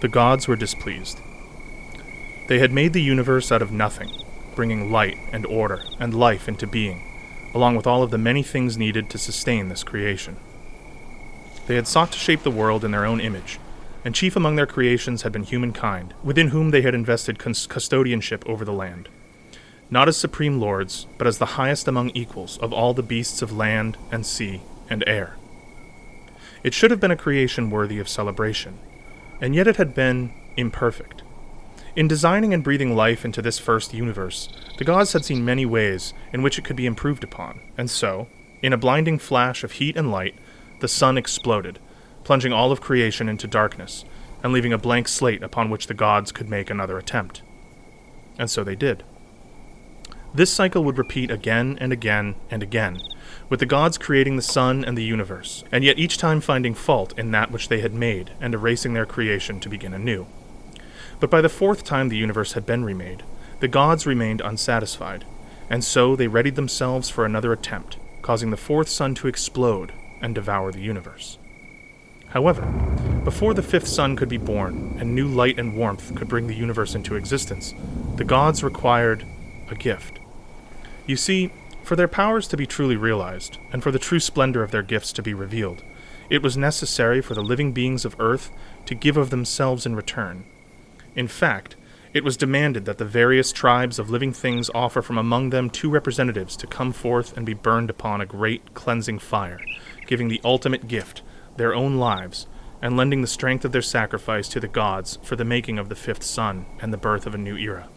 the gods were displeased. They had made the universe out of nothing, bringing light and order and life into being, along with all of the many things needed to sustain this creation. They had sought to shape the world in their own image, and chief among their creations had been humankind, within whom they had invested cus- custodianship over the land. Not as supreme lords, but as the highest among equals of all the beasts of land and sea and air. It should have been a creation worthy of celebration, and yet it had been imperfect. In designing and breathing life into this first universe, the gods had seen many ways in which it could be improved upon, and so, in a blinding flash of heat and light, the sun exploded, plunging all of creation into darkness, and leaving a blank slate upon which the gods could make another attempt. And so they did. This cycle would repeat again and again and again, with the gods creating the sun and the universe, and yet each time finding fault in that which they had made and erasing their creation to begin anew. But by the fourth time the universe had been remade, the gods remained unsatisfied, and so they readied themselves for another attempt, causing the fourth sun to explode and devour the universe. However, before the fifth sun could be born and new light and warmth could bring the universe into existence, the gods required a gift. You see, for their powers to be truly realized, and for the true splendor of their gifts to be revealed, it was necessary for the living beings of Earth to give of themselves in return. In fact, it was demanded that the various tribes of living things offer from among them two representatives to come forth and be burned upon a great cleansing fire, giving the ultimate gift, their own lives, and lending the strength of their sacrifice to the gods for the making of the fifth sun and the birth of a new era.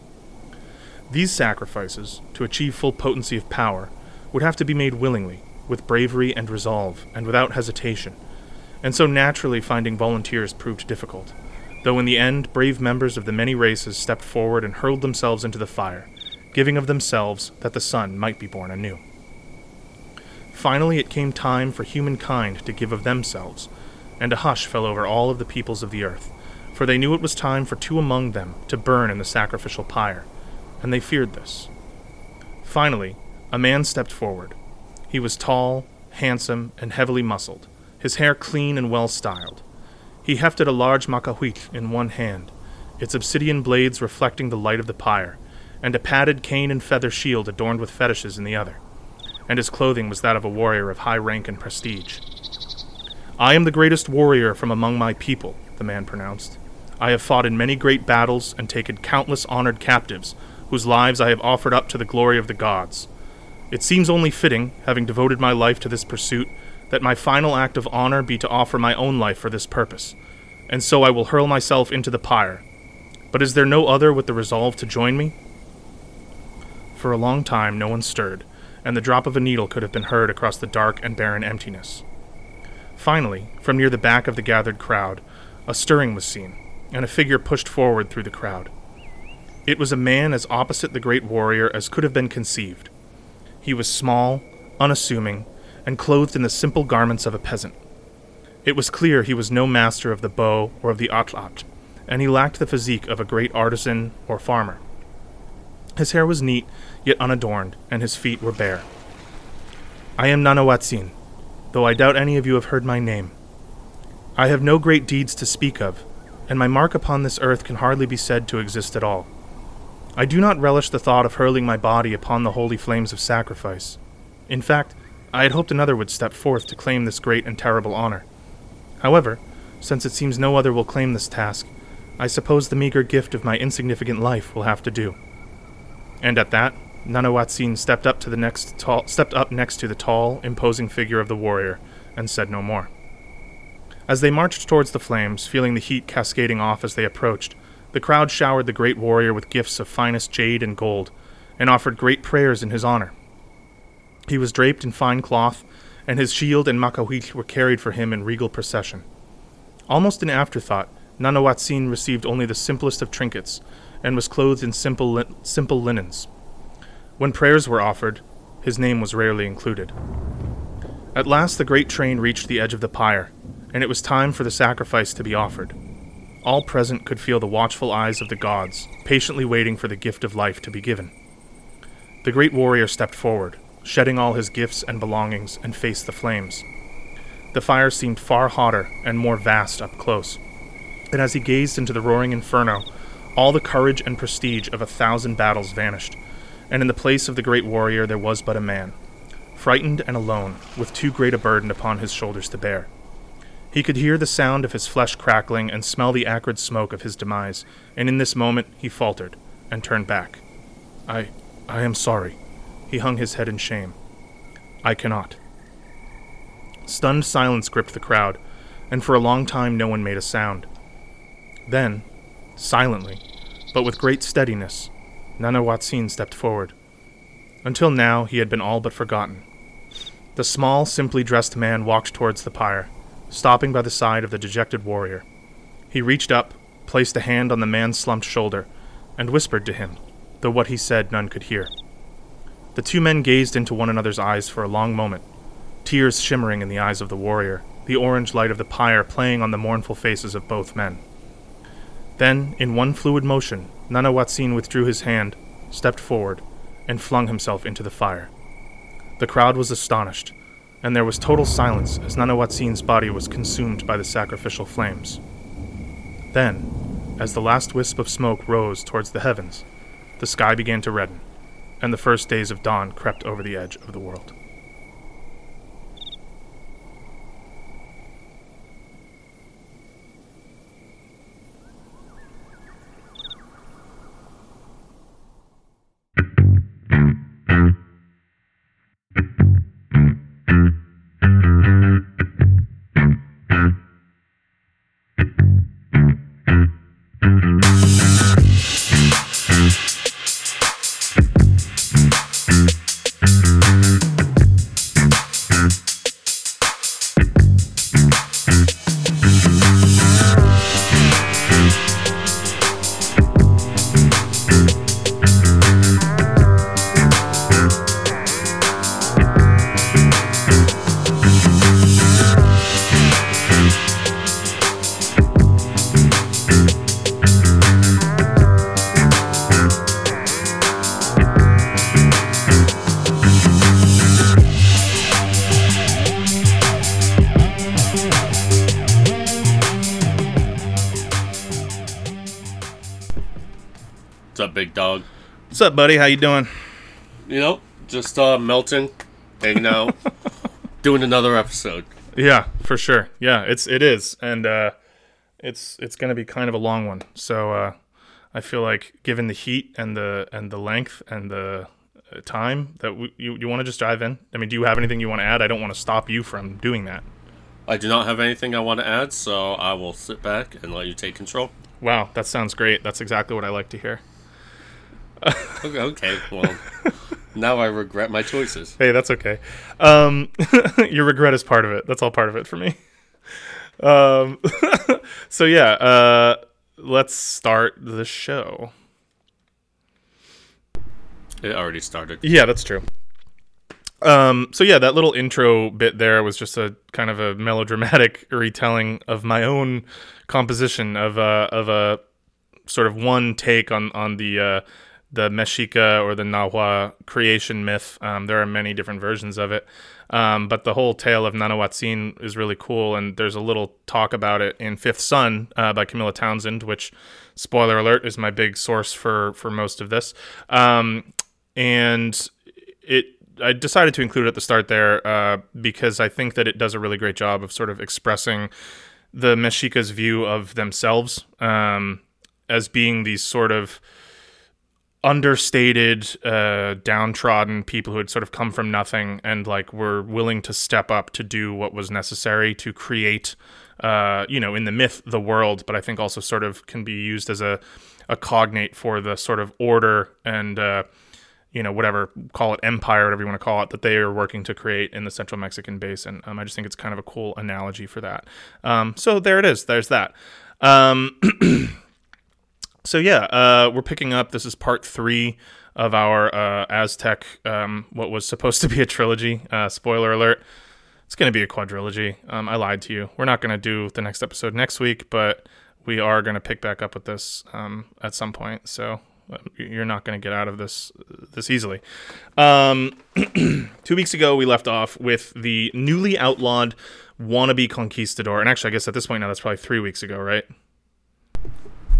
These sacrifices, to achieve full potency of power, would have to be made willingly, with bravery and resolve, and without hesitation, and so naturally finding volunteers proved difficult, though in the end brave members of the many races stepped forward and hurled themselves into the fire, giving of themselves that the sun might be born anew. Finally, it came time for humankind to give of themselves, and a hush fell over all of the peoples of the earth, for they knew it was time for two among them to burn in the sacrificial pyre, and they feared this. Finally, a man stepped forward. He was tall, handsome, and heavily muscled, his hair clean and well styled. He hefted a large macahuitl in one hand, its obsidian blades reflecting the light of the pyre, and a padded cane and feather shield adorned with fetishes in the other and his clothing was that of a warrior of high rank and prestige. I am the greatest warrior from among my people, the man pronounced. I have fought in many great battles and taken countless honored captives, whose lives I have offered up to the glory of the gods. It seems only fitting, having devoted my life to this pursuit, that my final act of honor be to offer my own life for this purpose, and so I will hurl myself into the pyre. But is there no other with the resolve to join me? For a long time no one stirred, and the drop of a needle could have been heard across the dark and barren emptiness. Finally, from near the back of the gathered crowd, a stirring was seen, and a figure pushed forward through the crowd. It was a man as opposite the great warrior as could have been conceived. He was small, unassuming, and clothed in the simple garments of a peasant. It was clear he was no master of the bow or of the atlatl, and he lacked the physique of a great artisan or farmer. His hair was neat, yet unadorned, and his feet were bare. I am Nanahuatzin, though I doubt any of you have heard my name. I have no great deeds to speak of, and my mark upon this earth can hardly be said to exist at all. I do not relish the thought of hurling my body upon the holy flames of sacrifice. In fact, I had hoped another would step forth to claim this great and terrible honor. However, since it seems no other will claim this task, I suppose the meager gift of my insignificant life will have to do. And at that, Nanahuatzin stepped up to the next tall, stepped up next to the tall, imposing figure of the warrior, and said no more. As they marched towards the flames, feeling the heat cascading off as they approached, the crowd showered the great warrior with gifts of finest jade and gold, and offered great prayers in his honor. He was draped in fine cloth, and his shield and macahuitl were carried for him in regal procession. Almost an afterthought, Nanahuatzin received only the simplest of trinkets, and was clothed in simple, simple linens. When prayers were offered, his name was rarely included. At last, the great train reached the edge of the pyre, and it was time for the sacrifice to be offered. All present could feel the watchful eyes of the gods, patiently waiting for the gift of life to be given. The great warrior stepped forward, shedding all his gifts and belongings, and faced the flames. The fire seemed far hotter and more vast up close. And as he gazed into the roaring inferno, all the courage and prestige of a thousand battles vanished, and in the place of the great warrior there was but a man, frightened and alone, with too great a burden upon his shoulders to bear. He could hear the sound of his flesh crackling and smell the acrid smoke of his demise, and in this moment he faltered and turned back. I. I am sorry. He hung his head in shame. I cannot. Stunned silence gripped the crowd, and for a long time no one made a sound. Then, silently, but with great steadiness, Nanahuatzin stepped forward. Until now, he had been all but forgotten. The small, simply dressed man walked towards the pyre, stopping by the side of the dejected warrior. He reached up, placed a hand on the man's slumped shoulder, and whispered to him, though what he said none could hear. The two men gazed into one another's eyes for a long moment, tears shimmering in the eyes of the warrior, the orange light of the pyre playing on the mournful faces of both men. Then, in one fluid motion, Nanahuatzin withdrew his hand, stepped forward, and flung himself into the fire. The crowd was astonished, and there was total silence as Nanahuatzin's body was consumed by the sacrificial flames. Then, as the last wisp of smoke rose towards the heavens, the sky began to redden, and the first days of dawn crept over the edge of the world. What's up, buddy? How you doing? You know, just uh, melting, hanging out, doing another episode. Yeah, for sure. Yeah, it's it is, and uh, it's it's gonna be kind of a long one. So uh, I feel like, given the heat and the and the length and the uh, time, that we, you you want to just dive in. I mean, do you have anything you want to add? I don't want to stop you from doing that. I do not have anything I want to add, so I will sit back and let you take control. Wow, that sounds great. That's exactly what I like to hear. Okay, well, now I regret my choices. Hey, that's okay. Um, your regret is part of it. That's all part of it for me. Um, so yeah, uh, let's start the show. It already started. Yeah, that's true. Um, so yeah, that little intro bit there was just a kind of a melodramatic retelling of my own composition of a of a sort of one take on on the uh, the Mexica or the Nahua creation myth. Um, there are many different versions of it, um, but the whole tale of Nanahuatzin is really cool, and there's a little talk about it in Fifth Sun uh, by Camilla Townsend, which, spoiler alert, is my big source for for most of this. Um, and it I decided to include it at the start there uh, because I think that it does a really great job of sort of expressing the Mexica's view of themselves um, as being these sort of understated, uh, downtrodden people who had sort of come from nothing and like were willing to step up to do what was necessary to create, uh, you know, in the myth, the world, but I think also sort of can be used as a, a cognate for the sort of order and, uh, you know, whatever, call it empire, whatever you want to call it, that they are working to create in the central Mexican basin. Um, I just think it's kind of a cool analogy for that. Um, so there it is. There's that. Um, so yeah, uh, we're picking up. This is part three of our uh, Aztec, um, what was supposed to be a trilogy. Uh, spoiler alert: it's going to be a quadrilogy. Um, I lied to you. We're not going to do the next episode next week, but we are going to pick back up with this um, at some point. So uh, you're not going to get out of this this easily. Um, two weeks ago, we left off with the newly outlawed wannabe conquistador, and actually, I guess at this point now, that's probably three weeks ago, right?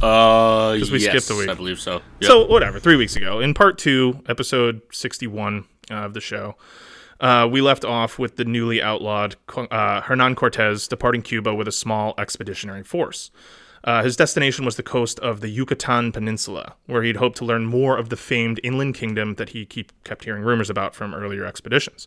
Uh, 'Cause we yes, skipped a week. I believe so. Yep. So whatever, three weeks ago, in part two, episode sixty-one uh, of the show, uh, we left off with the newly outlawed uh, Hernan Cortez departing Cuba with a small expeditionary force. Uh, his destination was the coast of the Yucatan Peninsula, where he'd hoped to learn more of the famed inland kingdom that he keep, kept hearing rumors about from earlier expeditions.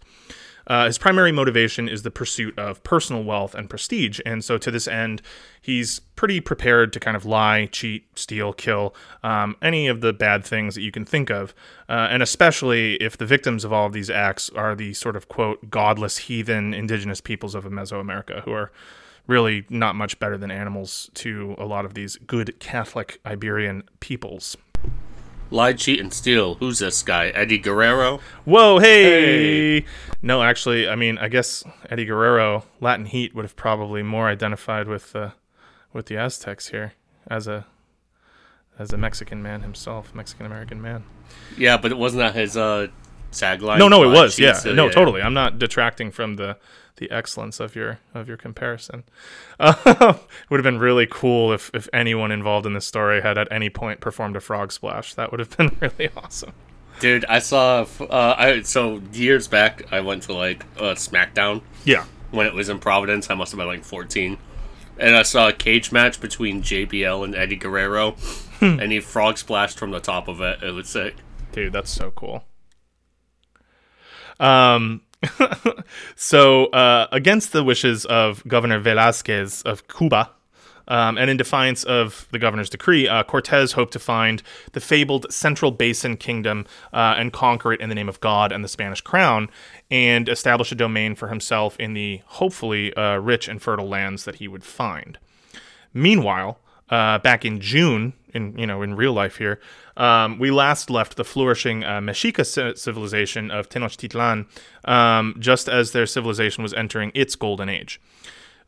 Uh, his primary motivation is the pursuit of personal wealth and prestige, and so to this end, he's pretty prepared to kind of lie, cheat, steal, kill, um, any of the bad things that you can think of, uh, and especially if the victims of all of these acts are the sort of quote godless heathen indigenous peoples of Mesoamerica, who are really not much better than animals to a lot of these good Catholic Iberian peoples. Lie, cheat, and steal. Who's this guy? Eddie Guerrero? Whoa, hey! No, actually, I mean, I guess Eddie Guerrero, Latin Heat, would have probably more identified with uh, with the Aztecs here as a as a Mexican man himself, Mexican American man. Yeah, but it wasn't that his uh, tagline? No, no, it was. Yeah, steal? no, totally. I'm not detracting from the the excellence of your of your comparison. Uh, would have been really cool if if anyone involved in this story had at any point performed a frog splash. That would have been really awesome. Dude, I saw. Uh, I so years back, I went to like uh, SmackDown Yeah. when it was in Providence. I must have been like 14, and I saw a cage match between JBL and Eddie Guerrero, Hmm. and he frog splashed from the top of it. It was sick. Dude, that's so cool. Um, so uh, against the wishes of Governor Velasquez of Cuba, um, and in defiance of the governor's decree, uh, Cortez hoped to find the fabled Central Basin Kingdom uh, and conquer it in the name of God and the Spanish crown, and establish a domain for himself in the hopefully uh, rich and fertile lands that he would find. Meanwhile, uh, back in June, in you know in real life here, um, we last left the flourishing uh, Mexica ci- civilization of Tenochtitlan, um, just as their civilization was entering its golden age.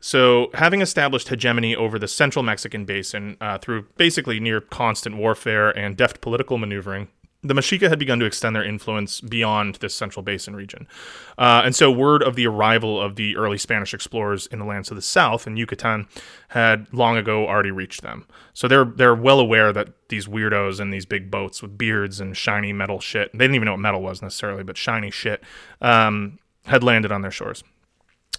So, having established hegemony over the central Mexican basin uh, through basically near constant warfare and deft political maneuvering, the Mexica had begun to extend their influence beyond this central basin region. Uh, and so, word of the arrival of the early Spanish explorers in the lands of the south in Yucatan had long ago already reached them. So, they're, they're well aware that these weirdos in these big boats with beards and shiny metal shit, they didn't even know what metal was necessarily, but shiny shit, um, had landed on their shores.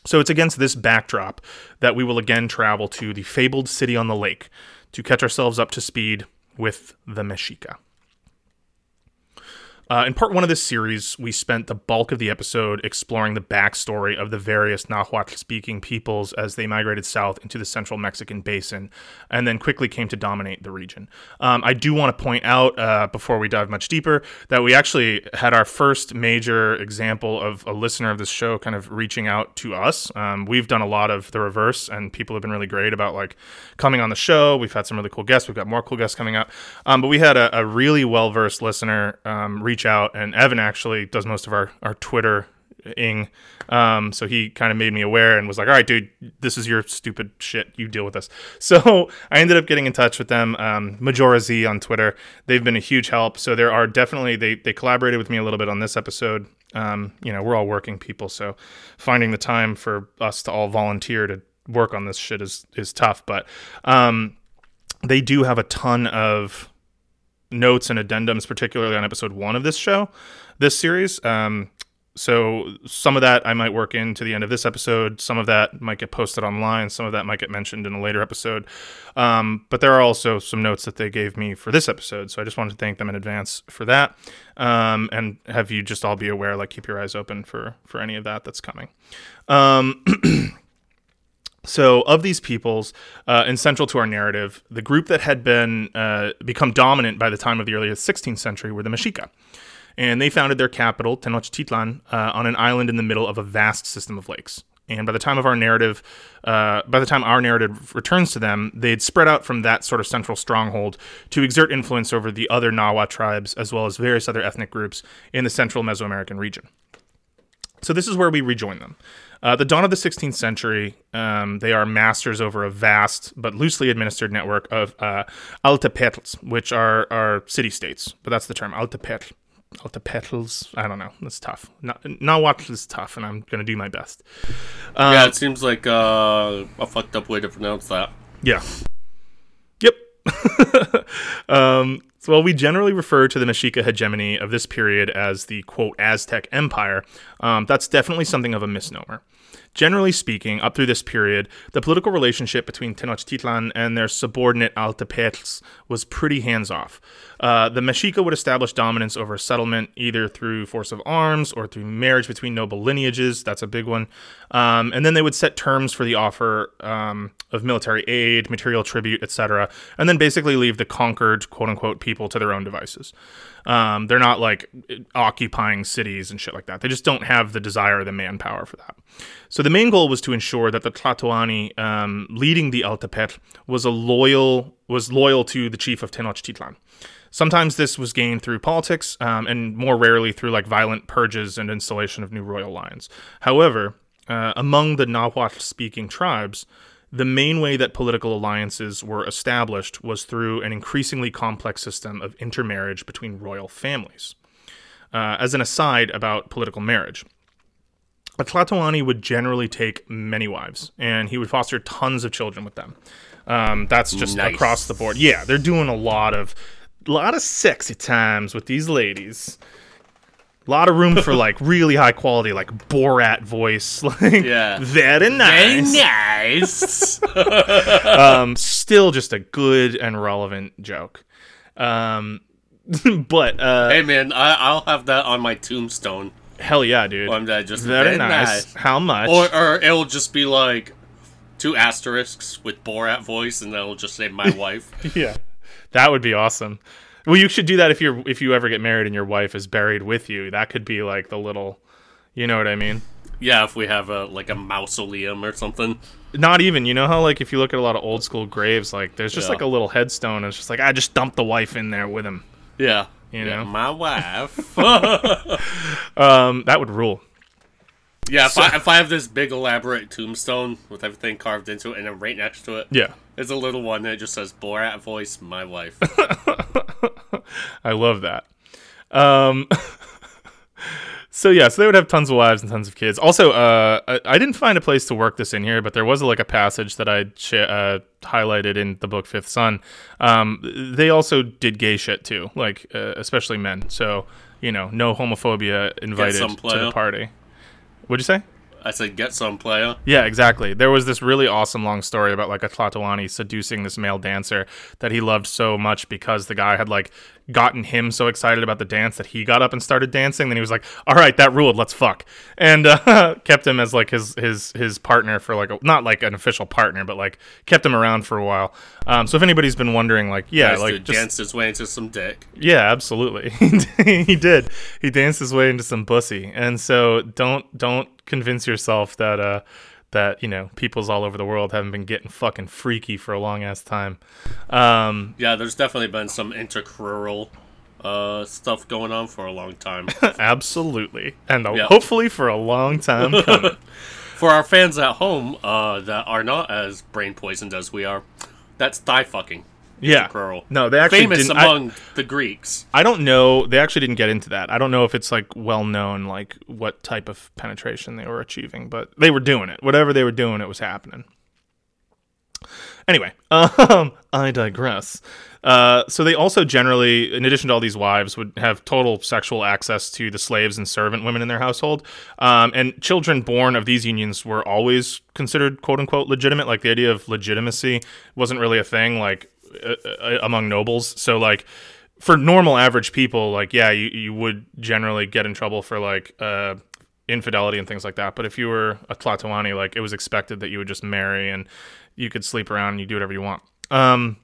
So it's against this backdrop that we will again travel to the fabled city on the lake to catch ourselves up to speed with the Mexica. Uh, in part one of this series, we spent the bulk of the episode exploring the backstory of the various Nahuatl speaking peoples as they migrated south into the central Mexican basin and then quickly came to dominate the region. Um, I do want to point out, uh, before we dive much deeper, that we actually had our first major example of a listener of this show kind of reaching out to us. Um, we've done a lot of the reverse, and people have been really great about like coming on the show. We've had some really cool guests. We've got more cool guests coming up. Um, but we had a, a really well versed listener um, reach out, and Evan actually does most of our our Twitter ing. Um, so he kind of made me aware and was like, "All right, dude, this is your stupid shit. You deal with this." So I ended up getting in touch with them, um, Majora Z on Twitter. They've been a huge help. So there are definitely they they collaborated with me a little bit on this episode. Um, you know, we're all working people, so finding the time for us to all volunteer to work on this shit is is tough. But um, they do have a ton of notes and addendums, particularly on episode one of this show, this series. Um, so some of that I might work into the end of this episode. Some of that might get posted online. Some of that might get mentioned in a later episode. Um, but there are also some notes that they gave me for this episode. So I just wanted to thank them in advance for that. Um, and have you just all be aware, like keep your eyes open for for any of that that's coming. Um, So, of these peoples, uh, and central to our narrative, the group that had been uh, become dominant by the time of the early 16th century were the Mexica, and they founded their capital Tenochtitlan uh, on an island in the middle of a vast system of lakes. And by the time of our narrative, uh, by the time our narrative returns to them, they'd spread out from that sort of central stronghold to exert influence over the other Nahua tribes as well as various other ethnic groups in the central Mesoamerican region. So this is where we rejoin them. Uh, the dawn of the 16th century, um, they are masters over a vast but loosely administered network of uh, altepetls, which are, are city states, but that's the term, altepetl. Altepetls, I don't know. That's tough. Na- Nahuatl is tough, and I'm going to do my best. yeah, it seems like uh, a fucked up way to pronounce that. Yeah. Um, so while we generally refer to the Mexica hegemony of this period as the quote Aztec Empire, um, that's definitely something of a misnomer. Generally speaking, up through this period, the political relationship between Tenochtitlan and their subordinate Altepetls was pretty hands off. Uh, the Mexica would establish dominance over a settlement either through force of arms or through marriage between noble lineages. That's a big one. Um, and then they would set terms for the offer um, of military aid, material tribute, etc., and then basically leave the conquered, quote unquote, people to their own devices. Um, they're not like occupying cities and shit like that. They just don't have the desire or the manpower for that. So the main goal was to ensure that the Tlatoani um, leading the Altepetl was a loyal was loyal to the chief of Tenochtitlan. Sometimes this was gained through politics, um, and more rarely through like violent purges and installation of new royal lines. However, uh, among the Nahuatl-speaking tribes, the main way that political alliances were established was through an increasingly complex system of intermarriage between royal families. Uh, as an aside about political marriage, a Tlatoani would generally take many wives, and he would foster tons of children with them. Um, that's just Nice. across the board. Yeah, they're doing a lot of, lot of sexy times with these ladies. A lot of room for like really high quality, like Borat voice. Like, Yeah. very nice. Very nice. um, still just a good and relevant joke. Um, but uh, hey man, I, I'll have that on my tombstone. hell yeah, dude. One that just very nice. How much? Or, or it'll just be like two asterisks with Borat voice, and then it'll just say my wife. yeah, that would be awesome. Well, you should do that if you're if you ever get married and your wife is buried with you. That could be like the little, you know what I mean? Yeah, if we have a like a mausoleum or something. Not even. You know how like if you look at a lot of old school graves, like there's just Yeah. like a little headstone. And it's just like I just dumped the wife in there with him. Yeah. You yeah, know? my wife. Um, that would rule. yeah, if, I, if I have this big elaborate tombstone with everything carved into it, and then right next to it, Yeah, there's a little one that just says Borat voice, my wife. I love that. Um, so yeah, so they would have tons of wives and tons of kids. Also, uh, I, I didn't find a place to work this in here, but there was like a passage that I sh- uh, highlighted in the book Fifth Sun. Um, they also did gay shit too, like uh, especially men. So you know, no homophobia invited to the party. What'd you say? I said, get some player. Yeah, exactly. There was this really awesome long story about like a Tlatoani seducing this male dancer that he loved so much because the guy had like gotten him so excited about the dance that he got up and started dancing. Then he was like, "All right, that ruled. Let's fuck," and uh, kept him as like his his his partner for like a, not like an official partner, but like kept him around for a while. Um, so if anybody's been wondering, like, yeah, Nice like just dance his way into some dick. yeah, absolutely. he did. He danced his way into some pussy. And so don't don't convince yourself that uh that, you know, peoples all over the world haven't been getting fucking freaky for a long ass time. Um Yeah, there's definitely been some intercrural uh, stuff going on for a long time. absolutely. And uh, Yeah. hopefully for a long time for our fans at home uh, that are not as brain poisoned as we are, that's thigh fucking. Yeah. Intercrural. No, they actually Famous didn't I- among the Greeks. I don't know. They actually didn't get into that. I don't know if it's like well known, like what type of penetration they were achieving, but they were doing it. Whatever they were doing, it was happening. Anyway, um, I digress. Uh, so they also generally, in addition to all these wives, would have total sexual access to the slaves and servant women in their household. Um, and children born of these unions were always considered "quote unquote" legitimate. Like the idea of legitimacy wasn't really a thing, like uh, uh, among nobles. So like for normal average people, like yeah, you, you would generally get in trouble for like uh, infidelity and things like that. But if you were a Tlatoani, like it was expected that you would just marry and you could sleep around and you do whatever you want. Um,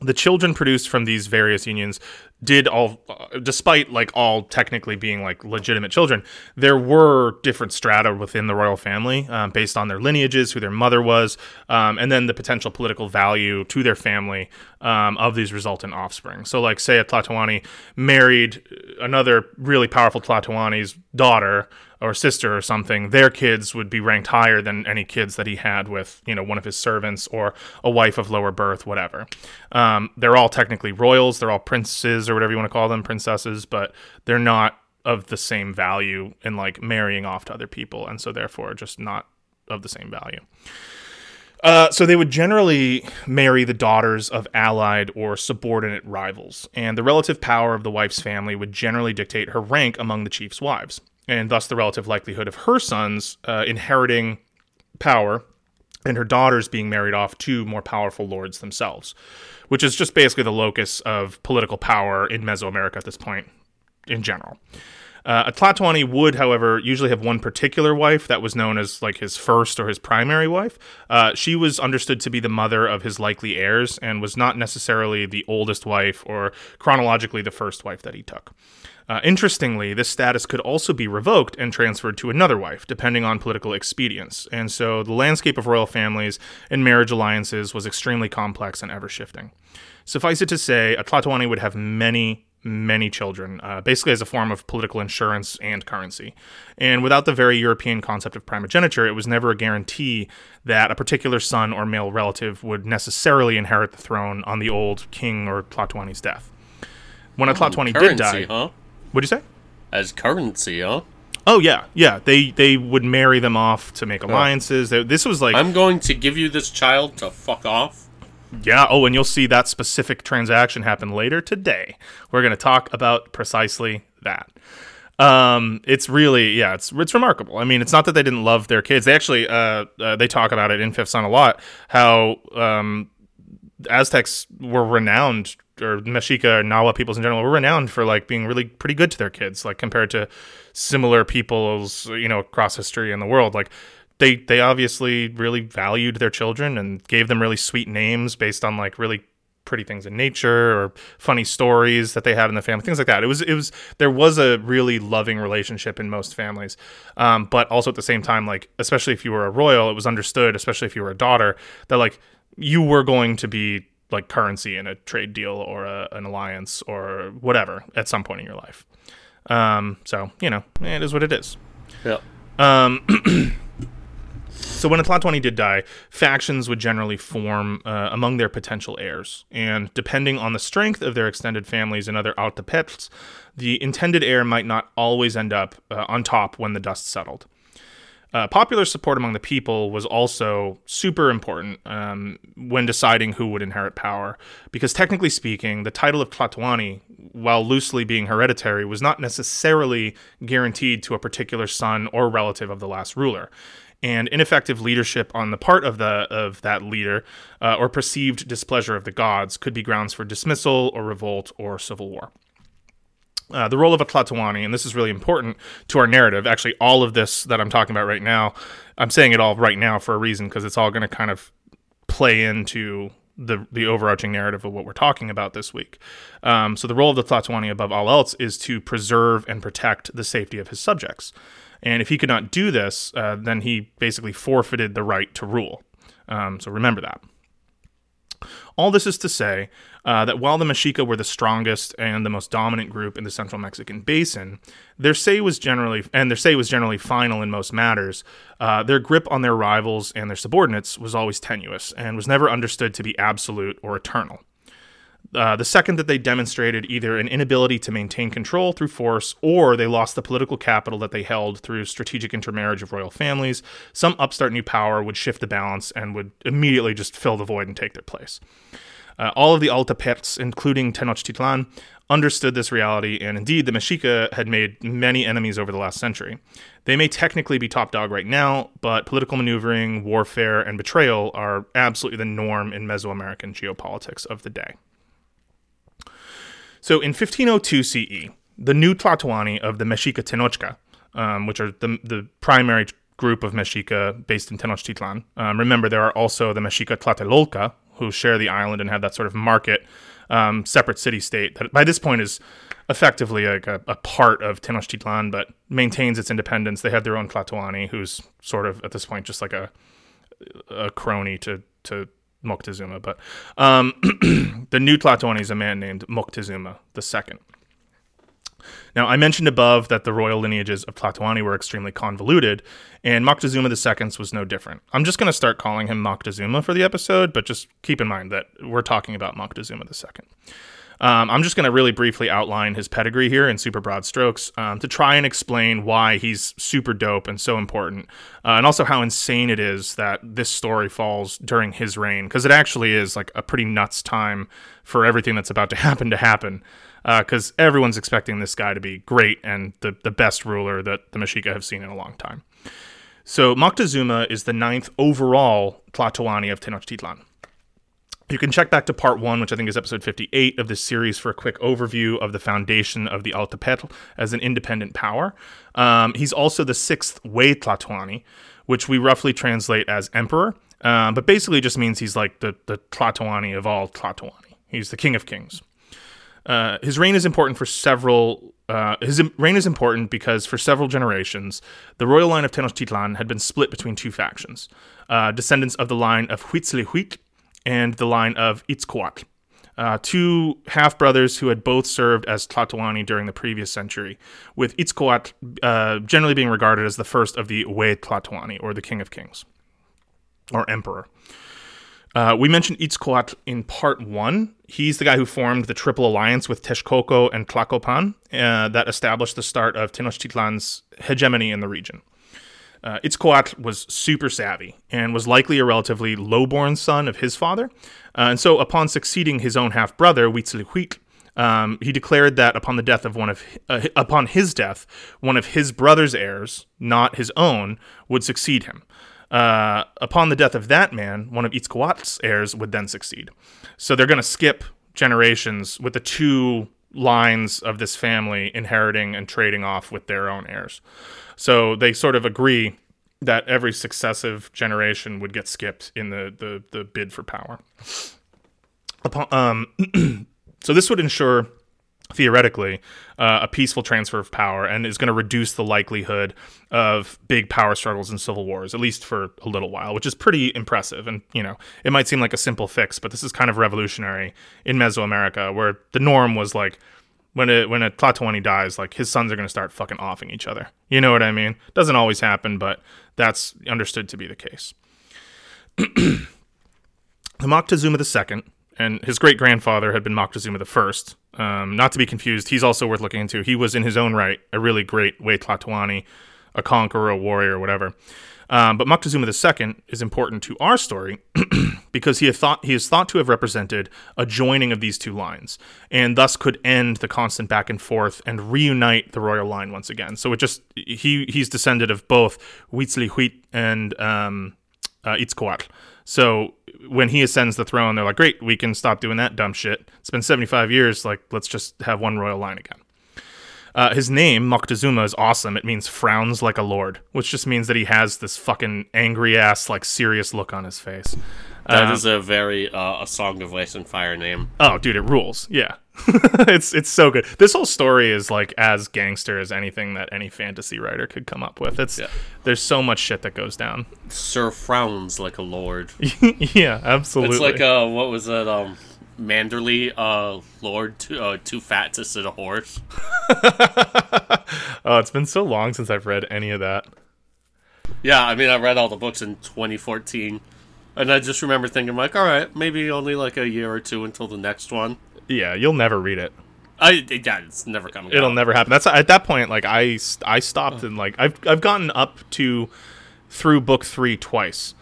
the children produced from these various unions did all despite like all technically being like legitimate children there were different strata within the royal family um, based on their lineages who their mother was um, and then the potential political value to their family um, of these resultant offspring. So like say a tlatoani married another really powerful tlatoani's daughter or sister or something, their kids would be ranked higher than any kids that he had with, you know, one of his servants or a wife of lower birth, whatever. Um, they're all technically royals, they're all princes or whatever you want to call them, princesses, but they're not of the same value in like marrying off to other people, and so therefore just not of the same value. Uh, so they would generally marry the daughters of allied or subordinate rivals, and the relative power of the wife's family would generally dictate her rank among the chief's wives, and thus the relative likelihood of her sons uh, inheriting power and her daughters being married off to more powerful lords themselves, which is just basically the locus of political power in Mesoamerica at this point in general. Uh, a Tlatoani would, however, usually have one particular wife that was known as like his first or his primary wife. Uh, she was understood to be the mother of his likely heirs and was not necessarily the oldest wife or chronologically the first wife that he took. Uh, interestingly, this status could also be revoked and transferred to another wife, depending on political expedience. And so the landscape of royal families and marriage alliances was extremely complex and ever shifting. Suffice it to say, a Tlatoani would have many, many children, uh, basically as a form of political insurance and currency. And without the very European concept of primogeniture, it was never a guarantee that a particular son or male relative would necessarily inherit the throne on the old king or Tlatoani's death. When a Tlatoani did die, huh? What'd you say? As currency, huh? Oh yeah, yeah. They they would marry them off to make alliances. They, this was like I'm going to give you this child to fuck off. Yeah. Oh, and you'll see that specific transaction happen later today. We're going to talk about precisely that. Um, it's really, yeah, it's it's remarkable. I mean, it's not that they didn't love their kids. They actually, uh, uh they talk about it in Fifth Sun a lot. How um, Aztecs were renowned, or Mexica or Nahua peoples in general were renowned for like being really pretty good to their kids, like compared to similar peoples, you know, across history in the world. Like they they obviously really valued their children and gave them really sweet names based on like really pretty things in nature or funny stories that they had in the family things like that it was it was there was a really loving relationship in most families um, but also at the same time like especially if you were a royal it was understood especially if you were a daughter that like you were going to be like currency in a trade deal or a, an alliance or whatever at some point in your life um, so you know it is what it is Yeah. um, so when a Tlatoani did die, factions would generally form uh, among their potential heirs, and depending on the strength of their extended families and other altepetls, the intended heir might not always end up uh, on top when the dust settled. Uh, popular support among the people was also super important um, when deciding who would inherit power, because technically speaking, the title of Tlatoani, while loosely being hereditary, was not necessarily guaranteed to a particular son or relative of the last ruler. And ineffective leadership on the part of the of that leader, uh, or perceived displeasure of the gods, could be grounds for dismissal or revolt or civil war. Uh, the role of a Tlatoani, and this is really important to our narrative. Actually, all of this that I'm talking about right now, I'm saying it all right now for a reason because it's all going to kind of play into the the overarching narrative of what we're talking about this week. Um, so the role of the Tlatoani above all else is to preserve and protect the safety of his subjects. And if he could not do this, uh, then he basically forfeited the right to rule. Um, so remember that. All this is to say uh, that while the Mexica were the strongest and the most dominant group in the central Mexican basin, their say was generally and their say was generally final in most matters. Uh, their grip on their rivals and their subordinates was always tenuous and was never understood to be absolute or eternal. Uh, the second that they demonstrated either an inability to maintain control through force or they lost the political capital that they held through strategic intermarriage of royal families, some upstart new power would shift the balance and would immediately just fill the void and take their place. Uh, all of the Altepetls, including Tenochtitlan, understood this reality, and indeed, the Mexica had made many enemies over the last century. They may technically be top dog right now, but political maneuvering, warfare, and betrayal are absolutely the norm in Mesoamerican geopolitics of the day. So in 1502 CE, the new Tlatoani of the Mexica Tenochca, um, which are the, the primary group of Mexica based in Tenochtitlan. Um, remember, there are also the Mexica Tlatelolca, who share the island and have that sort of market, um, separate city state that by this point is effectively like a, a, part of Tenochtitlan, but maintains its independence. They have their own Tlatoani, who's sort of at this point just like a a crony to to Moctezuma. But um, the new Tlatoani is a man named Moctezuma the second. Now, I mentioned above that the royal lineages of Tlatoani were extremely convoluted, and Moctezuma II's was no different. I'm just going to start calling him Moctezuma for the episode, but just keep in mind that we're talking about Moctezuma II. Um, I'm just going to really briefly outline his pedigree here in super broad strokes um, to try and explain why he's super dope and so important, uh, and also how insane it is that this story falls during his reign, because it actually is like a pretty nuts time for everything that's about to happen to happen. Because uh, everyone's expecting this guy to be great and the, the best ruler that the Mexica have seen in a long time. So Moctezuma is the ninth overall Tlatoani of Tenochtitlan. You can check back to part one, which I think is episode 58 of this series, for a quick overview of the foundation of the Altepetl as an independent power. Um, he's also the sixth Huey Tlatoani, which we roughly translate as emperor, um, but basically just means he's like the, the Tlatoani of all Tlatoani. He's the king of kings. Uh, his reign is important for several. Uh, his reign is important because for several generations, the royal line of Tenochtitlan had been split between two factions: uh, descendants of the line of Huitzilihuitl and the line of Itzcoatl, uh, two half brothers who had both served as Tlatoani during the previous century, with Itzcoatl uh, generally being regarded as the first of the Huey Tlatoani, or the King of Kings, or Emperor. Uh, we mentioned Itzcoatl in part one. He's the guy who formed the Triple Alliance with Texcoco and Tlacopan uh, that established the start of Tenochtitlan's hegemony in the region. Uh, Itzcoatl was super savvy and was likely a relatively low-born son of his father. Uh, and so, upon succeeding his own half brother, Huitzilihuitl, um, he declared that upon the death of one of uh, upon his death, one of his brother's heirs, not his own, would succeed him. Uh, upon the death of that man, one of Itzcoatl's heirs would then succeed. So they're going to skip generations with the two lines of this family inheriting and trading off with their own heirs. So they sort of agree that every successive generation would get skipped in the the, the bid for power. Upon, um, so this would ensure theoretically, uh, a peaceful transfer of power and is going to reduce the likelihood of big power struggles and civil wars, at least for a little while, which is pretty impressive. And, you know, it might seem like a simple fix, but this is kind of revolutionary in Mesoamerica, where the norm was like, when a when a Tlatoani dies, like his sons are going to start fucking offing each other. You know what I mean? Doesn't always happen, but that's understood to be the case. the Moctezuma II and his great grandfather had been Moctezuma I. Um, not to be confused, he's also worth looking into. He was in his own right a really great Huey Tlatoani, a conqueror, a warrior, whatever. Um, but Moctezuma II is important to our story because he, thought, he is thought to have represented a joining of these two lines and thus could end the constant back and forth and reunite the royal line once again. So it just he he's descended of both Huitzilihuitl and um, uh, Itzcoatl. So when he ascends the throne, they're like, great, we can stop doing that dumb shit. It's been 75 years. Like, let's just have one royal line again. Uh, his name, Moctezuma, is awesome. It means frowns like a lord, which just means that he has this fucking angry ass, like serious look on his face. That um, is a very uh, a Song of Ice and Fire name. Oh, dude, it rules. Yeah, it's it's so good. This whole story is like as gangster as anything that any fantasy writer could come up with. It's yeah. there's so much shit that goes down. Sir frowns like a lord. yeah, absolutely. It's like uh, what was it? Um, Manderly, uh, Lord, too, uh, too fat to sit a horse. oh, it's been so long since I've read any of that. Yeah, I mean, I read all the books in 2014, and I just remember thinking, like, all right, maybe only like a year or two until the next one. Yeah, you'll never read it. I yeah, it's never coming. It'll out. never happen. That's at that point. Like I, I stopped oh. and like I've I've gotten up to through book three twice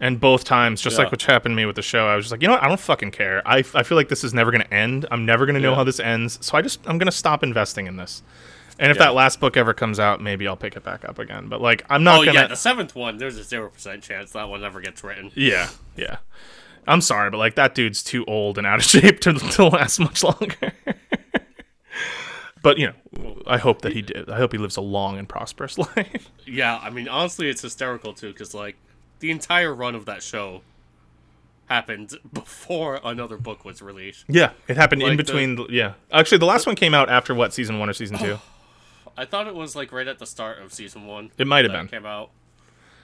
and both times, just yeah. like what happened to me with the show, I was just like, you know what? I don't fucking care. I, I feel like this is never going to end. I'm never going to know yeah. how this ends. So I just, I'm going to stop investing in this. And if yeah. that last book ever comes out, maybe I'll pick it back up again. But like, I'm not. Oh gonna... yeah, the seventh one. There's a zero percent chance that one ever gets written. Yeah, yeah. I'm sorry, but like that dude's too old and out of shape to, to last much longer. but you know, I hope that he did. I hope he lives a long and prosperous life. Yeah, I mean, honestly, it's hysterical too, because like the entire run of that show happened before another book was released. Yeah, it happened like in between. The, yeah, actually, the last the, one came out after what season one or season two? I thought it was like right at the start of season one. It might have been came out,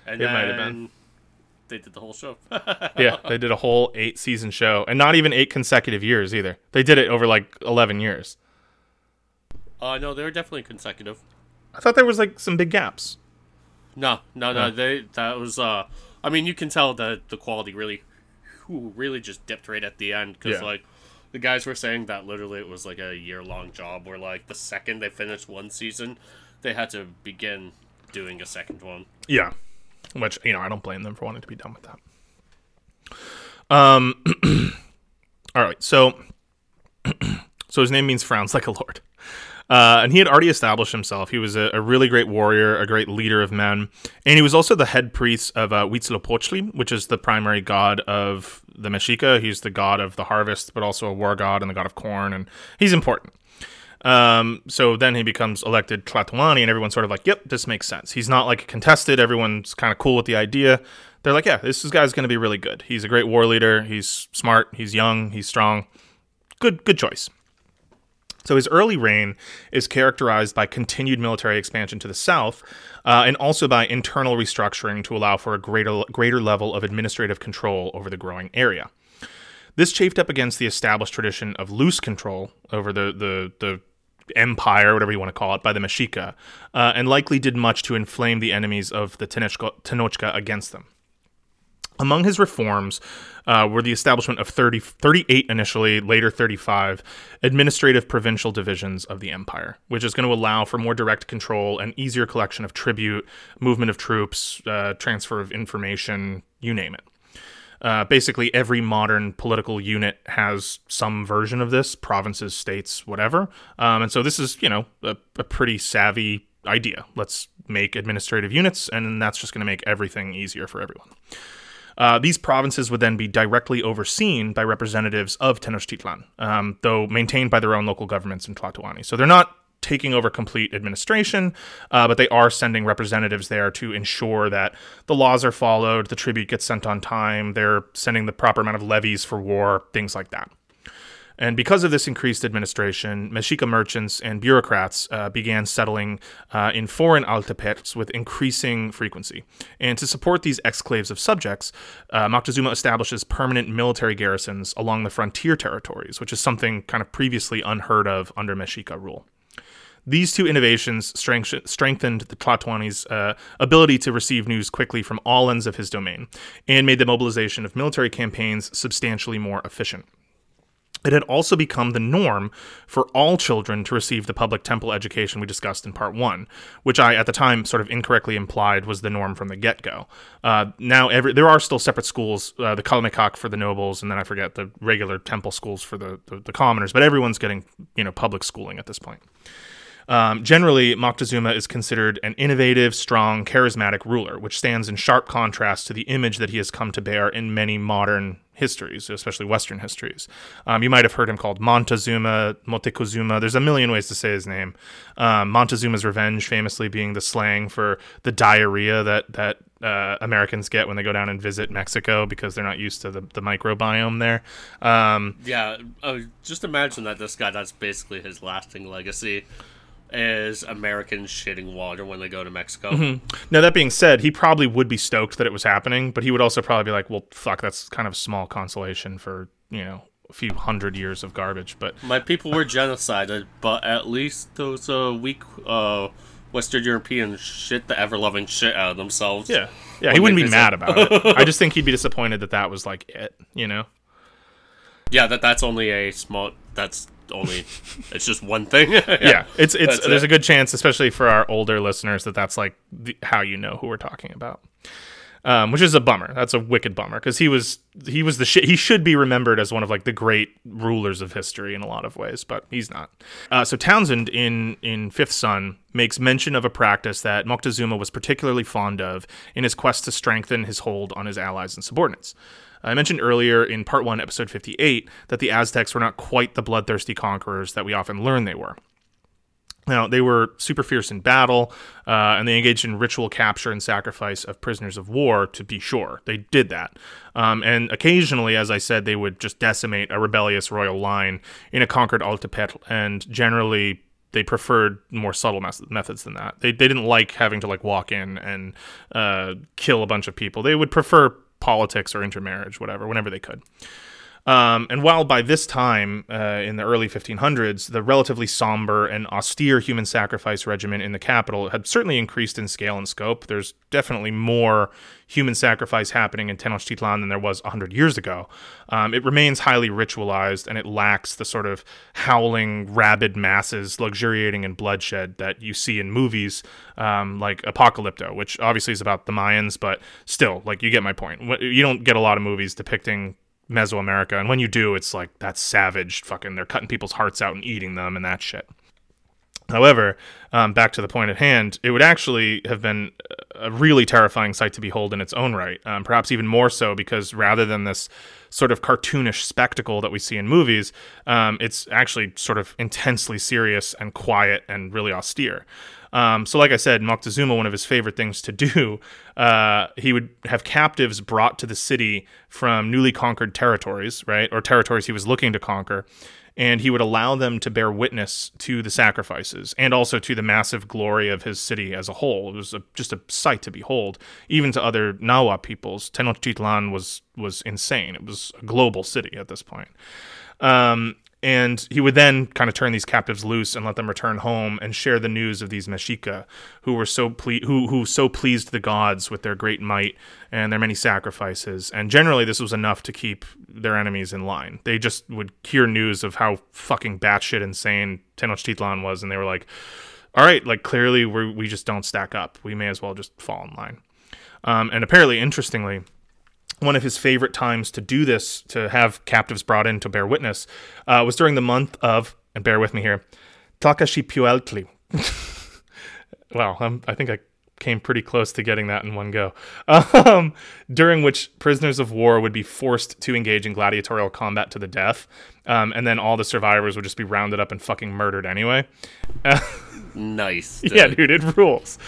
and it might have been. They did the whole show. yeah, they did a whole eight season show, and not even eight consecutive years either. They did it over like eleven years. Uh no, they were definitely consecutive. I thought there was like some big gaps. No, no, no. They that was. uh I mean, you can tell that the quality really, really just dipped right at the end because yeah. like the guys were saying that literally it was like a year long job where like the second they finished one season, they had to begin doing a second one. Yeah, which you know I don't blame them for wanting to be done with that. Um, all right, so so his name means frowns like a lord. Uh, and he had already established himself. He was a, a, really great warrior, a great leader of men, and he was also the head priest of uh, Huitzilopochtli, which is the primary god of the Mexica. He's the god of the harvest, but also a war god and the god of corn, and he's important. Um, so then he becomes elected Tlatoani, and everyone's sort of like, "Yep, this makes sense." He's not like contested. Everyone's kind of cool with the idea. They're like, "Yeah, this guy's going to be really good. He's a great war leader. He's smart. He's young. He's strong. Good, good choice." So his early reign is characterized by continued military expansion to the south, uh, and also by internal restructuring to allow for a greater greater level of administrative control over the growing area. This chafed up against the established tradition of loose control over the the, the empire, whatever you want to call it, by the Mexica, uh, and likely did much to inflame the enemies of the Tenochca against them. Among his reforms uh, were the establishment of 30, 38 initially, later 35 administrative provincial divisions of the empire, which is going to allow for more direct control and easier collection of tribute, movement of troops, uh, transfer of information, you name it. Uh, basically, every modern political unit has some version of this provinces, states, whatever. Um, and so, this is, you know, a, a pretty savvy idea. Let's make administrative units, and that's just going to make everything easier for everyone. Uh, these provinces would then be directly overseen by representatives of Tenochtitlan, um, though maintained by their own local governments in Tlatoani. So they're not taking over complete administration, uh, but they are sending representatives there to ensure that the laws are followed, the tribute gets sent on time, they're sending the proper amount of levies for war, things like that. And because of this increased administration, Mexica merchants and bureaucrats uh, began settling uh, in foreign altepetls with increasing frequency. And to support these exclaves of subjects, uh, Moctezuma establishes permanent military garrisons along the frontier territories, which is something kind of previously unheard of under Mexica rule. These two innovations strengthened the Tlatoani's uh, ability to receive news quickly from all ends of his domain and made the mobilization of military campaigns substantially more efficient. It had also become the norm for all children to receive the public temple education we discussed in part one, which I at the time sort of incorrectly implied was the norm from the get go. Uh, now, every, there are still separate schools, uh, the Calmecac for the nobles, and then I forget the regular temple schools for the, the, the commoners, but everyone's getting you know public schooling at this point. Um, generally, Moctezuma is considered an innovative, strong, charismatic ruler, which stands in sharp contrast to the image that he has come to bear in many modern histories, especially Western histories. Um, you might have heard him called Montezuma, Motecuzuma. There's a million ways to say his name. Um, Montezuma's Revenge, famously being the slang for the diarrhea that that uh, Americans get when they go down and visit Mexico because they're not used to the, the microbiome there. Um, yeah, uh, just imagine that this guy, that's basically his lasting legacy is Americans shitting water when they go to Mexico. Mm-hmm. Now that being said, he probably would be stoked that it was happening, but he would also probably be like, "Well, fuck, that's kind of small consolation for you know a few hundred years of garbage." But my people were genocided, but at least those uh, weak uh, Western Europeans shit the ever loving shit out of themselves. Yeah, yeah, he wouldn't be visit. mad about it. I just think he'd be disappointed that that was like it, you know. Yeah, that that's only a small. That's only it's just one thing. yeah. yeah. it's it's that's there's it. a good chance, especially for our older listeners, that that's like the, how you know who we're talking about. Um, which is a bummer. That's a wicked bummer because he was he was the shit. He should be remembered as one of like the great rulers of history in a lot of ways, but he's not. Uh, so Townsend in in Fifth Sun makes mention of a practice that Moctezuma was particularly fond of in his quest to strengthen his hold on his allies and subordinates. I mentioned earlier in part 1, episode 58, that the Aztecs were not quite the bloodthirsty conquerors that we often learn they were. Now, they were super fierce in battle, uh, and they engaged in ritual capture and sacrifice of prisoners of war, to be sure. They did that. Um, and occasionally, as I said, they would just decimate a rebellious royal line in a conquered altepetl, and generally they preferred more subtle methods than that. They, they didn't like having to like walk in and uh, kill a bunch of people. They would prefer politics or intermarriage, whatever, whenever they could. Um, and while by this time, uh, in the early 1500s, the relatively somber and austere human sacrifice regimen in the capital had certainly increased in scale and scope, there's definitely more human sacrifice happening in Tenochtitlan than there was 100 years ago. Um, it remains highly ritualized and it lacks the sort of howling, rabid masses luxuriating in bloodshed that you see in movies um, like Apocalypto, which obviously is about the Mayans, but still, like, you get my point. You don't get a lot of movies depicting Mesoamerica, and when you do, it's like that savage fucking. They're cutting people's hearts out and eating them and that shit. However, um, back to the point at hand, it would actually have been a really terrifying sight to behold in its own right. Um, perhaps even more so because rather than this sort of cartoonish spectacle that we see in movies, um, it's actually sort of intensely serious and quiet and really austere. Um, so, like I said, Moctezuma, one of his favorite things to do, uh, he would have captives brought to the city from newly conquered territories, right, or territories he was looking to conquer, and he would allow them to bear witness to the sacrifices and also to the massive glory of his city as a whole. It was a, just a sight to behold, even to other Nahua peoples. Tenochtitlan was was insane. It was a global city at this point. Um, and he would then kind of turn these captives loose and let them return home and share the news of these Mexica who were so ple- who who so pleased the gods with their great might and their many sacrifices. And generally, this was enough to keep their enemies in line. They just would hear news of how fucking batshit insane Tenochtitlan was, and they were like, "All right, like clearly we we just don't stack up. We may as well just fall in line." Um, and apparently, interestingly one of his favorite times to do this, to have captives brought in to bear witness, uh, was during the month of, and bear with me here, Tlacaxipueltli. wow, I'm, i think I came pretty close to getting that in one go. Um, during which prisoners of war would be forced to engage in gladiatorial combat to the death, um, and then all the survivors would just be rounded up and fucking murdered anyway. nice. Dude. Yeah, dude, it rules.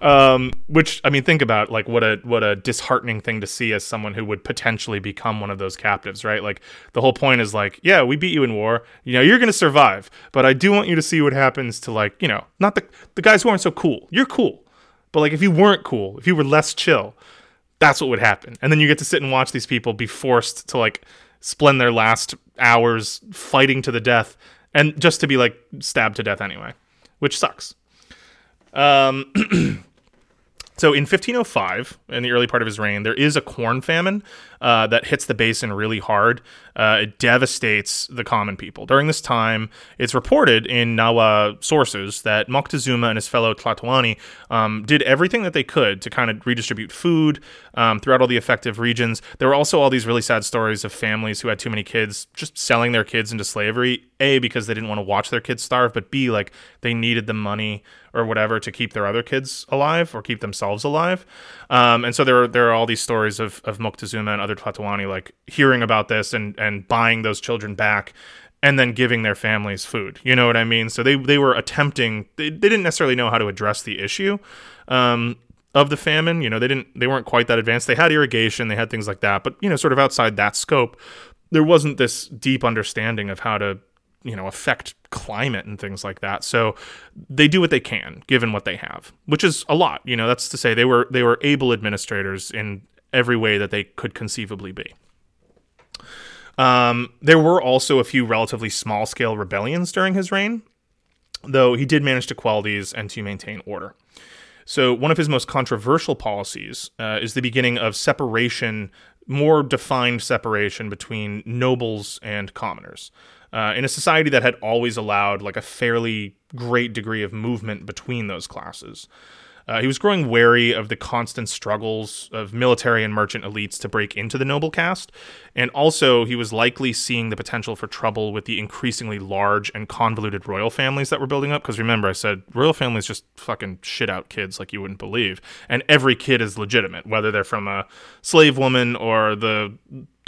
Um, which I mean, think about like what a what a disheartening thing to see as someone who would potentially become one of those captives, right? Like the whole point is like, yeah, we beat you in war, you know, you're gonna survive, but I do want you to see what happens to like, you know, not the the guys who aren't so cool. You're cool, but like if you weren't cool, if you were less chill, that's what would happen, and then you get to sit and watch these people be forced to like spend their last hours fighting to the death, and just to be like stabbed to death anyway, which sucks. Um, So in 1505, in the early part of his reign, there is a corn famine uh, that hits the basin really hard. Uh, it devastates the common people. During this time, it's reported in Nahua sources that Moctezuma and his fellow Tlatoani um, did everything that they could to kind of redistribute food um, throughout all the affected regions. There were also all these really sad stories of families who had too many kids just selling their kids into slavery. A because they didn't want to watch their kids starve, but B like they needed the money or whatever to keep their other kids alive or keep themselves alive. Um, and so there are there are all these stories of of Moctezuma and other Tlatoani like hearing about this and and buying those children back and then giving their families food. You know what I mean? So they they were attempting. They, they didn't necessarily know how to address the issue. Um, of the famine, you know, they didn't they weren't quite that advanced. They had irrigation, they had things like that, but you know, sort of outside that scope, there wasn't this deep understanding of how to you know affect climate and things like that. So they do what they can given what they have which is a lot you know that's to say they were they were able administrators in every way that they could conceivably be. Um, there were also a few relatively small scale rebellions during his reign though he did manage to quell these and to maintain order. So one of his most controversial policies uh, is the beginning of separation more defined separation between nobles and commoners uh, in a society that had always allowed like a fairly great degree of movement between those classes. Uh, he was growing wary of the constant struggles of military and merchant elites to break into the noble caste, and also he was likely seeing the potential for trouble with the increasingly large and convoluted royal families that were building up. Because remember, I said royal families just fucking shit out kids like you wouldn't believe, and every kid is legitimate, whether they're from a slave woman or the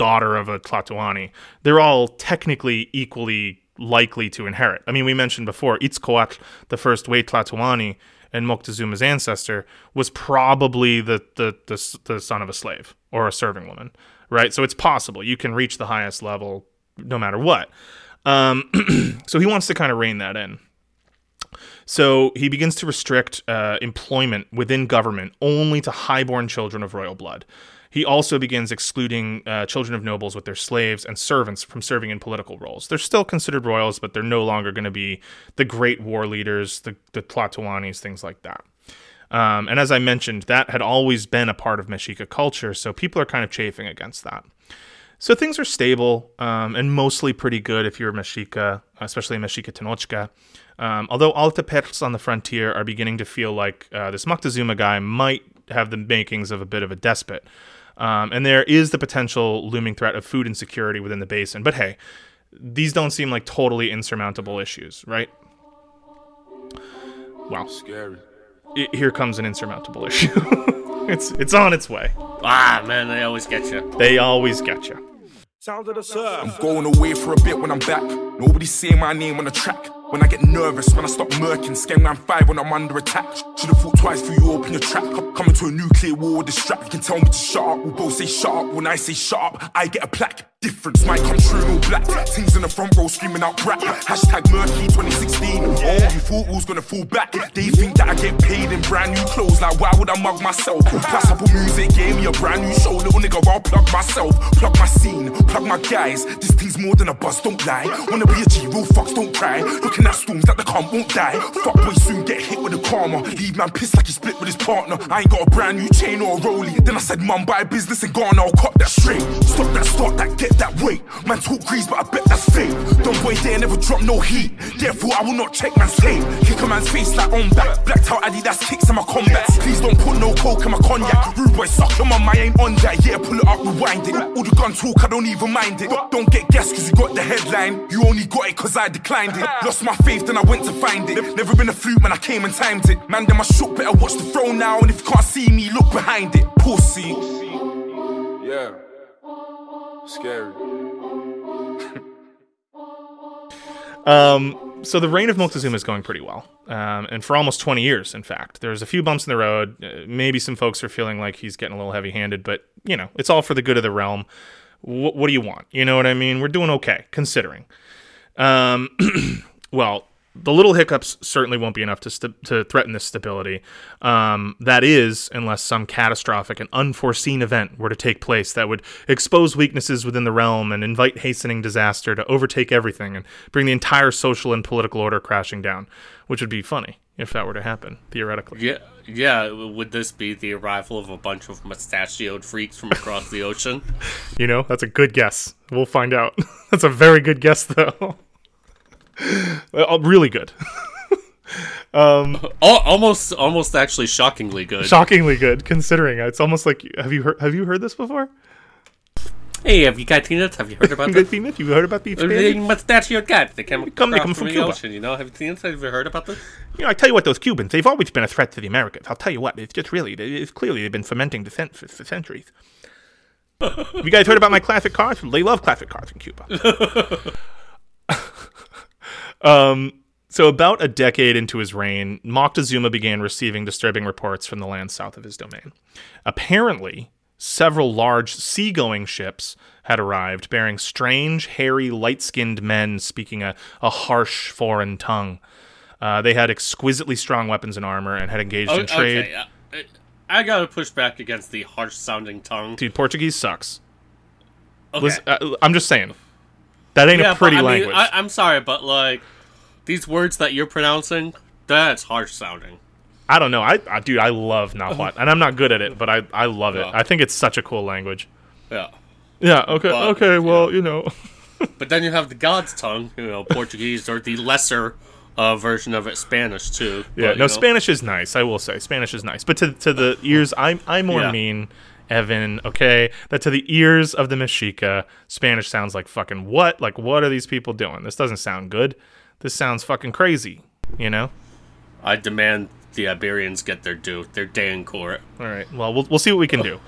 daughter of a Tlatoani. They're all technically equally likely to inherit. I mean, we mentioned before, Itzcoatl, the first Huey Tlatoani, and Moctezuma's ancestor was probably the, the, the, the son of a slave or a serving woman, right? So it's possible you can reach the highest level no matter what. Um, so he wants to kind of rein that in. So he begins to restrict uh, employment within government only to highborn children of royal blood. He also begins excluding uh, children of nobles with their slaves and servants from serving in political roles. They're still considered royals, but they're no longer going to be the great war leaders, the, the Tlatoanis, things like that. Um, and as I mentioned, that had always been a part of Mexica culture, so people are kind of chafing against that. So things are stable um, and mostly pretty good if you're Mexica, especially Mexica Tenochca. Um, although Altepetls on the frontier are beginning to feel like uh, this Moctezuma guy might have the makings of a bit of a despot. Um, and there is the potential looming threat of food insecurity within the basin. But hey, these don't seem like totally insurmountable issues, right? Well, Scary. i- here comes an insurmountable issue. it's it's on its way. Ah, man, they always get you. They always get you. Sound of the surf. I'm going away for a bit when I'm back. Nobody's saying my name on the track. When I get nervous, when I stop murking, scan round five when I'm under attack. Should've thought twice before you open your trap. Com- Coming to a nuclear war with this strap. You can tell me to shut up. We both say shut up. When I say shut up, I get a plaque. Difference might come true all black. Things in the front row screaming out brat. Hashtag murky 2016. Oh, you thought was gonna fall back. They think that I get paid in brand new clothes. Like, why would I mug myself? Plus, Apple Music gave me a brand new show. Little nigga, I'll plug myself. Plug my scene. Plug my guys. This thing's more than a buzz, don't lie. Wanna be a G, real fucks, don't cry. Looking at storms that the calm won't die. Fuck boy soon get hit with a karma. Leave man pissed like he split with his partner. I ain't got a brand new chain or a rollie. Then I said, Mum, buy a business in Ghana, I'll cut that straight. Stop that, start that, get that weight. Man talk grease, but I bet that's fake. Don't boy there never drop no heat. Therefore, I will not check man's fame. Kick a man's face like on back. Blacked out Adidas kicks in my combats. Please don't put no coke in my cognac. Rude boy, suck your mum, I ain't on that. Yeah, pull it up, rewind it. All the gun talk, I don't even mind it. Don't get gas cause you got the headline. You only got it cause I declined it. Lost my faith, then I went to find it. Never been a fluke, man, I came and timed it. Man, then my shook, better watch the throne now. And if you can't see me, look behind it. Pussy. Yeah. Scary. Um, so the reign of Moctezuma is going pretty well, um, and for almost 20 years, in fact. There's a few bumps in the road. Uh, maybe some folks are feeling like he's getting a little heavy-handed, but you know, it's all for the good of the realm. Wh- what do you want? You know what I mean? We're doing okay, considering. Um, well, the little hiccups certainly won't be enough to st- to threaten this stability. Um, that is, unless some catastrophic and unforeseen event were to take place that would expose weaknesses within the realm and invite hastening disaster to overtake everything and bring the entire social and political order crashing down, which would be funny if that were to happen theoretically. Yeah, yeah. Would this be the arrival of a bunch of mustachioed freaks from across the ocean? You know, that's a good guess. We'll find out. that's a very good guess, though. Uh, um, really good. Um, Al- almost, almost actually shockingly good. Shockingly good, considering it's almost like have you heard have you heard this before? hey, have you got peanuts? Have you heard about Good this? peanut, you heard about the The expanded? mustachioed cat. They came, Come- they come from, from the Cuba. ocean. You know, have you seen this? Have you heard about this? You know, I tell you what, those Cubans, they've always been a threat to the Americans. I'll tell you what, it's just really, it's clearly they've been fermenting the cent- for, for centuries. Have you guys heard about my classic cars? They love classic cars in Cuba. Um, so about a decade into his reign, Moctezuma began receiving disturbing reports from the lands south of his domain. Apparently, several large seagoing ships had arrived bearing strange, hairy, light skinned men speaking a, a harsh foreign tongue. Uh, they had exquisitely strong weapons and armor and had engaged in trade. Okay, uh, I gotta push back against the harsh sounding tongue. Dude, Portuguese sucks. Okay. Listen, uh, I'm just saying. That ain't yeah, a pretty but, I language. Mean, I, I'm sorry, but like these words that you're pronouncing, that's harsh sounding. I don't know. I, I dude, I love Nahuatl, and I'm not good at it, but I, I love it. Yeah. I think it's such a cool language. Yeah. Yeah. Okay. But, okay. Well, you know. But then you have the God's tongue, you know, Portuguese, or the lesser uh, version of it, Spanish too. Yeah. But, no, know, Spanish is nice. I will say Spanish is nice, but to to the ears, I'm I'm more Yeah. mean, Evan. Okay, that to the ears of the Mexica, Spanish sounds like fucking what? Like what are these people doing? This doesn't sound good. This sounds fucking crazy. You know. I demand the Iberians get their due, their day in court. All right. Well, we'll we'll see what we can do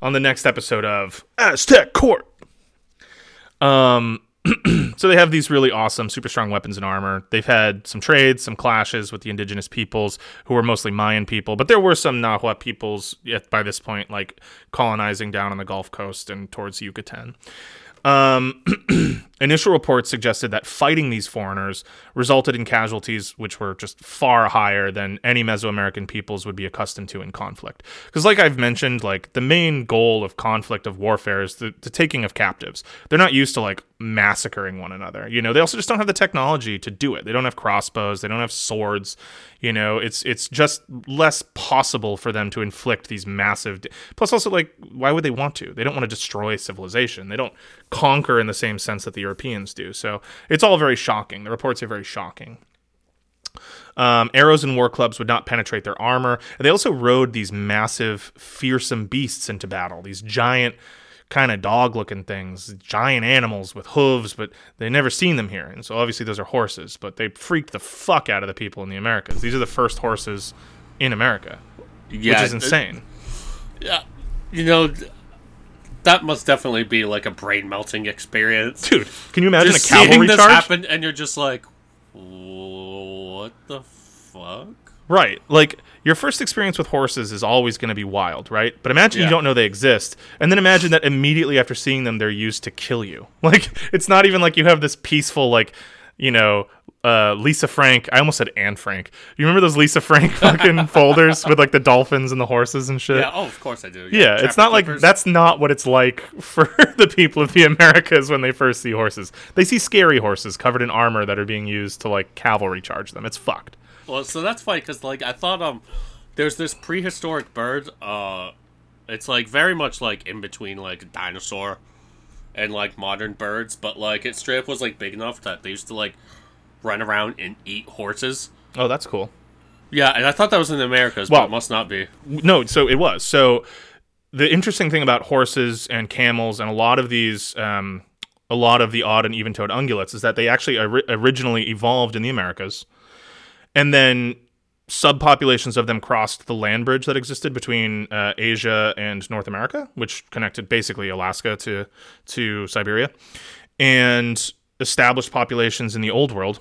on the next episode of Aztec Court. Um. so they have these really awesome, super strong weapons and armor. They've had some trades, some clashes with the indigenous peoples, who were mostly Mayan people, but there were some Nahua peoples yet by this point, like colonizing down on the Gulf Coast and towards Yucatan. Um, initial reports suggested that fighting these foreigners resulted in casualties which were just far higher than any Mesoamerican peoples would be accustomed to in conflict. Because, like I've mentioned, like the main goal of conflict of warfare is the, the taking of captives. They're not used to like massacring one another. You know, they also just don't have the technology to do it. They don't have crossbows. They don't have swords. You know, it's it's just less possible for them to inflict these massive. Plus, also like, why would they want to? They don't want to destroy civilization. They don't conquer in the same sense that the Europeans do. So it's all very shocking. The reports are very shocking. Um, arrows and war clubs would not penetrate their armor. And they also rode these massive, fearsome beasts into battle. These giant, kind of dog-looking things, giant animals with hooves, but they never seen them here. And so obviously those are horses. But they freaked the fuck out of the people in the Americas. These are the first horses in America, Yeah, which is it- insane. Yeah, you know, that must definitely be like a brain melting experience. Dude, can you imagine just a cavalry this charge? happen, and you're just like, what the fuck? Right. Like your first experience with horses is always going to be wild, right? But imagine you don't know they exist, and then imagine that immediately after seeing them, they're used to kill you. Like it's not even like you have this peaceful, like you know, uh, Lisa Frank. I almost said Anne Frank. You remember those Lisa Frank fucking folders with like the dolphins and the horses and shit? Yeah, oh, of course I do. Yeah, it's Trapper not like that's not what it's like for the people of the Americas when they first see horses. They see scary horses covered in armor that are being used to like cavalry charge them. It's fucked. Well, so that's funny because like I thought um, there's this prehistoric bird. Uh, it's like very much like in between like a dinosaur and like modern birds, but like it straight up was like big enough that they used to like run around and eat horses. Oh, that's cool. Yeah, and I thought that was in the Americas, Well- but it must not be. No, so it was. So the interesting thing about horses and camels and a lot of these, um, a lot of the odd and even-toed ungulates is that they actually ori- originally evolved in the Americas, and then subpopulations of them crossed the land bridge that existed between uh, Asia and North America, which connected basically Alaska to to Siberia, and established populations in the Old World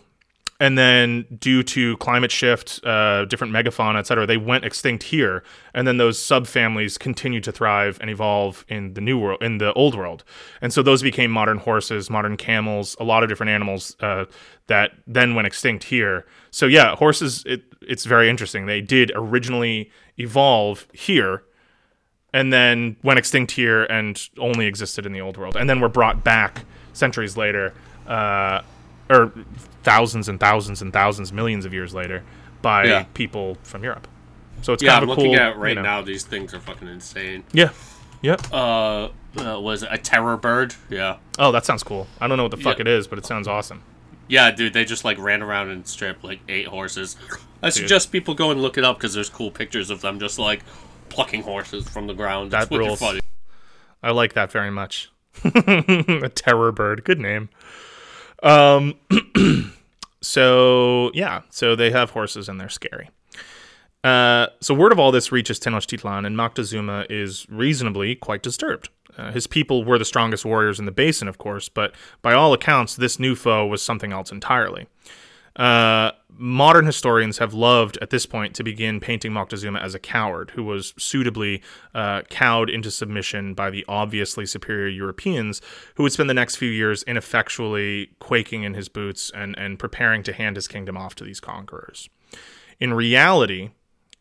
and then due to climate shift, uh, different megafauna, et cetera, they went extinct here, and then those subfamilies continued to thrive and evolve in the new world, in the old world, and so those became modern horses, modern camels, a lot of different animals uh, that then went extinct here. So yeah, horses, it, it's very interesting. They did originally evolve here, and then went extinct here and only existed in the old world, and then were brought back centuries later, uh, or thousands and thousands and thousands, millions of years later, by Yeah. people from Europe. So it's Yeah, kind I'm of a looking cool, at right you know- now. These things are fucking insane. Yeah, yeah. Uh, uh, was it a terror bird? Yeah. Oh, that sounds cool. I don't know what the fuck Yeah. it is, but it sounds awesome. Yeah, dude, they just like ran around and stripped like eight horses. I suggest people go and look it up because there's cool pictures of them just like plucking horses from the ground. That It's rules. funny. I like that very much. a terror bird, good name. Um, so yeah, so they have horses and they're scary. Uh, so word of all this reaches Tenochtitlan, and Moctezuma is reasonably quite disturbed. Uh, his people were the strongest warriors in the basin, of course, but by all accounts, this new foe was something else entirely. Uh, modern historians have loved at this point to begin painting Moctezuma as a coward who was suitably uh, cowed into submission by the obviously superior Europeans, who would spend the next few years ineffectually quaking in his boots and, and preparing to hand his kingdom off to these conquerors. In reality,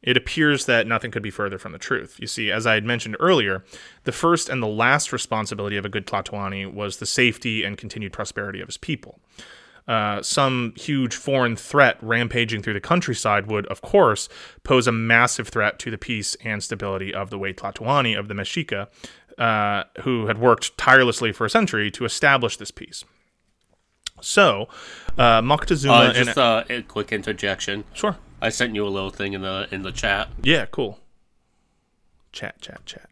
it appears that nothing could be further from the truth. You see, as I had mentioned earlier, the first and the last responsibility of a good Tlatoani was the safety and continued prosperity of his people. Uh, some huge foreign threat rampaging through the countryside would, of course, pose a massive threat to the peace and stability of the Huey Tlatoani of the Mexica, uh, who had worked tirelessly for a century to establish this peace. So, uh, Moctezuma Uh, just uh, a quick interjection. sure, I sent you a little thing in the in the chat. Yeah, cool. Chat, chat, chat.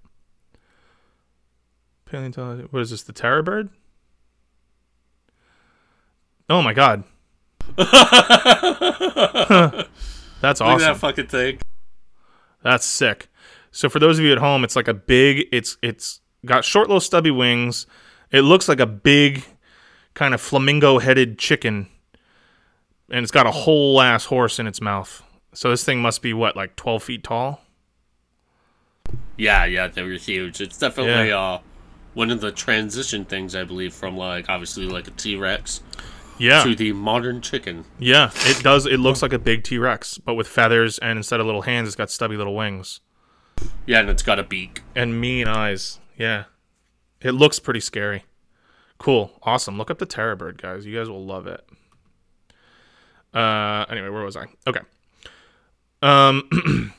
Paleontology. What is this? The terror bird? Oh my god. That's Look at awesome. that fucking thing. That's sick. So for those of you at home, it's like a big. It's it's got short, little, stubby wings. It looks like a big, kind of flamingo-headed chicken, and it's got a whole ass horse in its mouth. So this thing must be what, like twelve feet tall? Yeah, yeah, they were huge. It's definitely Yeah. uh one of the transition things I believe from like obviously like a T Rex Yeah, to the modern chicken. yeah. It does. It looks like a big T Rex, but with feathers, and instead of little hands, it's got stubby little wings Yeah, and it's got a beak. and mean eyes. Yeah, it looks pretty scary. Cool, awesome. Look up the Terror Bird, guys. You guys will love it. Uh, anyway, where was I? Okay. Um,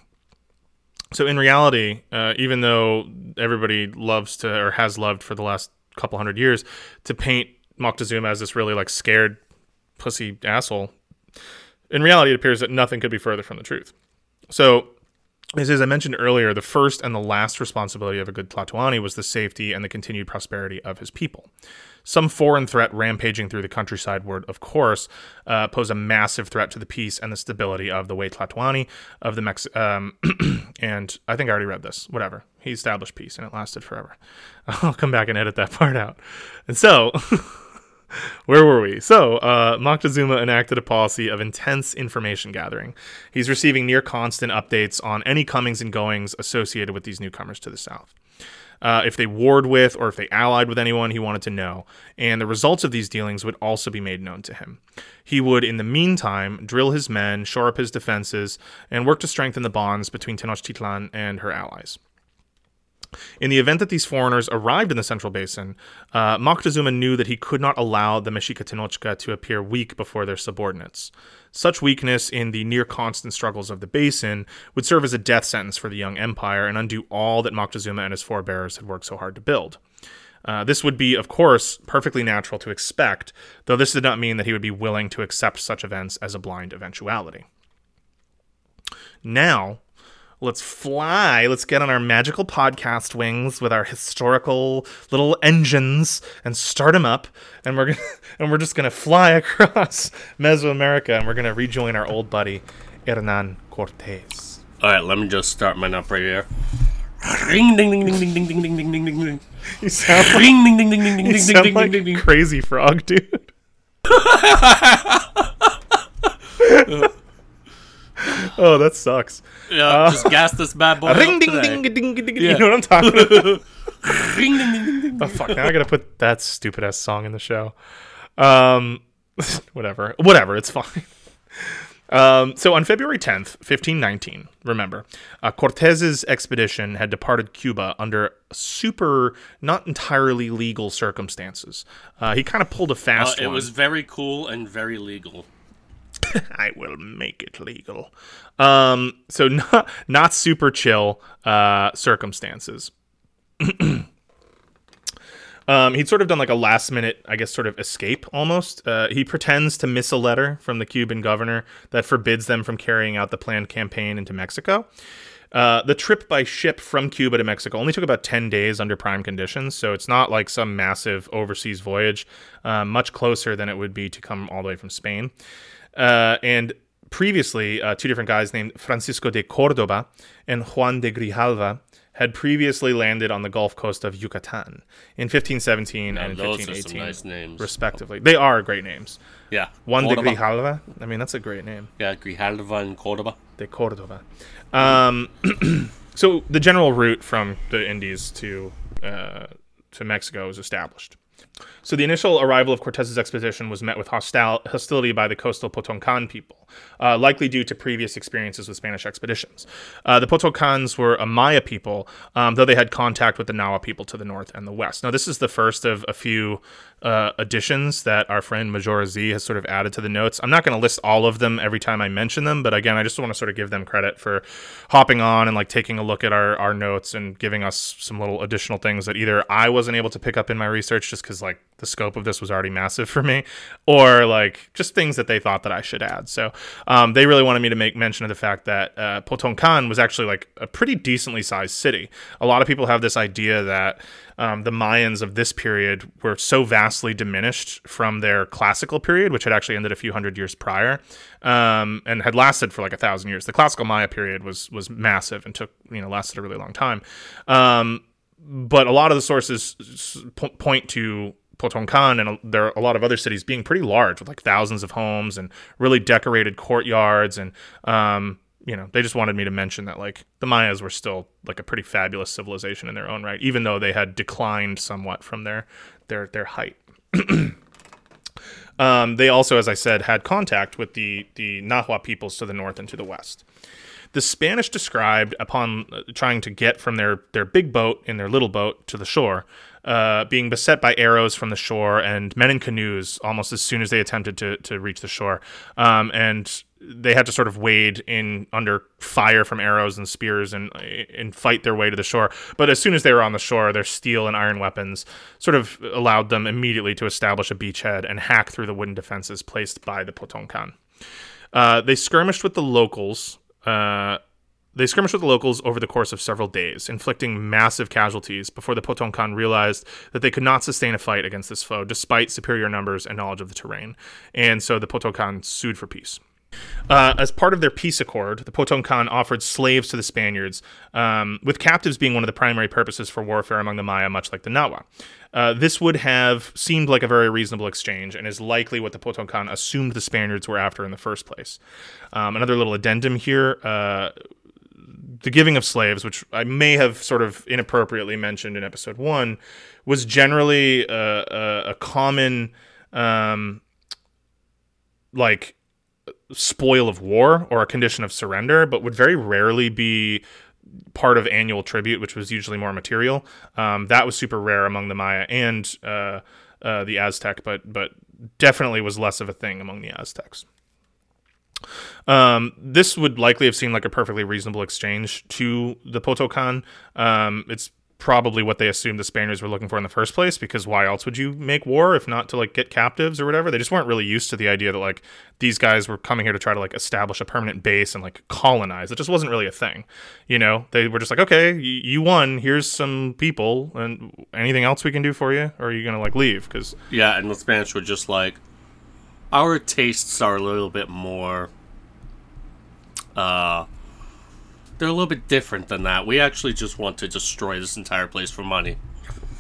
so in reality, uh, even though everybody loves to or has loved for the last couple hundred years to paint Moctezuma as this really like scared pussy asshole, in reality, it appears that nothing could be further from the truth. So as, I mentioned earlier, the first and the last responsibility of a good Tlatoani was the safety and the continued prosperity of his people. Some foreign threat rampaging through the countryside would, of course, uh, pose a massive threat to the peace and the stability of the Huey Tlatoani of the Mex. Um, and I think I already read this. Whatever. He established peace, and it lasted forever. I'll come back and edit that part out. And so. Where were we? So, uh, Moctezuma enacted a policy of intense information gathering. He's receiving near constant updates on any comings and goings associated with these newcomers to the south. Uh, if they warred with or if they allied with anyone, he wanted to know. And the results of these dealings would also be made known to him. He would, in the meantime, drill his men, shore up his defenses, and work to strengthen the bonds between Tenochtitlan and her allies. In the event that these foreigners arrived in the Central Basin, uh, Moctezuma knew that he could not allow the Mexica Tenochca to appear weak before their subordinates. Such weakness in the near constant struggles of the basin would serve as a death sentence for the young empire and undo all that Moctezuma and his forebears had worked so hard to build. Uh, this would be, of course, perfectly natural to expect, though this did not mean that he would be willing to accept such events as a blind eventuality. Now, let's fly. Let's get on our magical podcast wings with our historical little engines and start them up. And we're gonna, and we're just gonna fly across Mesoamerica and we're gonna rejoin our old buddy Hernan Cortez. All right, let me just start mine up right here. Ring ding ding ding ding ding ding ding ding ding ding ding. You sound like, Ring ding ding ding ding ding ding ding ding ding. Crazy Frog, dude. oh, that sucks. Yeah, just gas this bad boy. Ring ding ding ding ding ding. Yeah. You know what I'm talking about? Ring ding ding ding ding. Oh fuck! Now I gotta put that stupid ass song in the show. Um, whatever, whatever. It's fine. Um, so on February 10th, 1519, remember, uh, Cortez's expedition had departed Cuba under super, not entirely legal circumstances. Uh, he kind of pulled a Uh, fast it one. was very cool and very legal. I will make it legal. Um, so not not super chill uh, circumstances. um, he'd sort of done like a last minute, I guess, sort of escape almost. Uh, he pretends to miss a letter from the Cuban governor that forbids them from carrying out the planned campaign into Mexico. Uh, the trip by ship from Cuba to Mexico only took about 10 days under prime conditions, so it's not like some massive overseas voyage, uh, much closer than it would be to come all the way from Spain. Uh, and previously, uh, two different guys named Francisco de Cordoba and Juan de Grijalva had previously landed on the Gulf coast of Yucatan in 1517 and in those are 1518, some nice names. respectively. They are great names. Yeah. Juan de Grijalva, I mean, that's a great name. Yeah, Grijalva and Cordoba. de Cordoba. Um, so the general route from the Indies to uh, to Mexico was established. So the initial arrival of Cortez's expedition was met with hostility by the coastal Potoncan people, uh, likely due to previous experiences with Spanish expeditions. Uh, the Potoncans were a Maya people, um, though they had contact with the Nahua people to the north and the west. Now, this is the first of a few uh, additions that our friend Majora Z has sort of added to the notes. I'm not going to list all of them every time I mention them, but again, I just want to sort of give them credit for hopping on and like taking a look at our, our notes and giving us some little additional things that either I wasn't able to pick up in my research just because like the scope of this was already massive for me, or like just things that they thought that I should add. So um, they really wanted me to make mention of the fact that uh, Potoncan was actually like a pretty decently sized city. A lot of people have this idea that um, the Mayans of this period were so vastly diminished from their classical period, which had actually ended a few hundred years prior, um, and had lasted for like a thousand years. The classical Maya period was was massive and took you know lasted a really long time. Um, but a lot of the sources point to Potoncan and a- there are a lot of other cities being pretty large with like thousands of homes and really decorated courtyards and um, you know, they just wanted me to mention that like the Mayas were still like a pretty fabulous civilization in their own right, even though they had declined somewhat from their their their height. um, they also, as I said, had contact with the the Nahua peoples to the north and to the west. The Spanish described upon uh, trying to get from their, their big boat in their little boat to the shore, uh, being beset by arrows from the shore and men in canoes almost as soon as they attempted to, to reach the shore. Um, and they had to sort of wade in under fire from arrows and spears and and fight their way to the shore. But as soon as they were on the shore, their steel and iron weapons sort of allowed them immediately to establish a beachhead and hack through the wooden defenses placed by the Potonkan. Uh, they skirmished with the locals uh, they skirmished with the locals over the course of several days, inflicting massive casualties before the Potonkan realized that they could not sustain a fight against this foe despite superior numbers and knowledge of the terrain. And so the Potonkan sued for peace. Uh, as part of their peace accord, the Potonkan offered slaves to the Spaniards, um, with captives being one of the primary purposes for warfare among the Maya, much like the Nahua. Uh, this would have seemed like a very reasonable exchange and is likely what the Potonkan assumed the Spaniards were after in the first place. Um, another little addendum here. Uh, the giving of slaves, which I may have sort of inappropriately mentioned in episode one, was generally a, a, a common, um, like, spoil of war or a condition of surrender, but would very rarely be part of annual tribute, which was usually more material. Um, that was super rare among the Maya and uh, uh, the Aztec, but but definitely was less of a thing among the Aztecs. Um, this would likely have seemed like a perfectly reasonable exchange to the Potocan. Um, it's probably what they assumed the Spaniards were looking for in the first place because why else would you make war if not to like get captives or whatever? They just weren't really used to the idea that like these guys were coming here to try to like establish a permanent base and like colonize. It just wasn't really a thing. You know, they were just like, "Okay, you won. Here's some people and anything else we can do for you or are you going to like leave?" Cuz Yeah, and the Spanish were just like our tastes are a little bit more uh they're a little bit different than that. We actually just want to destroy this entire place for money.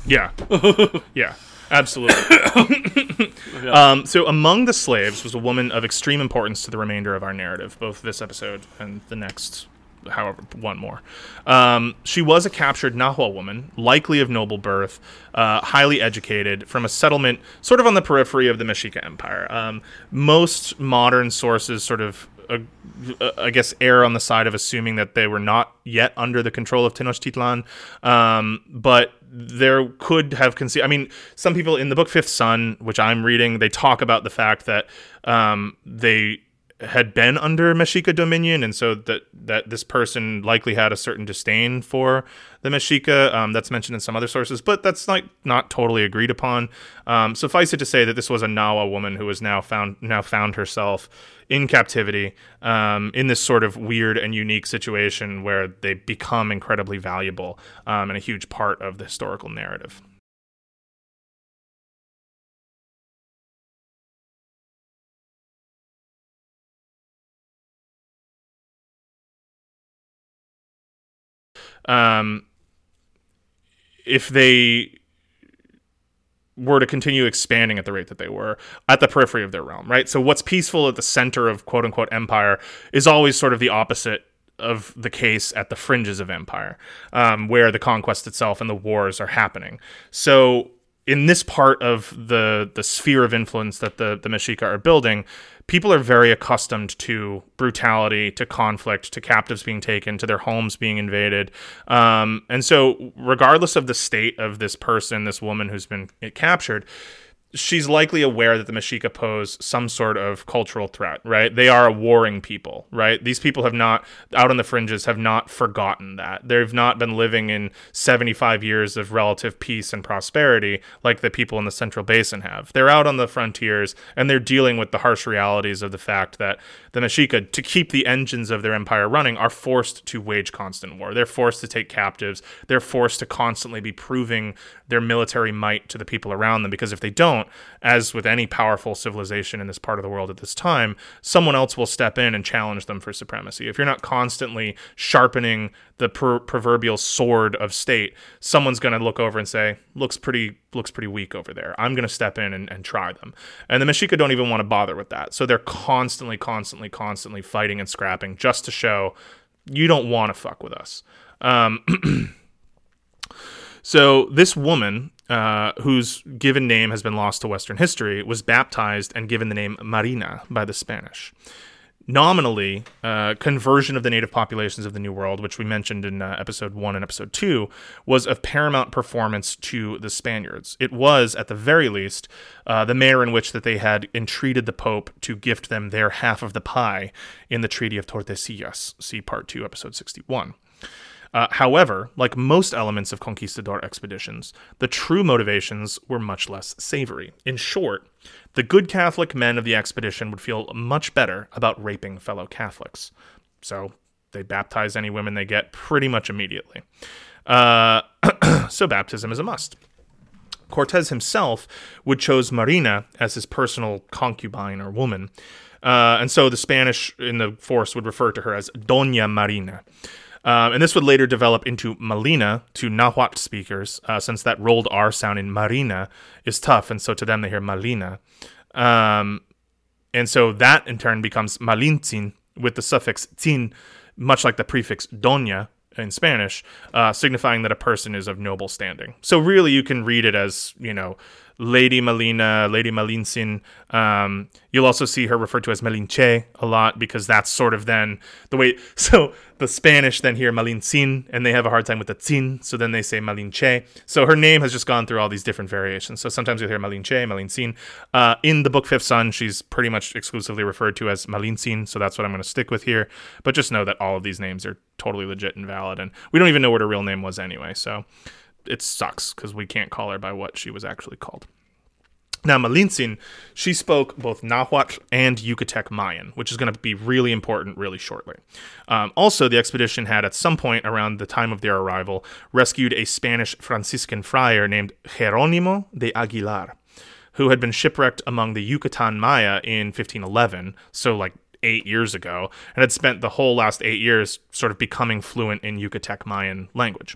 Yeah. yeah. Absolutely. um, so, among the slaves was a woman of extreme importance to the remainder of our narrative, both this episode and the next, however, one more. Um, she was a captured Nahua woman, likely of noble birth, uh, highly educated, from a settlement sort of on the periphery of the Mexica Empire. Um, most modern sources sort of uh, I guess err on the side of assuming that they were not yet under the control of Tenochtitlan, um, but there could have conceived. I mean, some people in the book Fifth Sun, which I'm reading, they talk about the fact that um, they had been under Mexica dominion, and so that that this person likely had a certain disdain for the Mexica. Um, that's mentioned in some other sources, but that's like not totally agreed upon. Um, suffice it to say that this was a Nahua woman who was now found now found herself in captivity um, in this sort of weird and unique situation where they become incredibly valuable um, and a huge part of the historical narrative. Um, if they were to continue expanding at the rate that they were at the periphery of their realm, right? So what's peaceful at the center of quote unquote empire is always sort of the opposite of the case at the fringes of empire, um, where the conquest itself and the wars are happening. So in this part of the the sphere of influence that the the Mexica are building, people are very accustomed to brutality, to conflict, to captives being taken, to their homes being invaded. Um, and so, regardless of the state of this person, this woman who's been captured, she's likely aware that the Mexica pose some sort of cultural threat, right? They are a warring people, right? These people have not, out on the fringes, have not forgotten that. They've not been living in 75 years of relative peace and prosperity like the people in the Central Basin have. They're out on the frontiers and they're dealing with the harsh realities of the fact that the Mexica, to keep the engines of their empire running, are forced to wage constant war. They're forced to take captives. They're forced to constantly be proving their military might to the people around them because if they don't, don't, as with any powerful civilization in this part of the world at this time, someone else will step in and challenge them for supremacy. If you're not constantly sharpening the per- proverbial sword of state, someone's going to look over and say, "Looks pretty looks pretty weak over there. I'm going to step in and, and try them." And the Mexica don't even want to bother with that, so they're constantly, constantly, constantly fighting and scrapping just to show you don't want to fuck with us. Um, so this woman, uh, whose given name has been lost to Western history, was baptized and given the name Marina by the Spanish. Nominally, uh, conversion of the native populations of the New World, which we mentioned in uh, episode one and episode two, was of paramount performance to the Spaniards. It was, at the very least, uh, the manner in which that they had entreated the Pope to gift them their half of the pie in the Treaty of Tordesillas. See Part Two, Episode sixty-one. Uh, however, like most elements of conquistador expeditions, the true motivations were much less savory. In short, the good Catholic men of the expedition would feel much better about raping fellow Catholics. So they baptize any women they get pretty much immediately. Uh, so baptism is a must. Cortez himself would chose Marina as his personal concubine or woman, uh, and so the Spanish in the force would refer to her as Doña Marina. Um, and this would later develop into Malina to Nahuatl speakers, uh, since that rolled R sound in Marina is tough, and so to them they hear Malina. Um, and so that in turn becomes Malintzin with the suffix tin, much like the prefix doña in Spanish, uh, signifying that a person is of noble standing. So really, you can read it as you know Lady Malina, Lady Malintzin. Um, you'll also see her referred to as Malinche a lot because that's sort of then the way. So the Spanish then hear Malintzin and they have a hard time with the tzin, so then they say Malinche. So her name has just gone through all these different variations. So sometimes you'll hear Malinche, Malintzin. Uh, in the book Fifth Sun, she's pretty much exclusively referred to as Malintzin, so that's what I'm going to stick with here. But just know that all of these names are totally legit and valid, and we don't even know what her real name was anyway. So it sucks because we can't call her by what she was actually called. Now, Malintzin, she spoke both Nahuatl and Yucatec Mayan, which is going to be really important really shortly. Um, also, the expedition had, at some point around the time of their arrival, rescued a Spanish Franciscan friar named Jeronimo de Aguilar, who had been shipwrecked among the Yucatan Maya in 1511, so like eight years ago, and had spent the whole last eight years sort of becoming fluent in Yucatec Mayan language.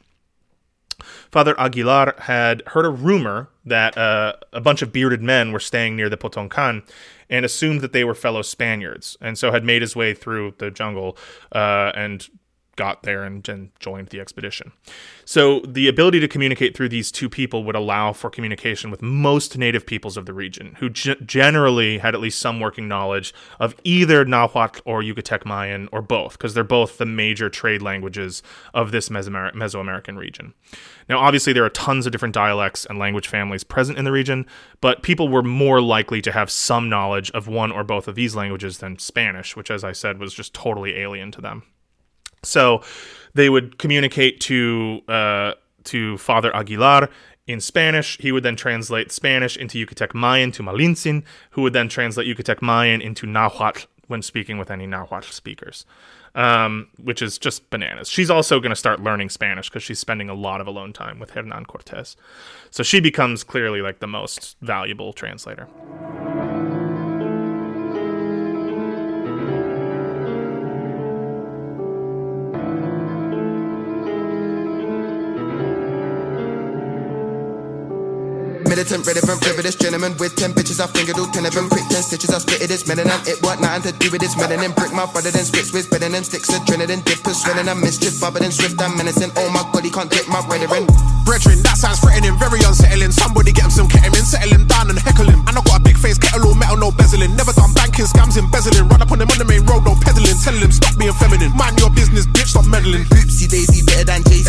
Father Aguilar had heard a rumor that uh, a bunch of bearded men were staying near the Potonchan and assumed that they were fellow Spaniards, and so had made his way through the jungle uh, and got there and, and, joined the expedition. So the ability to communicate through these two people would allow for communication with most native peoples of the region, who g- generally had at least some working knowledge of either Nahuatl or Yucatec Mayan or both, because they're both the major trade languages of this Mesoamer- Mesoamerican region. Now, obviously, there are tons of different dialects and language families present in the region, but people were more likely to have some knowledge of one or both of these languages than Spanish, which, as I said, was just totally alien to them. So they would communicate to uh, to Father Aguilar in Spanish. He would then translate Spanish into Yucatec Mayan to Malintzin, who would then translate Yucatec Mayan into Nahuatl when speaking with any Nahuatl speakers, um, which is just bananas. She's also going to start learning Spanish because she's spending a lot of alone time with Hernan Cortez. So she becomes clearly like the most valuable translator. Militant, relevant, privileged gentleman with ten bitches. I fingered all ten of them. Quick ten stitches. I split it. It's melanin. It what nothing to do with this melanin. Brick my brother than spits with better than sticks. Adrenaline, dippers, swelling. I'm mischief, bubble and swift. I'm menacing. Oh my god, he can't dip my brethren. Brethren, that sounds threatening, very unsettling. Somebody get him some ketamine, settle him down and heckle him. And I got a big face, kettle all metal, no bezeling. Never done banking, scams, embezzling. Run up on him on the main road, no peddling. Telling him stop being feminine. Mind your business, bitch, stop meddling. Oopsie daisy, better than Jay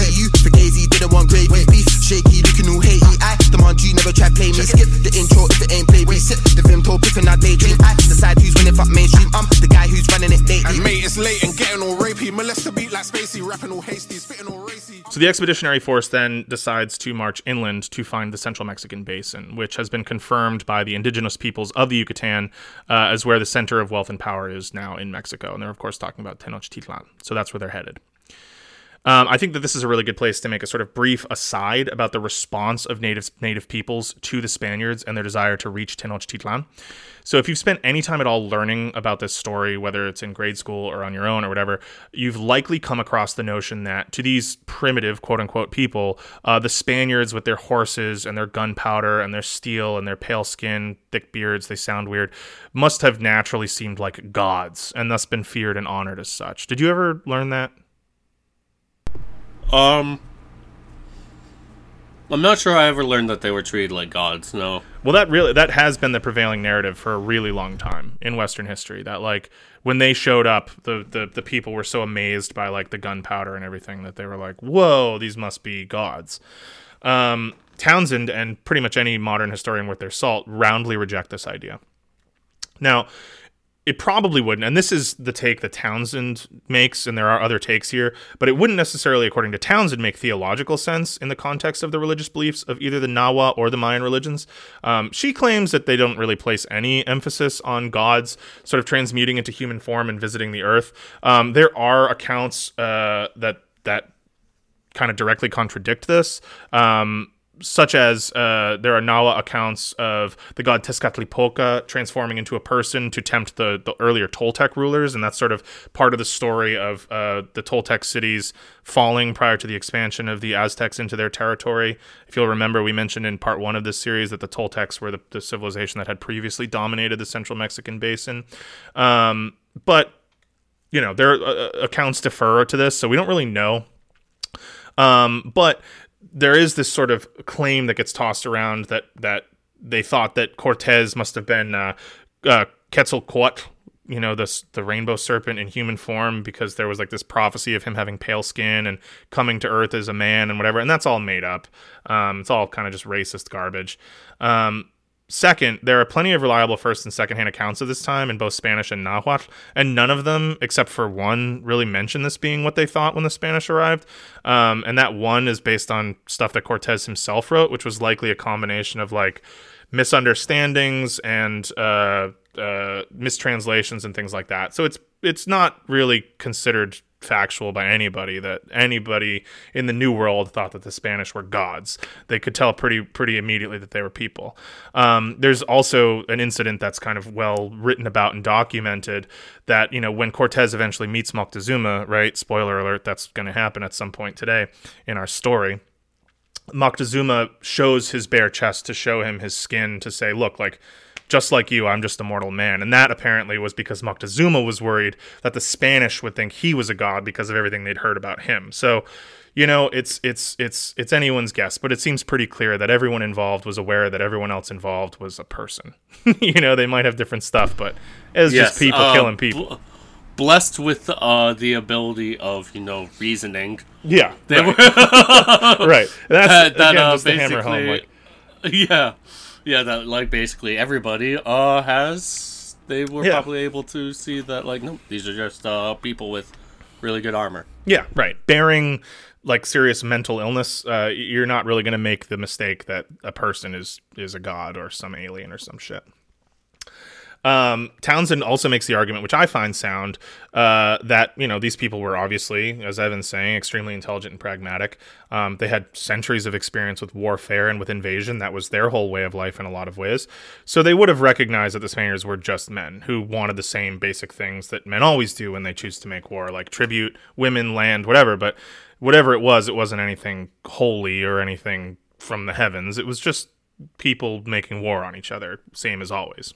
Skip the intro if it ain't play. We sit the film told pick and I daydream. I decide who's winning fuck mainstream. I'm the guy who's running it lately. And mate, it's late and getting all rapey. Molest the beat like Spacey, rapping all hasty, spitting all racy. So the expeditionary force then decides to march inland to find the central Mexican basin, which has been confirmed by the indigenous peoples of the Yucatan uh, as where the center of wealth and power is now in Mexico. And they're, of course, talking about Tenochtitlan. So that's where they're headed. Um, I think that this is a really good place to make a sort of brief aside about the response of native native peoples to the Spaniards and their desire to reach Tenochtitlan. So if you've spent any time at all learning about this story, whether it's in grade school or on your own or whatever, you've likely come across the notion that to these primitive quote unquote people, uh, the Spaniards with their horses and their gunpowder and their steel and their pale skin, thick beards, they sound weird, must have naturally seemed like gods and thus been feared and honored as such. Did you ever learn that? Um, I'm not sure I ever learned that they were treated like gods. No. Well, that really that has been the prevailing narrative for a really long time in Western history. That like when they showed up, the the, the people were so amazed by like the gunpowder and everything that they were like, "Whoa, these must be gods." Um, Townsend and pretty much any modern historian worth their salt roundly reject this idea. Now, it probably wouldn't, and this is the take that Townsend makes, and there are other takes here, but it wouldn't necessarily, according to Townsend, make theological sense in the context of the religious beliefs of either the Nahua or the Mayan religions. Um, she claims that they don't really place any emphasis on gods sort of transmuting into human form and visiting the earth. Um, there are accounts uh, that that kind of directly contradict this. Um, such as uh, there are Nahua accounts of the god Tezcatlipoca transforming into a person to tempt the, the earlier Toltec rulers, and that's sort of part of the story of uh, the Toltec cities falling prior to the expansion of the Aztecs into their territory. If you'll remember, we mentioned in part one of this series that the Toltecs were the, the civilization that had previously dominated the central Mexican basin. Um, but, you know, their uh, accounts defer to this, so we don't really know. Um, but there is this sort of claim that gets tossed around that that they thought that Cortez must have been uh, uh, Quetzalcoatl, you know, this the rainbow serpent in human form, because there was like this prophecy of him having pale skin and coming to Earth as a man and whatever, and that's all made up. Um, it's all kind of just racist garbage. Um, Second, there are plenty of reliable first and second hand accounts of this time in both Spanish and Nahuatl, and none of them, except for one, really mention this being what they thought when the Spanish arrived. Um, and that one is based on stuff that Cortez himself wrote, which was likely a combination of like misunderstandings and uh, uh, mistranslations and things like that. So it's it's not really considered factual by anybody that anybody in the new world thought that the Spanish were gods. They could tell pretty pretty immediately that they were people. Um, there's also an incident that's kind of well written about and documented that you know when Cortez eventually meets Moctezuma, right? Spoiler alert, that's going to happen at some point today in our story. Moctezuma shows his bare chest to show him his skin to say, look, like just like you, I'm just a mortal man. And that apparently was because Moctezuma was worried that the Spanish would think he was a god because of everything they'd heard about him. So, you know, it's it's it's it's anyone's guess, but it seems pretty clear that everyone involved was aware that everyone else involved was a person. you know, they might have different stuff, but it's Yes, just people uh, killing people. bl- blessed with uh, the ability of you know reasoning. yeah, They right. were right. That's that, that again, uh, just basically, hammer home. Like, yeah, yeah. That like basically everybody uh has they were Yeah. probably able to see that like no, these are just uh people with really good armor. Yeah, right. Bearing like serious mental illness, uh, you're not really going to make the mistake that a person is is a god or some alien or some shit. Um, Townsend also makes the argument, which I find sound, uh, that you know these people were obviously, as Evan's saying, extremely intelligent and pragmatic. Um, they had centuries of experience with warfare and with invasion. That was their whole way of life in a lot of ways. So they would have recognized that the Spaniards were just men who wanted the same basic things that men always do when they choose to make war, like tribute, women, land, whatever. But whatever it was, it wasn't anything holy or anything from the heavens. It was just people making war on each other, same as always.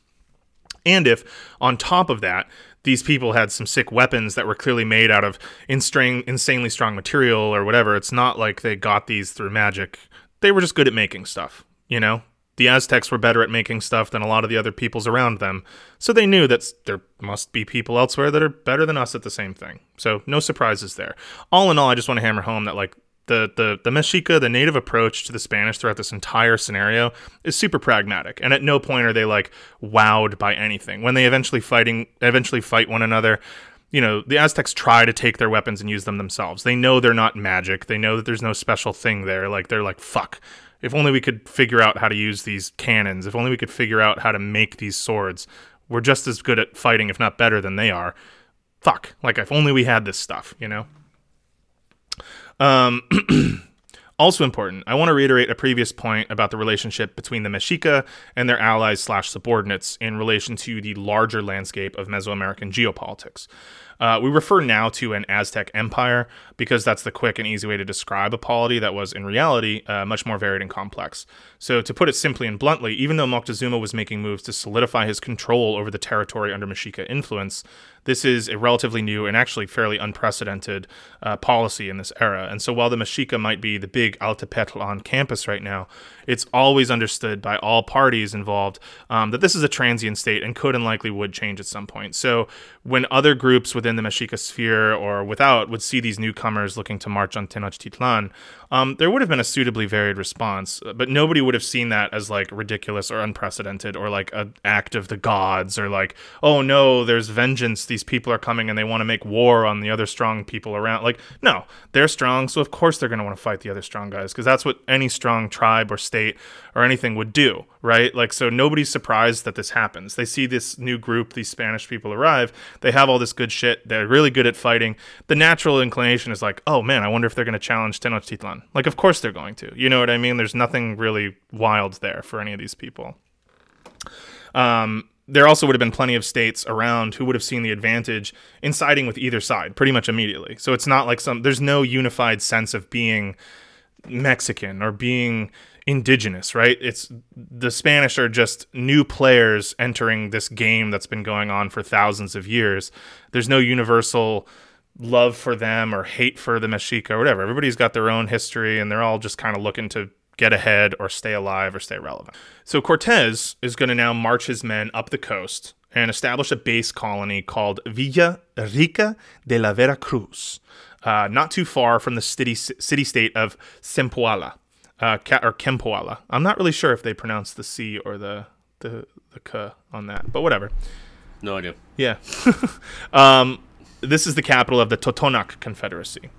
And if, on top of that, these people had some sick weapons that were clearly made out of insanely strong material or whatever, it's not like they got these through magic. They were just good at making stuff, you know? The Aztecs were better at making stuff than a lot of the other peoples around them, so they knew that there must be people elsewhere that are better than us at the same thing. So, no surprises there. All in all, I just want to hammer home that, like, the, the the Mexica, the native approach to the Spanish throughout this entire scenario is super pragmatic, and at no point are they like wowed by anything. When they eventually fighting eventually fight one another, you know the Aztecs try to take their weapons and use them themselves. They know they're not magic. They know that there's no special thing there. Like they're like fuck. If only we could figure out how to use these cannons. If only we could figure out how to make these swords. We're just as good at fighting, if not better, than they are. Fuck. Like if only we had this stuff, you know. Um, also important, I want to reiterate a previous point about the relationship between the Mexica and their allies slash subordinates in relation to the larger landscape of Mesoamerican geopolitics. Uh, we refer now to an Aztec empire because that's the quick and easy way to describe a polity that was, in reality, uh, much more varied and complex. So, to put it simply and bluntly, even though Moctezuma was making moves to solidify his control over the territory under Mexica influence, this is a relatively new and actually fairly unprecedented uh, policy in this era. And so, while the Mexica might be the big Altepetl on campus right now, it's always understood by all parties involved um, that this is a transient state and could and likely would change at some point. So, when other groups within the Mexica sphere or without would see these newcomers looking to march on Tenochtitlan, um, there would have been a suitably varied response, but nobody would have seen that as like ridiculous or unprecedented or like an act of the gods or like, oh no, there's vengeance. These people are coming and they want to make war on the other strong people around. Like, no, they're strong, so of course they're going to want to fight the other strong guys because that's what any strong tribe or state or anything would do, right? Like, so nobody's surprised that this happens. They see this new group, these Spanish people arrive, they have all this good shit, they're really good at fighting. The natural inclination is like, oh man, I wonder if they're going to challenge Tenochtitlan. Like, of course they're going to. You know what I mean? There's nothing really wild there for any of these people. Um, there also would have been plenty of states around who would have seen the advantage in siding with either side pretty much immediately. So it's not like some, there's no unified sense of being Mexican or being indigenous, right? It's the Spanish are just new players entering this game that's been going on for thousands of years. There's no universal love for them or hate for the Mexica or whatever. Everybody's got their own history and they're all just kind of looking to get ahead or stay alive or stay relevant. So Cortez is going to now march his men up the coast and establish a base colony called Villa Rica de la Vera Cruz, uh, not too far from the city city state of Cempoala, uh, or Kempoala. I'm not really sure if they pronounce the C or the the the K on that, but whatever. No idea. Yeah. um, this is the capital of the Totonac Confederacy.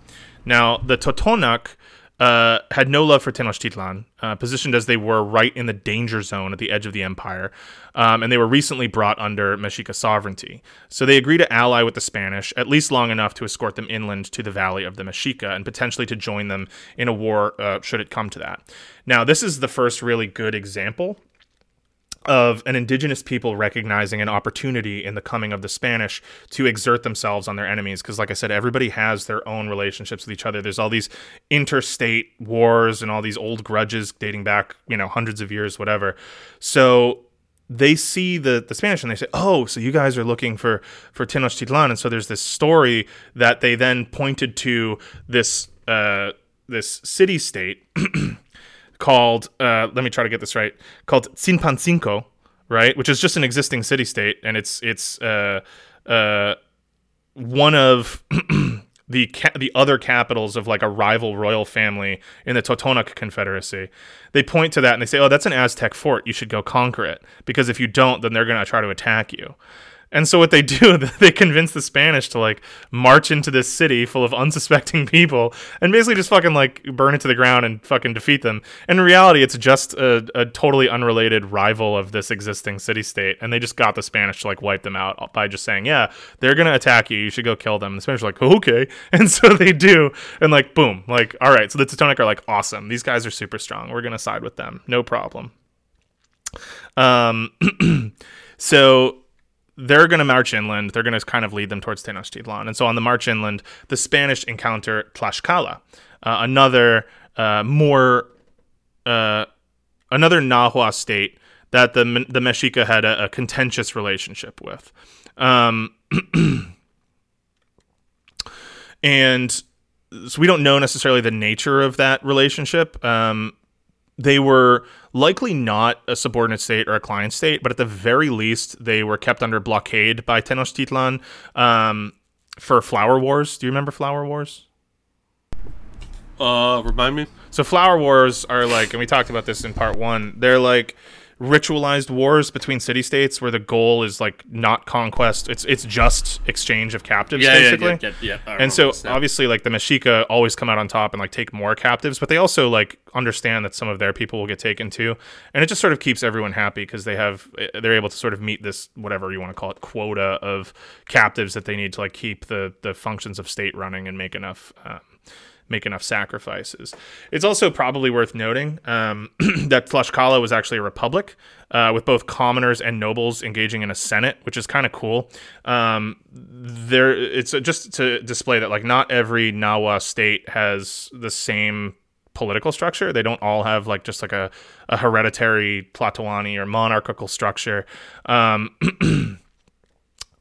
Now, the Totonac uh, had no love for Tenochtitlan, uh, positioned as they were right in the danger zone at the edge of the empire, um, and they were recently brought under Mexica sovereignty. So they agreed to ally with the Spanish, at least long enough to escort them inland to the valley of the Mexica and potentially to join them in a war uh, should it come to that. Now, this is the first really good example of an indigenous people recognizing an opportunity in the coming of the Spanish to exert themselves on their enemies. Because, like I said, everybody has their own relationships with each other. There's all these interstate wars and all these old grudges dating back, you know, hundreds of years, whatever. So they see the, the Spanish and they say, "Oh, so you guys are looking for for Tenochtitlan," and so there's this story that they then pointed to this uh, this city state called uh, let me try to get this right called Zinpancinco, right, which is just an existing city state, and it's it's uh, uh, one of the ca- the other capitals of like a rival royal family in the Totonac Confederacy. They point to that and they say, "Oh, that's an Aztec fort. You should go conquer it because if you don't, then they're going to try to attack you." And so what they do, they convince the Spanish to like march into this city full of unsuspecting people and basically just fucking like burn it to the ground and fucking defeat them. And in reality, it's just a, a totally unrelated rival of this existing city state. And they just got the Spanish to like wipe them out by just saying, yeah, they're going to attack you. You should go kill them. And the Spanish are like, okay. And so they do. And like, boom, like, all right. So the Totonac are like, awesome. These guys are super strong. We're going to side with them. No problem. Um, so they're going to march inland. They're going to kind of lead them towards Tenochtitlan. And so on the march inland, the Spanish encounter Tlaxcala, uh, another uh, more uh, another Nahua state that the the Mexica had a, a contentious relationship with. Um, and so we don't know necessarily the nature of that relationship. Um, they were likely not a subordinate state or a client state, but at the very least, they were kept under blockade by Tenochtitlan um, for flower wars. Do you remember flower wars? Uh, remind me. So flower wars are like, and we talked about this in part one. They're like ritualized wars between city states where the goal is like not conquest. It's it's just exchange of captives Yeah, basically. yeah, yeah, yeah, and so obviously like the Mexica always come out on top and like take more captives but they also like understand that some of their people will get taken too. And it just sort of keeps everyone happy because they have eh, they're able to sort of meet this whatever you want to call it quota of captives that they need to like keep the the functions of state running and make enough um, make enough sacrifices. It's also probably worth noting um, that Tlaxcala was actually a republic uh, with both commoners and nobles engaging in a senate, which is kind of cool. Um, there, it's just to display that like not every Nahua state has the same political structure. They don't all have like just like a, a hereditary Tlatoani or monarchical structure. Um,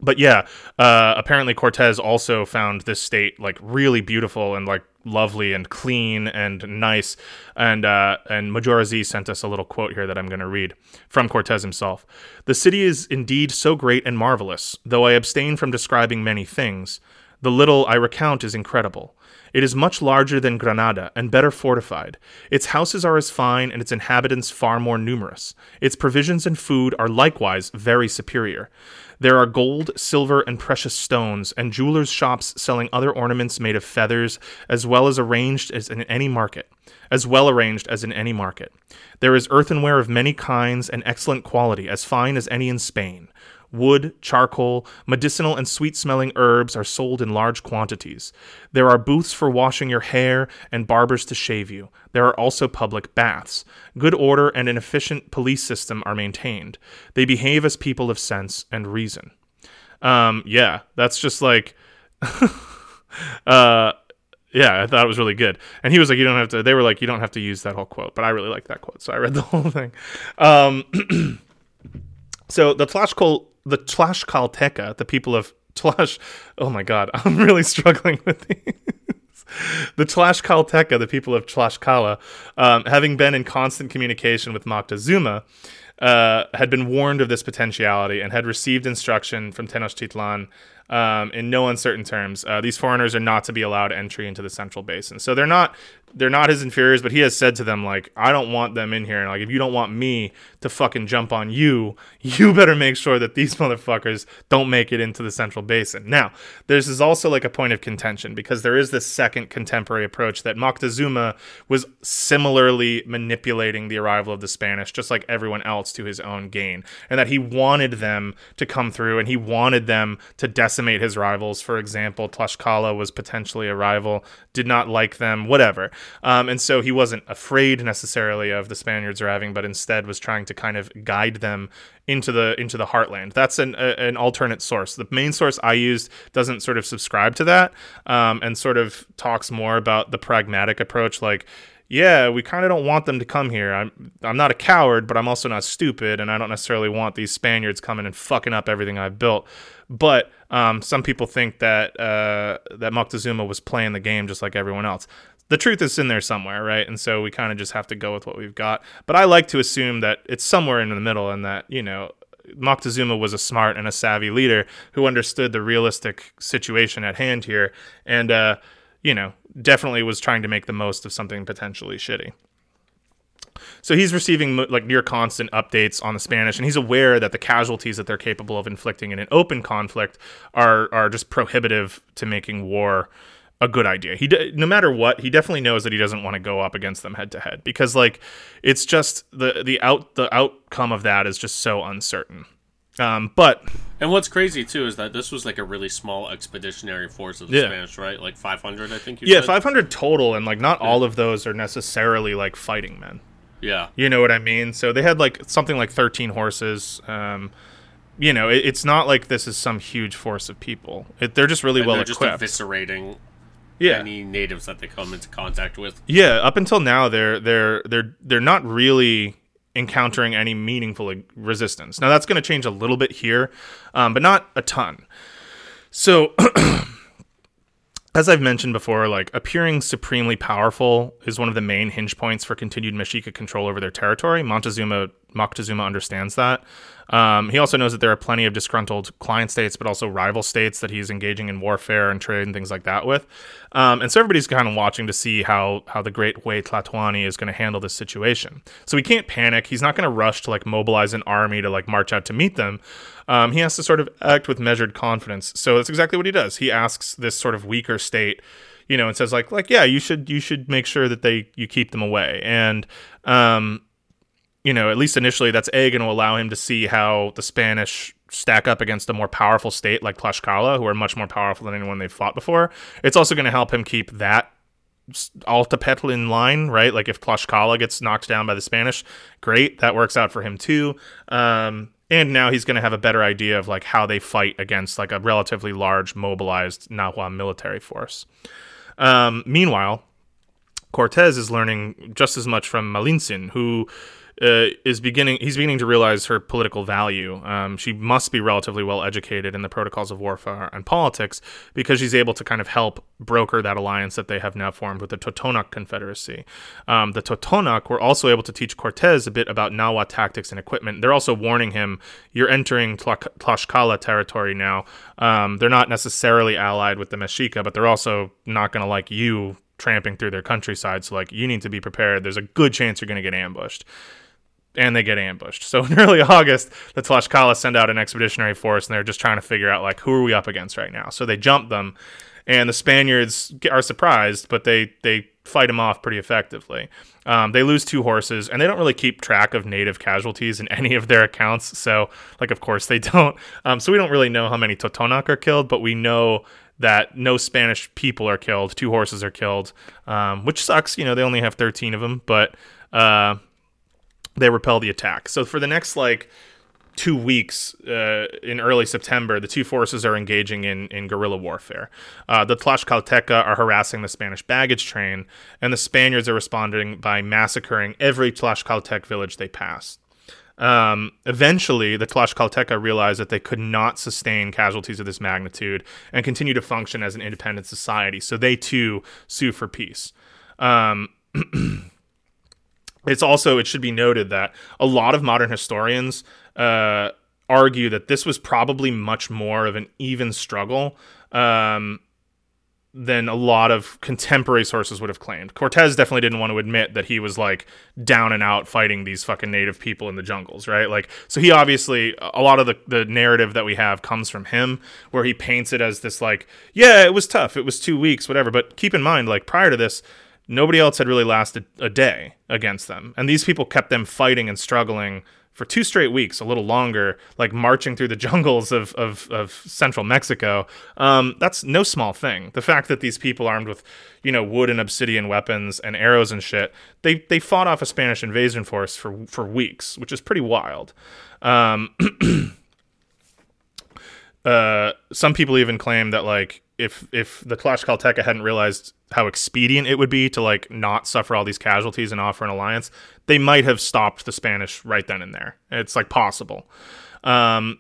but yeah, uh, apparently Cortez also found this state like really beautiful and like lovely and clean and nice. And uh, and Majora Z sent us a little quote here that I'm going to read from Cortez himself. The city is indeed so great and marvelous, though I abstain from describing many things. The little I recount is incredible. It is much larger than Granada and better fortified. Its houses are as fine and its inhabitants far more numerous. Its provisions and food are likewise very superior. There are gold, silver, and precious stones, and jewelers' shops selling other ornaments made of feathers, as well as arranged as in any market, as well arranged as in any market. There is earthenware of many kinds and excellent quality, as fine as any in Spain. Wood, charcoal, medicinal and sweet smelling herbs are sold in large quantities. There are booths for washing your hair and barbers to shave you. There are also public baths. Good order and an efficient police system are maintained. They behave as people of sense and reason. Um, yeah, that's just like, uh, yeah, I thought it was really good. And he was like, you don't have to, they were like, you don't have to use that whole quote, but I really like that quote. So I read the whole thing. Um, so the Tlaxcal, the Tlaxcalteca, the people of Tlax, oh my God, I'm really struggling with these. the Tlaxcalteca, the people of Tlaxcala, um, having been in constant communication with Moctezuma, uh, had been warned of this potentiality and had received instruction from Tenochtitlan um, in no uncertain terms. Uh, these foreigners are not to be allowed entry into the central basin. So they're not they're not his inferiors, but he has said to them like, I don't want them in here. And like, if you don't want me to fucking jump on you, you better make sure that these motherfuckers don't make it into the central basin. Now, this is also like a point of contention because there is this second contemporary approach that Moctezuma was similarly manipulating the arrival of the Spanish, just like everyone else, to his own gain, and that he wanted them to come through and he wanted them to decimate his rivals. For example, Tlaxcala was potentially a rival, did not like them, whatever. Um, and so he wasn't afraid necessarily of the Spaniards arriving, but instead was trying to kind of guide them into the into the heartland. That's an a, an alternate source. The main source I used doesn't sort of subscribe to that, um, and sort of talks more about the pragmatic approach, like. Yeah, we kind of don't want them to come here. I'm I'm not a coward, but I'm also not stupid, and I don't necessarily want these Spaniards coming and fucking up everything I've built. But um, some people think that uh, that Moctezuma was playing the game just like everyone else the truth is in there somewhere, right? And so we kind of just have to go with what we've got. But I like to assume that it's somewhere in the middle and that, you know, Moctezuma was a smart and a savvy leader who understood the realistic situation at hand here and, uh, you know, definitely was trying to make the most of something potentially shitty. So he's receiving like near constant updates on the Spanish, and he's aware that the casualties that they're capable of inflicting in an open conflict are are just prohibitive to making war a good idea. He no matter what, he definitely knows that he doesn't want to go up against them head to head because like it's just the the out the outcome of that is just so uncertain. Um, but and what's crazy too is that this was like a really small expeditionary force of the Yeah. Spanish, right? Like 500, I think you yeah, said. 500 total, and like not all of those are necessarily like fighting men. Yeah, You know what I mean? So they had like something like 13 horses. Um, you know, it, it's not like this is some huge force of people. It, they're just really and well they're just eviscerating yeah. any natives that they come into contact with. Yeah, up until now, they're they're they're they're not really encountering any meaningful resistance. Now that's going to change a little bit here, um, but not a ton. So, as I've mentioned before, like appearing supremely powerful is one of the main hinge points for continued Mexica control over their territory. Montezuma Moctezuma understands that. Um, he also knows that there are plenty of disgruntled client states, but also rival states that he's engaging in warfare and trade and things like that with. Um, and so everybody's kind of watching to see how how the Great Huey Tlatoani is going to handle this situation. So he can't panic. He's not going to rush to like mobilize an army to like march out to meet them. Um, he has to sort of act with measured confidence. So that's exactly what he does. He asks this sort of weaker state you know, and says like like yeah, you should you should make sure that they you keep them away. And um, you know, at least initially, that's A going to allow him to see how the Spanish stack up against a more powerful state like Tlaxcala, who are much more powerful than anyone they've fought before. It's also going to help him keep that s- Altepetl in line, right? Like if Tlaxcala gets knocked down by the Spanish, great, that works out for him too. Um, and now he's going to have a better idea of like how they fight against like a relatively large mobilized Nahua military force. Um, meanwhile, Cortez is learning just as much from Malintzin, who uh, is beginning. He's beginning to realize her political value. Um, she must be relatively well educated in the protocols of warfare and politics because she's able to kind of help broker that alliance that they have now formed with the Totonac Confederacy. Um, the Totonac were also able to teach Cortez a bit about Nahua tactics and equipment. They're also warning him, "You're entering Tla- Tlaxcala territory now. Um, they're not necessarily allied with the Mexica, but they're also not going to like you." tramping through their countryside so like you need to be prepared there's a good chance you're going to get ambushed and they get ambushed. So in early August, the Tlaxcala send out an expeditionary force, and they're just trying to figure out like who are we up against right now. So they jump them, and the Spaniards are surprised, but they they fight them off pretty effectively. Um, they lose two horses, and they don't really keep track of native casualties in any of their accounts. So like of course they don't. Um, so we don't really know how many Totonac are killed, but we know that no Spanish people are killed. Two horses are killed, um, which sucks. You know they only have thirteen of them, but. Uh, they repel the attack. So for the next like two weeks uh, in early September, the two forces are engaging in, in guerrilla warfare. Uh, the Tlaxcalteca are harassing the Spanish baggage train, and the Spaniards are responding by massacring every Tlaxcaltec village they pass. Um, eventually, the Tlaxcalteca realized that they could not sustain casualties of this magnitude and continue to function as an independent society. So they too sue for peace. Um, it's also it should be noted that a lot of modern historians uh, argue that this was probably much more of an even struggle um, than a lot of contemporary sources would have claimed. Cortez definitely didn't want to admit that he was like down and out fighting these fucking native people in the jungles, right? Like, so he obviously a lot of the the narrative that we have comes from him, where he paints it as this like, yeah, it was tough, it was two weeks, whatever. But keep in mind, like prior to this, nobody else had really lasted a day against them, and these people kept them fighting and struggling for two straight weeks, a little longer, like marching through the jungles of, of, of central Mexico. Um, that's no small thing. The fact that these people armed with, you know, wood and obsidian weapons and arrows and shit, they, they fought off a Spanish invasion force for, for weeks, which is pretty wild. Um, uh, some people even claim that like if if the Tlaxcalteca hadn't realized how expedient it would be to like not suffer all these casualties and offer an alliance, they might have stopped the Spanish right then and there. It's like possible. Um,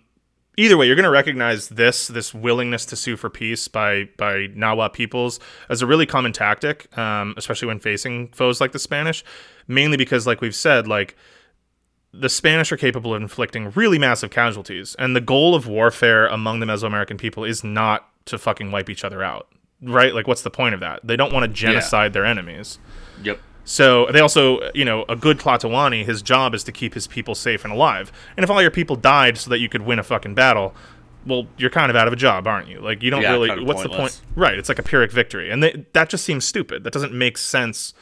either way, you're going to recognize this this willingness to sue for peace by by Nahua peoples as a really common tactic, um, especially when facing foes like the Spanish. Mainly because, like we've said, like the Spanish are capable of inflicting really massive casualties, and the goal of warfare among the Mesoamerican people is not to fucking wipe each other out, right? Like, what's the point of that? They don't want to genocide their enemies. Yep. So they also, you know, a good Tlatoani, his job is to keep his people safe and alive. And if all your people died so that you could win a fucking battle, well, you're kind of out of a job, aren't you? Like, you don't Yeah, really. kind of what's pointless. the point? Right. It's like a Pyrrhic victory, and they, that just seems stupid. That doesn't make sense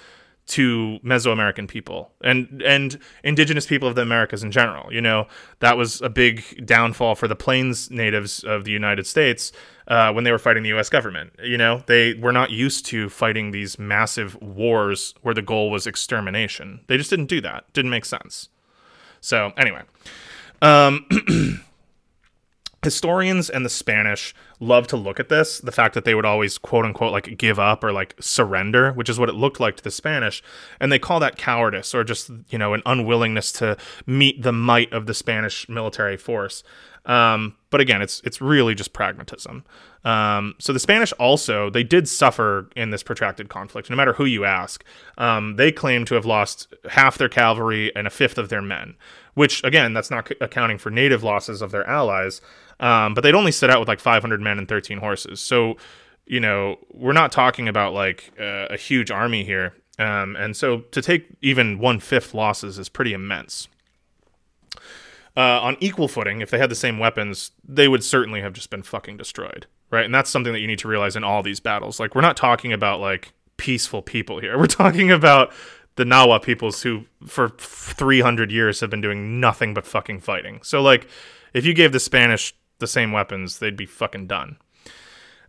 to Mesoamerican people and and indigenous people of the Americas in general. You know, that was a big downfall for the Plains natives of the United States uh, when they were fighting the U.S. government. You know, they were not used to fighting these massive wars where the goal was extermination. They just didn't do that. Didn't make sense. So anyway, um, historians and the Spanish love to look at this the fact that they would always quote unquote like give up or like surrender, which is what it looked like to the Spanish. And they call that cowardice or just, you know, an unwillingness to meet the might of the Spanish military force. Um, but again, it's it's really just pragmatism. Um, so the Spanish also they did suffer in this protracted conflict. No matter who you ask, um, they claim to have lost half their cavalry and a fifth of their men. Which again, that's not c- accounting for native losses of their allies. Um, but they'd only set out with like 500 men and 13 horses. So you know we're not talking about like uh, a huge army here. Um, and so to take even one fifth losses is pretty immense uh, on equal footing, if they had the same weapons, they would certainly have just been fucking destroyed, right? And that's something that you need to realize in all these battles. Like, we're not talking about like peaceful people here. We're talking about the Nahua peoples who, for 300 years, have been doing nothing but fucking fighting. So, like, if you gave the Spanish the same weapons, they'd be fucking done.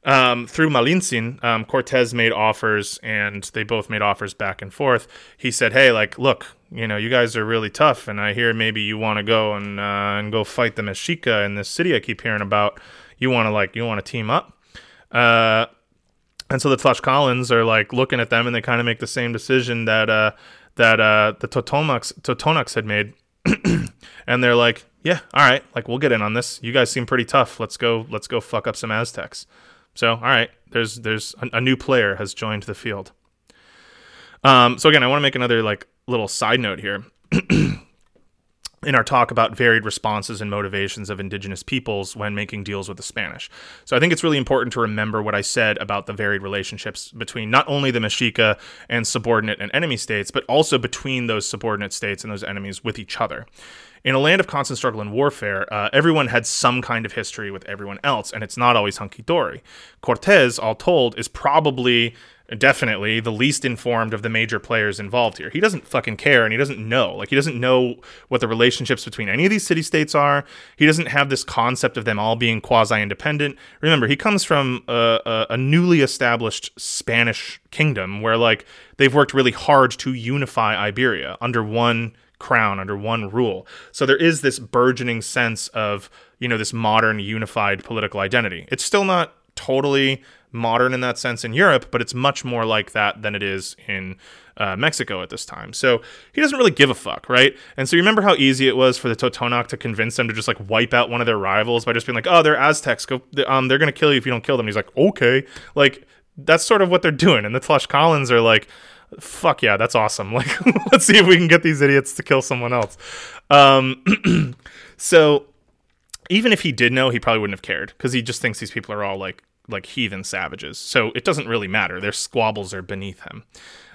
um, through Malintzin, um, Cortez made offers, and they both made offers back and forth. He said, "Hey, like, look, you know, you guys are really tough, and I hear maybe you want to go and uh, and go fight the Mexica in this city I keep hearing about. You want to like, you want to team up." Uh, and so the Tlaxcalans are like looking at them, and they kind of make the same decision that uh, that uh, the Totonacs Totonacs had made, and they're like, "Yeah, all right, like we'll get in on this. You guys seem pretty tough. Let's go. Let's go fuck up some Aztecs." So, all right, there's there's a, a new player has joined the field. Um, so again, I want to make another like little side note here. in our talk about varied responses and motivations of indigenous peoples when making deals with the Spanish. So I think it's really important to remember what I said about the varied relationships between not only the Mexica and subordinate and enemy states, but also between those subordinate states and those enemies with each other. In a land of constant struggle and warfare, uh, everyone had some kind of history with everyone else, and it's not always hunky dory. Cortez, all told, is probably definitely the least informed of the major players involved here. He doesn't fucking care and he doesn't know. Like he doesn't know what the relationships between any of these city states are. He doesn't have this concept of them all being quasi-independent. Remember, he comes from a, a, a newly established Spanish kingdom where like they've worked really hard to unify Iberia under one crown under one rule. So there is this burgeoning sense of, you know, this modern unified political identity. It's still not totally modern in that sense in Europe, but it's much more like that than it is in uh, Mexico at this time. So he doesn't really give a fuck, right? And so you remember how easy it was for the Totonac to convince them to just like wipe out one of their rivals by just being like, "Oh, they're Aztecs. Go, um, they're gonna kill you if you don't kill them." And he's like, "Okay," like that's sort of what they're doing. And the Tlaxcalans are like, fuck yeah, that's awesome. Like, let's see if we can get these idiots to kill someone else. Um, so even if he did know, he probably wouldn't have cared because he just thinks these people are all like like heathen savages. So it doesn't really matter. Their squabbles are beneath him.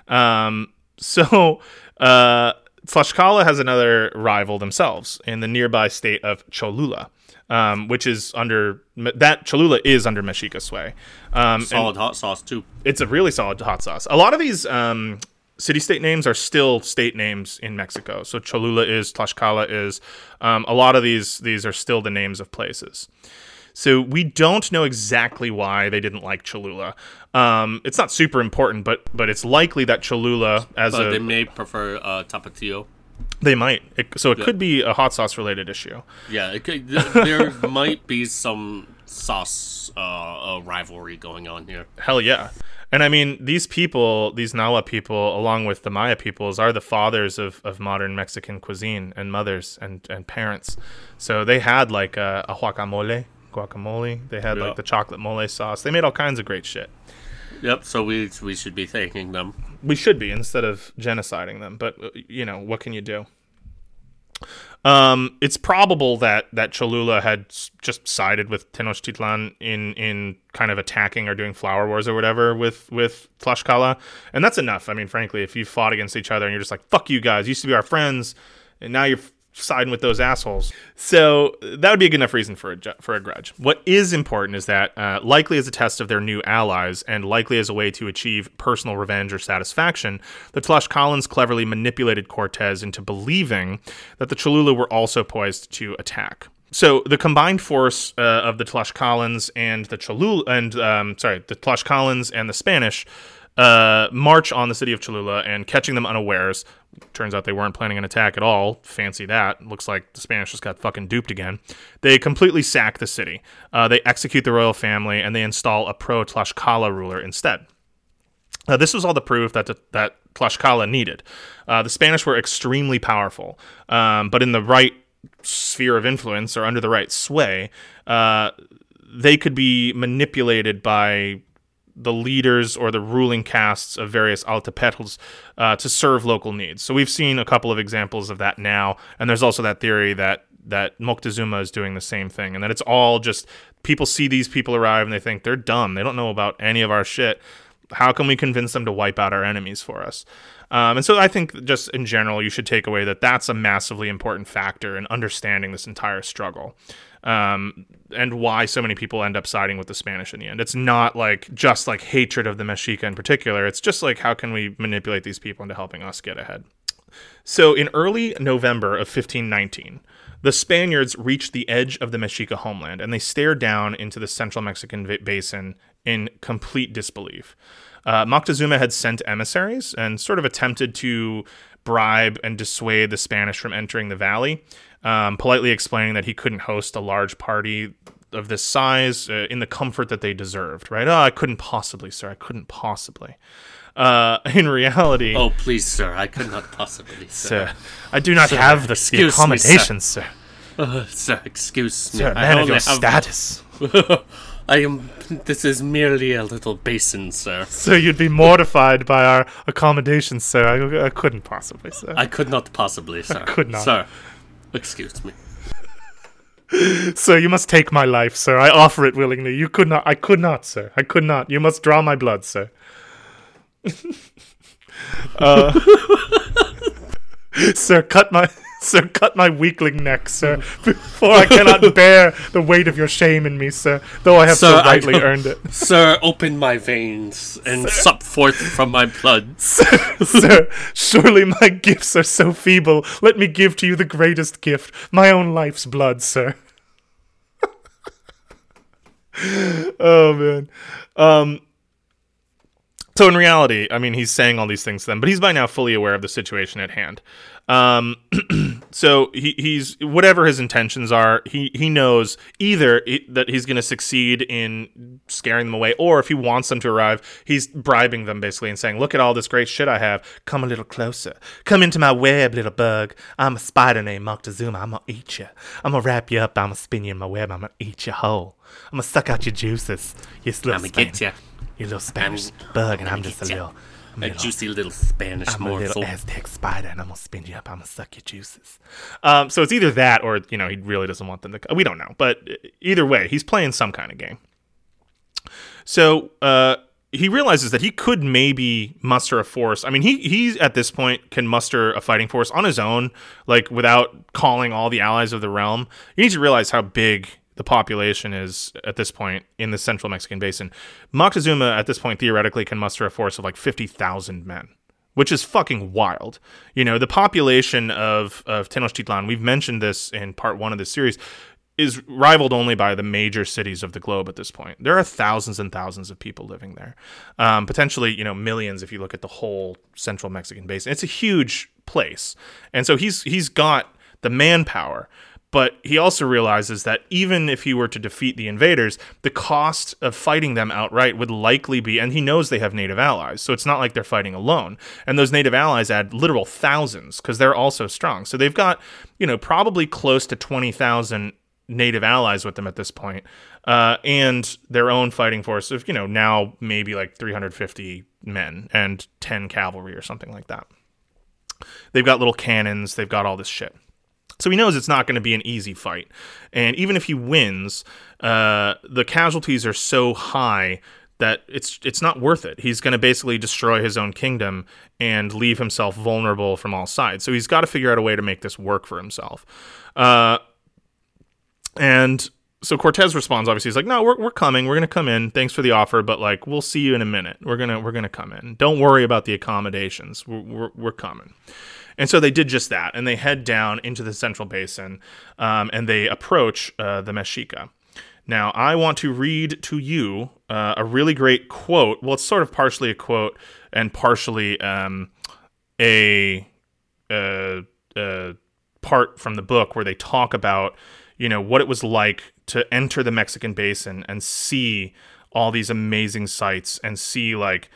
Um, so uh, Tlaxcala has another rival themselves in the nearby state of Cholula. Um, which is under that Cholula is under Mexica sway. Um, Solid hot sauce too. it's a really solid hot sauce. A lot of these um, city state names are still state names in Mexico. So Cholula is, Tlaxcala is. Um, a lot of these these are still the names of places. So we don't know exactly why they didn't like Cholula. Um, it's not super important, but but it's likely that Cholula as But a they may prefer uh, tapatio. they might. It, so it could be a hot sauce related issue. Yeah, it could, there might be some sauce uh, uh, rivalry going on here. Hell yeah. And I mean, these people, these Nahua people, along with the Maya peoples, are the fathers of, of modern Mexican cuisine and mothers and, and parents. So they had like a, a guacamole, guacamole. They had Yeah. like the chocolate mole sauce. They made all kinds of great shit. Yep. So we we should be thanking them. We should be instead of genociding them. But uh, you know, what can you do? Um, it's probable that that Cholula had just sided with Tenochtitlan in in kind of attacking or doing flower wars or whatever with with Tlaxcala, and that's enough. I mean, frankly, if you fought against each other and you're just like "fuck you guys," used to be our friends, and now you're siding with those assholes. So that would be a good enough reason for a for a grudge. What is important is that, uh, likely as a test of their new allies, and likely as a way to achieve personal revenge or satisfaction, the Tlaxcalans cleverly manipulated Cortez into believing that the Cholula were also poised to attack. So the combined force uh, of the Tlaxcalans and the Cholula, and um, sorry, the Tlaxcalans and the Spanish uh, march on the city of Cholula and catching them unawares. Turns out they weren't planning an attack at all. Fancy that. Looks like the Spanish just got fucking duped again. They completely sack the city. Uh, they execute the royal family and they install a pro Tlaxcala ruler instead. Uh, this was all the proof that that Tlaxcala needed. Uh, the Spanish were extremely powerful, um, but in the right sphere of influence or under the right sway, uh, they could be manipulated by the leaders or the ruling castes of various altepetls uh, to serve local needs. So we've seen a couple of examples of that now, and there's also that theory that that Moctezuma is doing the same thing, and that it's all just people see these people arrive and they think they're dumb, they don't know about any of our shit. How can we convince them to wipe out our enemies for us? Um, and so I think just in general, you should take away that that's a massively important factor in understanding this entire struggle um, and why so many people end up siding with the Spanish in the end. It's not like just like hatred of the Mexica in particular. It's just like how can we manipulate these people into helping us get ahead. So in early November of 1519, the Spaniards reached the edge of the Mexica homeland and they stared down into the central Mexican va- basin in complete disbelief. Uh, Moctezuma had sent emissaries and sort of attempted to bribe and dissuade the Spanish from entering the valley, um, politely explaining that he couldn't host a large party of this size uh, in the comfort that they deserved, right? Oh, I couldn't possibly, sir. I couldn't possibly. Uh, in reality, Oh, please, sir, I could not possibly, sir. sir, I do not Sir, have the, the excuse me, sir. accommodations, sir. Uh, sir, excuse me. Sir, I man of your status. I am. This is merely a little basin, sir. Sir, you'd be mortified by our accommodations, sir. I, I couldn't possibly, sir. I could not possibly, sir. I could not. Sir, excuse me. Sir, you must take my life, sir. I offer it willingly. You could not. I could not, sir. I could not. You must draw my blood, sir. uh, sir, cut my. Sir, cut my weakling neck, sir, before I cannot bear the weight of your shame in me, sir. Though I have Sir, so rightly earned it, Sir, open my veins and sup forth from my blood. sir. Surely my gifts are so feeble. Let me give to you the greatest gift, my own life's blood, sir. oh man. Um so in reality, I mean he's saying all these things to them, but he's by now fully aware of the situation at hand. Um so he, he's whatever his intentions are, he he knows either it, that he's going to succeed in scaring them away or if he wants them to arrive, he's bribing them basically and saying, "Look at all this great shit I have. Come a little closer. Come into my web, little bug. I'm a spider named Moctezuma. I'm to eat you. I'm to wrap you up. I'm to spin you in my web. I'm to eat you whole. I'm to suck out your juices. You little I'ma get ya. You little Spanish I'm- bug and I'ma just a little A little- juicy little Spanish I'm a little. Aztec spider, and I'm gonna spin you up. I'm gonna suck your juices. Um, so it's either that, or you know, he really doesn't want them to. We don't know, but either way, he's playing some kind of game. So uh, he realizes that he could maybe muster a force. I mean, he he at this point can muster a fighting force on his own, like without calling all the allies of the realm. You need to realize how big the population is at this point in the central Mexican basin. Moctezuma at this point theoretically can muster a force of like fifty thousand men which is fucking wild. You know, the population of of Tenochtitlan, we've mentioned this in part 1 of this series, is rivaled only by the major cities of the globe at this point. There are thousands and thousands of people living there. Um, potentially, you know, millions if you look at the whole central Mexican basin. It's a huge place. And so he's he's got the manpower but he also realizes that even if he were to defeat the invaders, the cost of fighting them outright would likely be, and he knows they have native allies, so it's not like they're fighting alone. And those native allies add literal thousands because they're also strong. So they've got, you know, probably close to 20,000 native allies with them at this point, uh, and their own fighting force of, you know, now maybe like 350 men and 10 cavalry or something like that. They've got little cannons, they've got all this shit. So he knows it's not going to be an easy fight. And even if he wins, uh, the casualties are so high that it's it's not worth it. He's going to basically destroy his own kingdom and leave himself vulnerable from all sides. So he's got to figure out a way to make this work for himself. Uh, and so Cortez responds. Obviously, he's like, "No, we're, we're coming. We're gonna come in. Thanks for the offer, but like, we'll see you in a minute. We're gonna we're gonna come in. Don't worry about the accommodations. We're we're, we're coming." And so they did just that, and they head down into the central basin, um, and they approach uh, the Mexica. Now, I want to read to you uh, a really great quote. Well, it's sort of partially a quote and partially um, a, uh uh part from the book where they talk about, you know, what it was like to enter the Mexican basin and see all these amazing sights and see like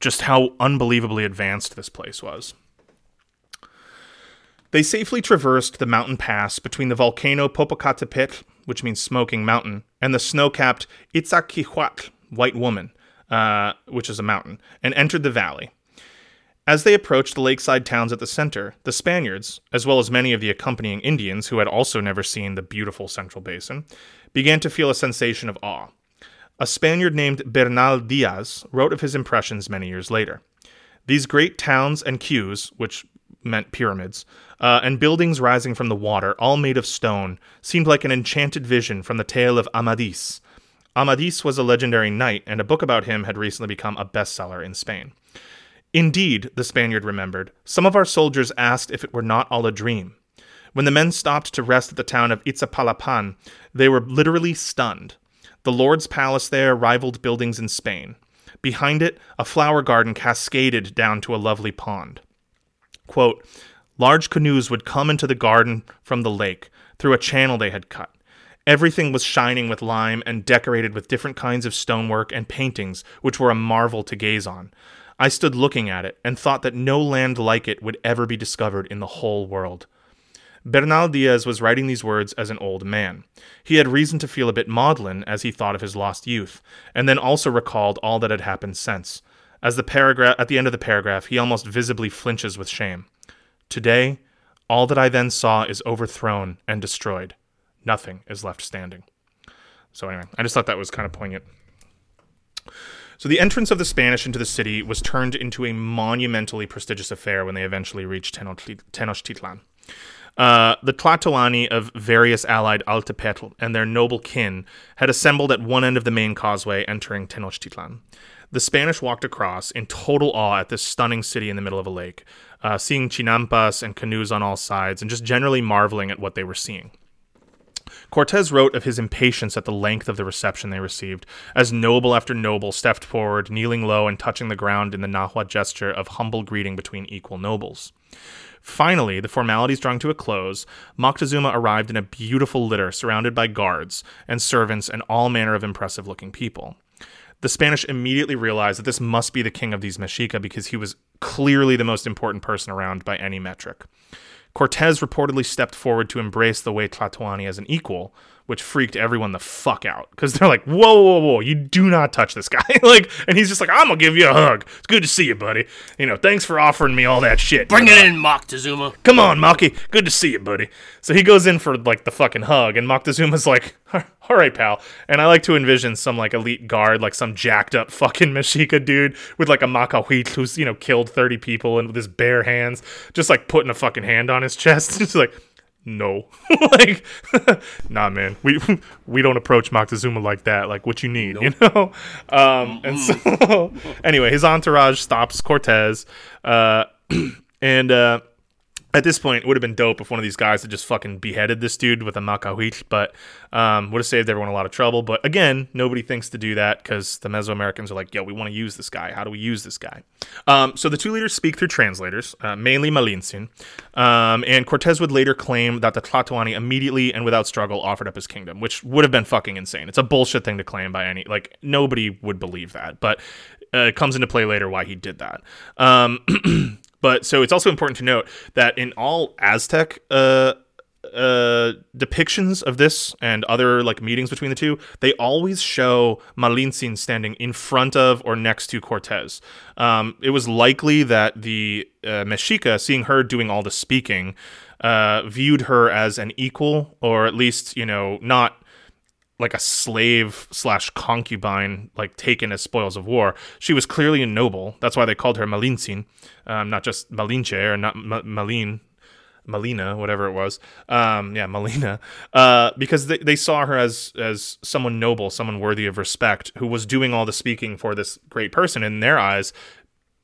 just how unbelievably advanced this place was. They safely traversed the mountain pass between the volcano Popocatépetl, which means smoking mountain, and the snow-capped Iztaccíhuatl, white woman, uh, which is a mountain, and entered the valley. As they approached the lakeside towns at the center, the Spaniards, as well as many of the accompanying Indians who had also never seen the beautiful central basin, began to feel a sensation of awe. A Spaniard named Bernal Diaz wrote of his impressions many years later. These great towns and cues, which meant pyramids, uh, and buildings rising from the water, all made of stone, seemed like an enchanted vision from the tale of Amadis. Amadis was a legendary knight, and a book about him had recently become a bestseller in Spain. Indeed, the Spaniard remembered, some of our soldiers asked if it were not all a dream. When the men stopped to rest at the town of Iztapalapan, they were literally stunned. The Lord's palace there rivaled buildings in Spain. Behind it, a flower garden cascaded down to a lovely pond. Quote, Large canoes would come into the garden from the lake through a channel they had cut. Everything was shining with lime and decorated with different kinds of stonework and paintings, which were a marvel to gaze on. I stood looking at it and thought that no land like it would ever be discovered in the whole world. Bernal Diaz was writing these words as an old man. He had reason to feel a bit maudlin as he thought of his lost youth, and then also recalled all that had happened since. As the paragraph at the end of the paragraph, he almost visibly flinches with shame. Today, all that I then saw is overthrown and destroyed. Nothing is left standing. So anyway, I just thought that was kind of poignant. So the entrance of the Spanish into the city was turned into a monumentally prestigious affair when they eventually reached Tenochtitlan. Uh, the Tlatoani of various allied Altepetl and their noble kin had assembled at one end of the main causeway entering Tenochtitlan. The Spanish walked across in total awe at this stunning city in the middle of a lake, uh, seeing chinampas and canoes on all sides, and just generally marveling at what they were seeing. Cortez wrote of his impatience at the length of the reception they received, as noble after noble stepped forward, kneeling low and touching the ground in the Nahua gesture of humble greeting between equal nobles. Finally, the formalities drawing to a close, Moctezuma arrived in a beautiful litter surrounded by guards and servants and all manner of impressive looking people. The Spanish immediately realized that this must be the king of these Mexica because he was clearly the most important person around by any metric. Cortez reportedly stepped forward to embrace the Huey Tlatoani as an equal, which freaked everyone the fuck out because they're like, "Whoa, whoa, whoa! You do not touch this guy!" like, and he's just like, "I'm gonna give you a hug. It's good to see you, buddy. You know, thanks for offering me all that shit. Bring it in, Moctezuma. Come on, Maki. Good to see you, buddy." So he goes in for like the fucking hug, and Moctezuma's like, "All right, pal." And I like to envision some like elite guard, like some jacked up fucking Mexica dude with like a macahuitl who's you know killed thirty people and with his bare hands, just like putting a fucking hand on his chest, just like no. Like nah man. We we don't approach Moctezuma like that. Like what you need you know? Um and so anyway his entourage stops cortez uh and uh at this point, it would have been dope if one of these guys had just fucking beheaded this dude with a macahuitl, but um, would have saved everyone a lot of trouble. But again, nobody thinks to do that because the Mesoamericans are like, yo, we want to use this guy. How do we use this guy? Um, so the two leaders speak through translators, uh, mainly Malintzin, um, and Cortez would later claim that the Tlatoani immediately and without struggle offered up his kingdom, which would have been fucking insane. It's a bullshit thing to claim by any, like, nobody would believe that, but uh, it comes into play later why he did that. But so it's also important to note that in all Aztec uh, uh, depictions of this and other like meetings between the two, they always show Malintzin standing in front of or next to Cortez. Um, it was likely that the uh, Mexica, seeing her doing all the speaking, uh, viewed her as an equal, or at least you know not like a slave slash concubine, like taken as spoils of war. She was clearly a noble. That's why they called her Malintzin, um, not just Malinche or not Ma- Malin, Malina, whatever it was. Um, yeah, Malina, uh, because they, they saw her as as someone noble, someone worthy of respect, who was doing all the speaking for this great person. In their eyes,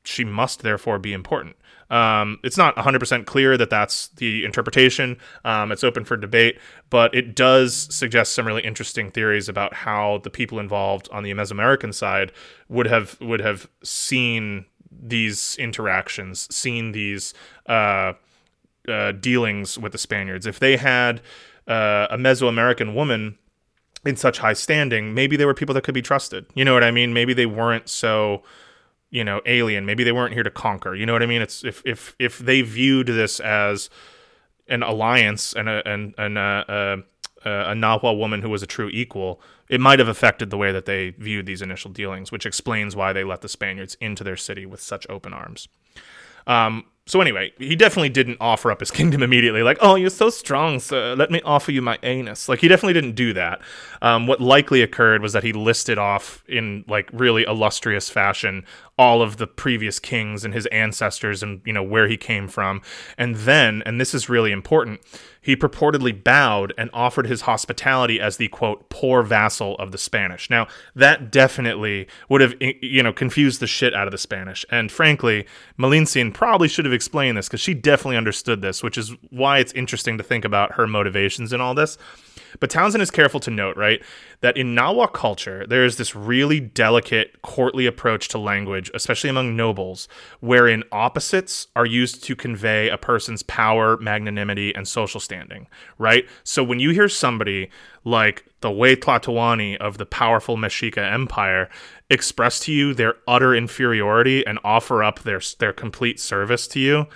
she must therefore be important. Um, it's not 100% clear that that's the interpretation. Um, it's open for debate, but it does suggest some really interesting theories about how the people involved on the Mesoamerican side would have would have seen these interactions, seen these uh, uh, dealings with the Spaniards. If they had uh, a Mesoamerican woman in such high standing, maybe they were people that could be trusted. You know what I mean? Maybe they weren't so you know alien. Maybe they weren't here to conquer. You know what i mean? It's if if if they viewed this as an alliance and a and, and a, a, a Nahua woman who was a true equal, it might have affected the way that they viewed these initial dealings, which explains why they let the Spaniards into their city with such open arms. Um, so anyway, he definitely didn't offer up his kingdom immediately. Like, oh, you're so strong, sir. Let me offer you my anus. Like, he definitely didn't do that. Um, what likely occurred was that he listed off in like really illustrious fashion all of the previous kings and his ancestors and you know where he came from, and then, and this is really important, he purportedly bowed and offered his hospitality as the quote poor vassal of the Spanish. Now that definitely would have you know confused the shit out of the Spanish, and frankly, Malintzin probably should have explain this because she definitely understood this, which is why it's interesting to think about her motivations in all this. But Townsend is careful to note, right, that in Nahua culture, there is this really delicate, courtly approach to language, especially among nobles, wherein opposites are used to convey a person's power, magnanimity, and social standing, right? So when you hear somebody like the Huey Tlatoani of the powerful Mexica Empire express to you their utter inferiority and offer up their their complete service to you,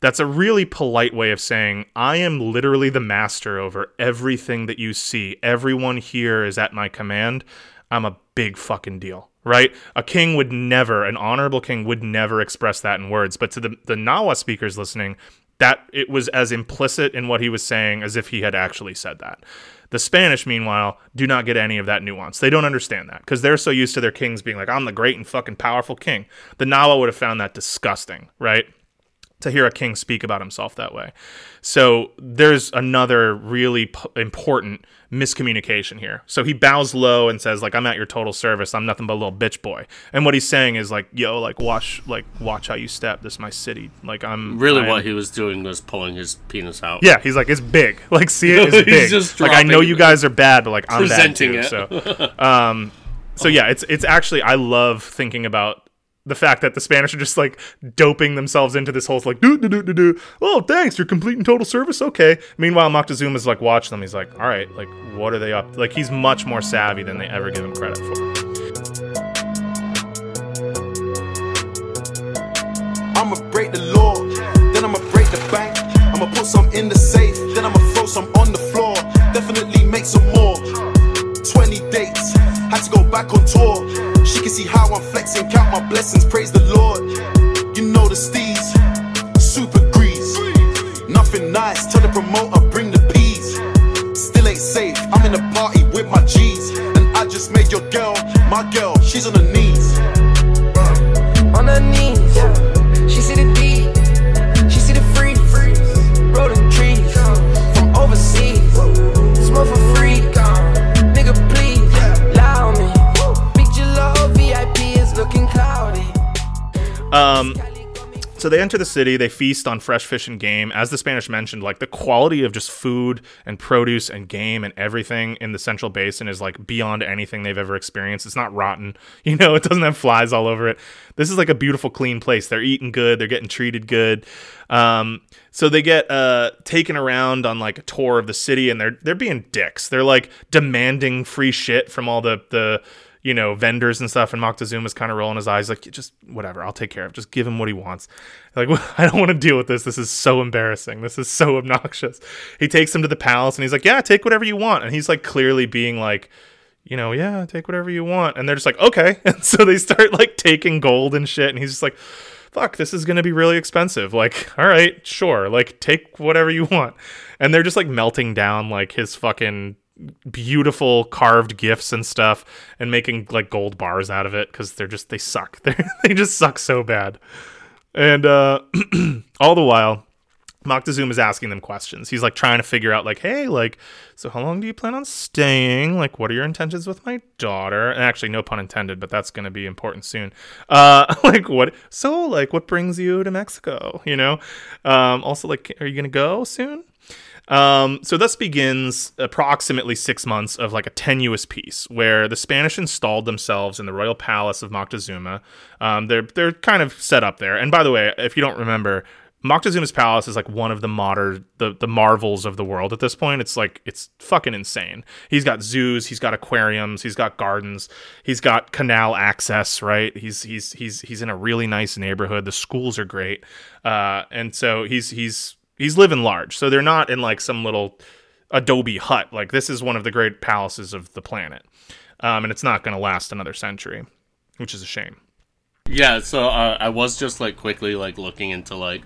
that's a really polite way of saying, I am literally the master over everything that you see. Everyone here is at my command. I'm a big fucking deal, right? A king would never, an honorable king would never express that in words. But to the, the Nahua speakers listening, that it was as implicit in what he was saying as if he had actually said that. The Spanish, meanwhile, do not get any of that nuance. They don't understand that because they're so used to their kings being like, I'm the great and fucking powerful king. The Nahua would have found that disgusting, right? To hear a king speak about himself that way. So there's another really p- important miscommunication here. So he bows low and says like I'm at your total service. I'm nothing but a little bitch boy. And what he's saying is like yo like watch like watch how you step. This is my city. Like I'm Really, I am- what he was doing was pulling his penis out. yeah, he's like it's big. Like see it, He's it's big. just like I know you guys are bad, but like I'm bad Presenting too. it. So, um, so yeah, it's it's actually I love thinking about the fact that the Spanish are just like doping themselves into this whole like do do do do do. Oh, thanks, you're complete and total service. Okay. Meanwhile, Moctezuma is like watching them. He's like, all right, like what are they up? Like he's much more savvy than they ever give him credit for. I'ma break the law, then I'ma break the bank. I'ma put some in the safe, then I'ma throw some on the floor. Definitely make some more. 20 dates, to go back on tour. She can see how I'm flexing, count my blessings, praise the Lord. You know the steez, super grease. Nothing nice, tell the promoter, bring the peas. Still ain't safe, I'm in a party with my G's. And I just made your girl, my girl, she's on her knees. on her knees. Um, so they enter the city, they feast on fresh fish and game. As the Spanish mentioned, like the quality of just food and produce and game and everything in the Central Basin is like beyond anything they've ever experienced. It's not rotten, you know, it doesn't have flies all over it. This is like a beautiful, clean place. They're eating good, they're getting treated good. Um, so they get uh, taken around on like a tour of the city, and they're they're being dicks. They're like demanding free shit from all the the you know, vendors and stuff. And Moctezuma's kind of rolling his eyes, like, just whatever, I'll take care of. Just give him what he wants. Like, I don't want to deal with this. This is so embarrassing. This is so obnoxious. He takes him to the palace, and he's like, yeah, take whatever you want. And he's like, clearly being like, you know, yeah, take whatever you want. And they're just like, okay. And so they start like taking gold and shit. And he's just like, fuck, this is going to be really expensive. Like, all right, sure. Like, take whatever you want. And they're just like melting down like his fucking beautiful carved gifts and stuff and making like gold bars out of it because they're just, they suck. they they just suck so bad. And uh, all the while, Moctezuma is asking them questions. He's like trying to figure out, like, hey, like, so how long do you plan on staying? Like, what are your intentions with my daughter? And actually, no pun intended, but that's going to be important soon. Uh, like, what? So, like, what brings you to Mexico? You know. Um, also, like, are you going to go soon? Um, so thus begins approximately six months of like a tenuous peace, where the Spanish installed themselves in the royal palace of Moctezuma. Um, they're they're kind of set up there. And by the way, if you don't remember, Moctezuma's palace is like one of the modern the the marvels of the world at this point. It's like it's fucking insane. He's got zoos, he's got aquariums, he's got gardens, he's got canal access, right? He's he's he's he's in a really nice neighborhood. The schools are great. Uh, and so he's he's he's living large. So they're not in like some little adobe hut. Like this is one of the great palaces of the planet. Um, and it's not going to last another century, which is a shame. Yeah, so uh, I was just like quickly like looking into like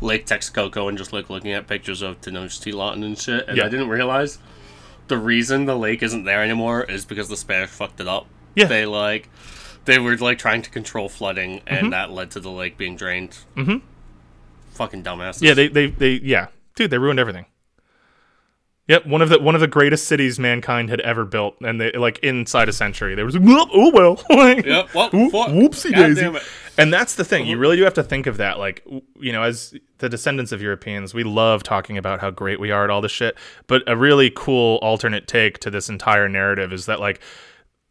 Lake Texcoco and just like looking at pictures of Tenochtitlan and shit, and Yeah. I didn't realize the reason the lake isn't there anymore is because the Spanish fucked it up. Yeah. they like they were like trying to control flooding, and that led to the lake being drained. Mm-hmm. Fucking dumbasses. Yeah, they they they yeah, dude, they ruined everything. Yep, one of the one of the greatest cities mankind had ever built, and they like inside a century, there was like, oh well, Like, Yep, well, whoop- whoopsie God daisy. damn it. And that's the thing. You uh-huh. really do have to think of that. Like, you know, as the descendants of Europeans, we love talking about how great we are at all this shit. But a really cool alternate take to this entire narrative is that, like,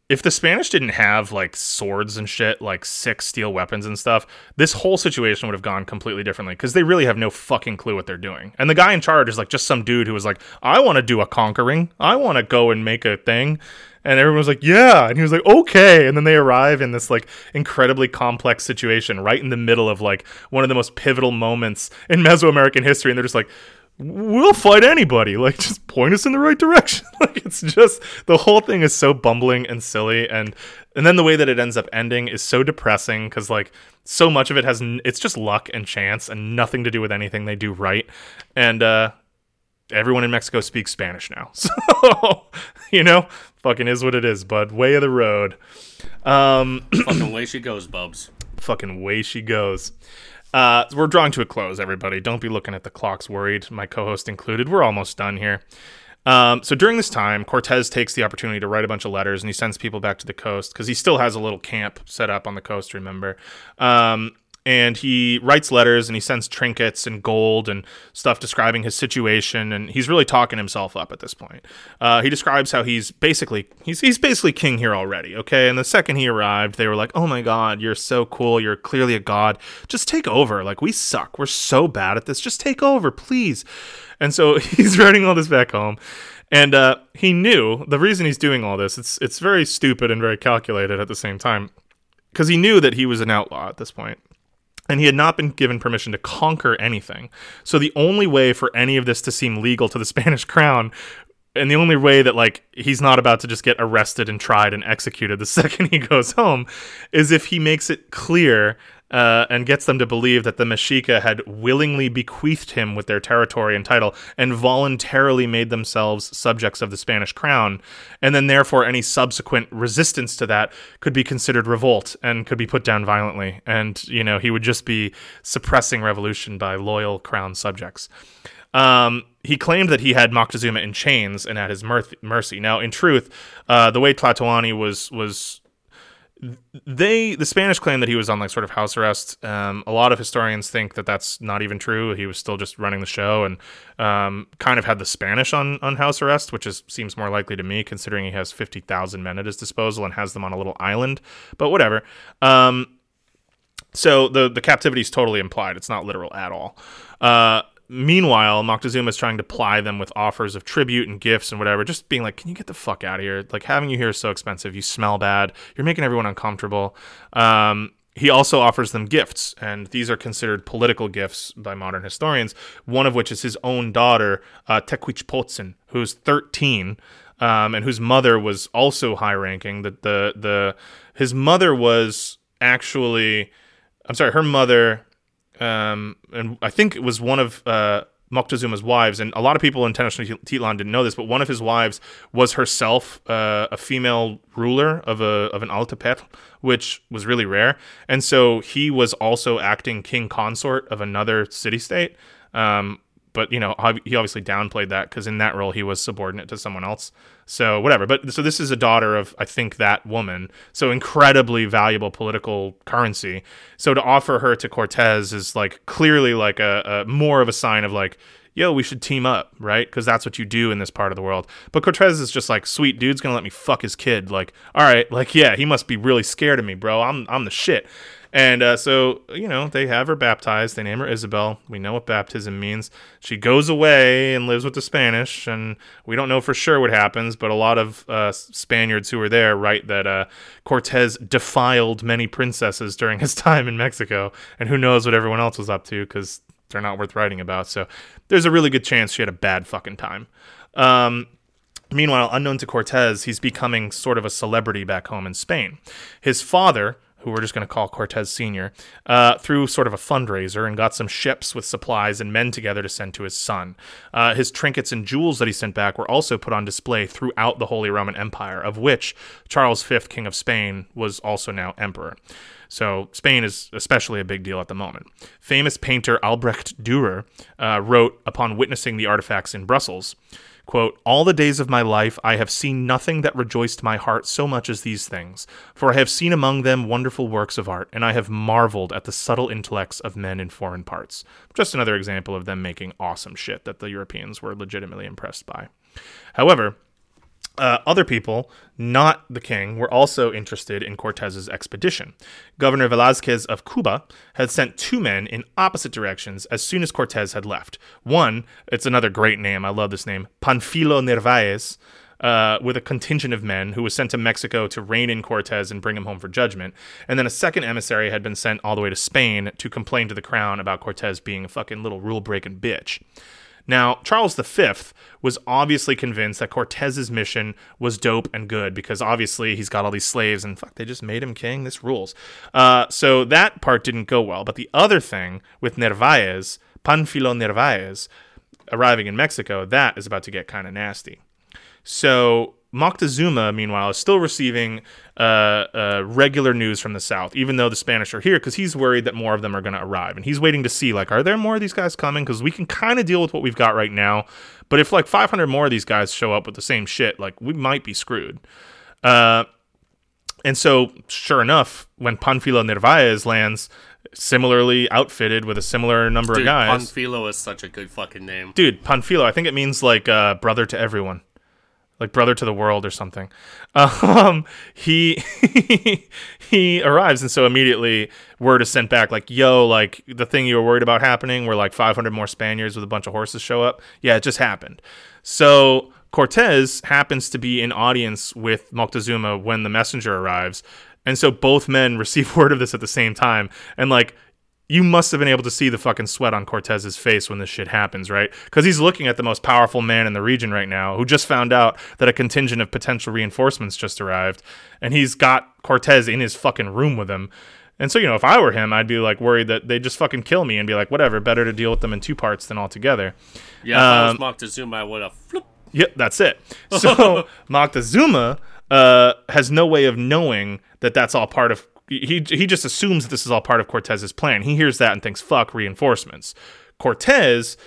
if the Spanish didn't have like swords and shit, like sick steel weapons and stuff, this whole situation would have gone completely differently because they really have no fucking clue what they're doing. And the guy in charge is like just some dude who was like, I want to do a conquering. I want to go and make a thing. And everyone was like, yeah. And he was like, okay. And then they arrive in this like incredibly complex situation right in the middle of like one of the most pivotal moments in Mesoamerican history. And they're just like, we'll fight anybody. Like, just point us in the right direction. like, it's just the whole thing is so bumbling and silly, and and then the way that it ends up ending is so depressing because like so much of it has n- it's just luck and chance and nothing to do with anything they do right, and uh, everyone in Mexico speaks Spanish now, so you know, fucking is what it is. But way of the road. Um, Fucking way she goes, Bubs. fucking way she goes. Uh, we're drawing to a close, everybody. Don't be looking at the clocks worried, my co host included. We're almost done here. Um, so during this time, Cortez takes the opportunity to write a bunch of letters and he sends people back to the coast because he still has a little camp set up on the coast, remember? Um, and he writes letters and he sends trinkets and gold and stuff describing his situation and he's really talking himself up at this point. Uh, he describes how he's basically he's, he's basically king here already okay? And the second he arrived they were like oh my god you're so cool. You're clearly a god. Just take over. Like we suck. We're so bad at this. Just take over please. And so he's writing all this back home. And uh, he knew the reason he's doing all this it's it's very stupid and very calculated at the same time because he knew that he was an outlaw at this point and he had not been given permission to conquer anything. So the only way for any of this to seem legal to the Spanish crown and the only way that like he's not about to just get arrested and tried and executed the second he goes home is if he makes it clear uh, and gets them to believe that the Mexica had willingly bequeathed him with their territory and title and voluntarily made themselves subjects of the Spanish crown, and then therefore any subsequent resistance to that could be considered revolt and could be put down violently, and you know he would just be suppressing revolution by loyal crown subjects. Um, he claimed that he had Moctezuma in chains and at his mercy. Now, in truth, uh, the Huey Tlatoani was was they the Spanish claim that he was on like sort of house arrest. Um, a lot of historians think that that's not even true. He was still just running the show and um, kind of had the Spanish on on house arrest, which is seems more likely to me considering he has fifty thousand men at his disposal and has them on a little island. But whatever. Um, so the the captivity is totally implied. It's not literal at all. Uh, meanwhile, Moctezuma is trying to ply them with offers of tribute and gifts and whatever, just being like, "Can you get the fuck out of here? Like having you here is so expensive. You smell bad. You're making everyone uncomfortable." Um, he also offers them gifts, and these are considered political gifts by modern historians. One of which is his own daughter, uh, Tecuichpotzin, who's 13, um, and whose mother was also high-ranking. That the the his mother was actually, I'm sorry, her mother um, and I think it was one of uh, Moctezuma's wives, and a lot of people in Tenochtitlan didn't know this, but one of his wives was herself uh, a female ruler of a of an altepetl, which was really rare, and so he was also acting king consort of another city state. Um, but you know, he obviously downplayed that because in that role he was subordinate to someone else. So whatever. But so this is a daughter of I think that woman. So incredibly valuable political currency. So to offer her to Cortez is like clearly like a, a more of a sign of like, yo, we should team up, right? Because that's what you do in this part of the world. But Cortez is just like, sweet dude's gonna let me fuck his kid. Like, all right, like yeah, he must be really scared of me, bro. I'm I'm the shit. And uh, so, you know, they have her baptized. They name her Isabel. We know what baptism means. She goes away and lives with the Spanish, and we don't know for sure what happens, but a lot of uh, Spaniards who were there write that uh, Cortez defiled many princesses during his time in Mexico, and who knows what everyone else was up to because they're not worth writing about. So there's a really good chance she had a bad fucking time. Um, Meanwhile, unknown to Cortez, he's becoming sort of a celebrity back home in Spain. His father, who we're just going to call Cortez Sr., uh, threw sort of a fundraiser and got some ships with supplies and men together to send to his son. Uh, his trinkets and jewels that he sent back were also put on display throughout the Holy Roman Empire, of which Charles V, King of Spain, was also now emperor. So Spain is especially a big deal at the moment. Famous painter Albrecht Dürer uh, wrote upon witnessing the artifacts in Brussels. Quote, All the days of my life I have seen nothing that rejoiced my heart so much as these things, for I have seen among them wonderful works of art, and I have marveled at the subtle intellects of men in foreign parts. Just another example of them making awesome shit that the Europeans were legitimately impressed by. However, uh, other people, not the king, were also interested in Cortez's expedition. Governor Velazquez of Cuba had sent two men in opposite directions as soon as Cortez had left. One, it's another great name, I love this name, Panfilo Narvaez, uh, with a contingent of men who was sent to Mexico to rein in Cortez and bring him home for judgment. And then a second emissary had been sent all the way to Spain to complain to the crown about Cortez being a fucking little rule breaking bitch. Now, Charles V was obviously convinced that Cortez's mission was dope and good because obviously he's got all these slaves and fuck, they just made him king. This rules. Uh, so that part didn't go well. But the other thing with Narvaez, Panfilo Narvaez, arriving in Mexico, that is about to get kind of nasty. So Moctezuma, meanwhile, is still receiving uh, uh, regular news from the south, even though the Spanish are here, because he's worried that more of them are going to arrive, and he's waiting to see like, are there more of these guys coming? Because we can kind of deal with what we've got right now, but if like 500 more of these guys show up with the same shit, like we might be screwed. Uh, and so, sure enough, when Panfilo Narvaez lands, similarly outfitted with a similar number Dude, of guys, Panfilo is such a good fucking name. dude, Panfilo, I think it means like uh, brother to everyone, like brother to the world or something. Um, he he arrives, and so immediately word is sent back like, "Yo, like the thing you were worried about happening, where like 500 more Spaniards with a bunch of horses show up. Yeah, it just happened." So Cortez happens to be in audience with Moctezuma when the messenger arrives. And so both men receive word of this at the same time. And like you must have been able to see the fucking sweat on Cortez's face when this shit happens, right? Because he's looking at the most powerful man in the region right now, who just found out that a contingent of potential reinforcements just arrived, and he's got Cortez in his fucking room with him. And so, you know, if I were him, I'd be like worried that they'd just fucking kill me and be like, whatever, better to deal with them in two parts than all together. Yeah, if I Um, was Moctezuma, I would have flip. Yep, that's it. So Moctezuma uh, has no way of knowing that that's all part of. He he just assumes this is all part of Cortez's plan. He hears that and thinks, "Fuck reinforcements." Cortez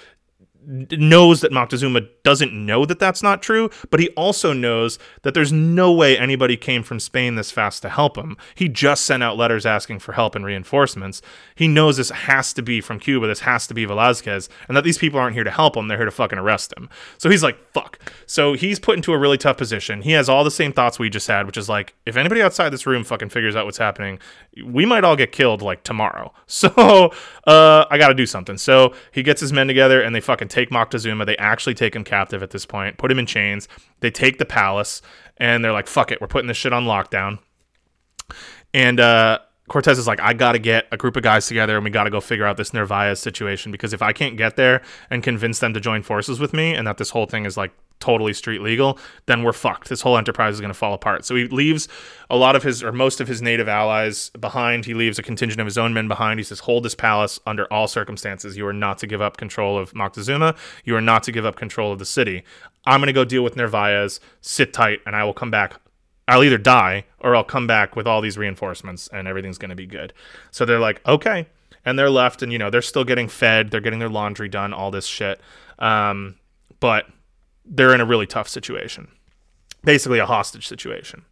knows that Moctezuma doesn't know that that's not true, but he also knows that there's no way anybody came from Spain this fast to help him. He just sent out letters asking for help and reinforcements. He knows this has to be from Cuba, this has to be Velazquez, and that these people aren't here to help him, they're here to fucking arrest him. So he's like, fuck. So he's put into a really tough position. He has all the same thoughts we just had, which is like, if anybody outside this room fucking figures out what's happening, we might all get killed like tomorrow. So uh, I got to do something. So he gets his men together and they fucking take Moctezuma. They actually take him captive at this point, put him in chains. They take the palace and they're like, fuck it, we're putting this shit on lockdown. And uh, Cortez is like, I got to get a group of guys together and we got to go figure out this Narvaez situation because if I can't get there and convince them to join forces with me and that this whole thing is like totally street legal, then we're fucked. This whole enterprise is going to fall apart. So he leaves a lot of his or most of his native allies behind. He leaves a contingent of his own men behind. He says, Hold this palace under all circumstances. You are not to give up control of Moctezuma. You are not to give up control of the city. I'm going to go deal with Narvaez. Sit tight and I will come back I'll either die or I'll come back with all these reinforcements and everything's going to be good. So they're like, okay. And they're left and, you know, they're still getting fed. They're getting their laundry done, all this shit. Um, but they're in a really tough situation. Basically, a hostage situation.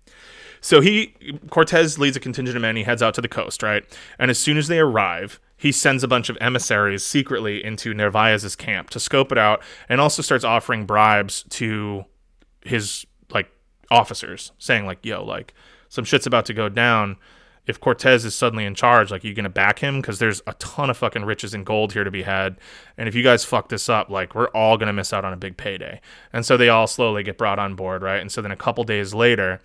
So he, Cortez leads a contingent of men. He heads out to the coast, right? And as soon as they arrive, he sends a bunch of emissaries secretly into Narvaez's camp to scope it out and also starts offering bribes to his like officers saying like yo like some shit's about to go down if cortez is suddenly in charge like you gonna back him because there's a ton of fucking riches and gold here to be had and if you guys fuck this up like we're all gonna miss out on a big payday and so they all slowly get brought on board right and so then a couple days later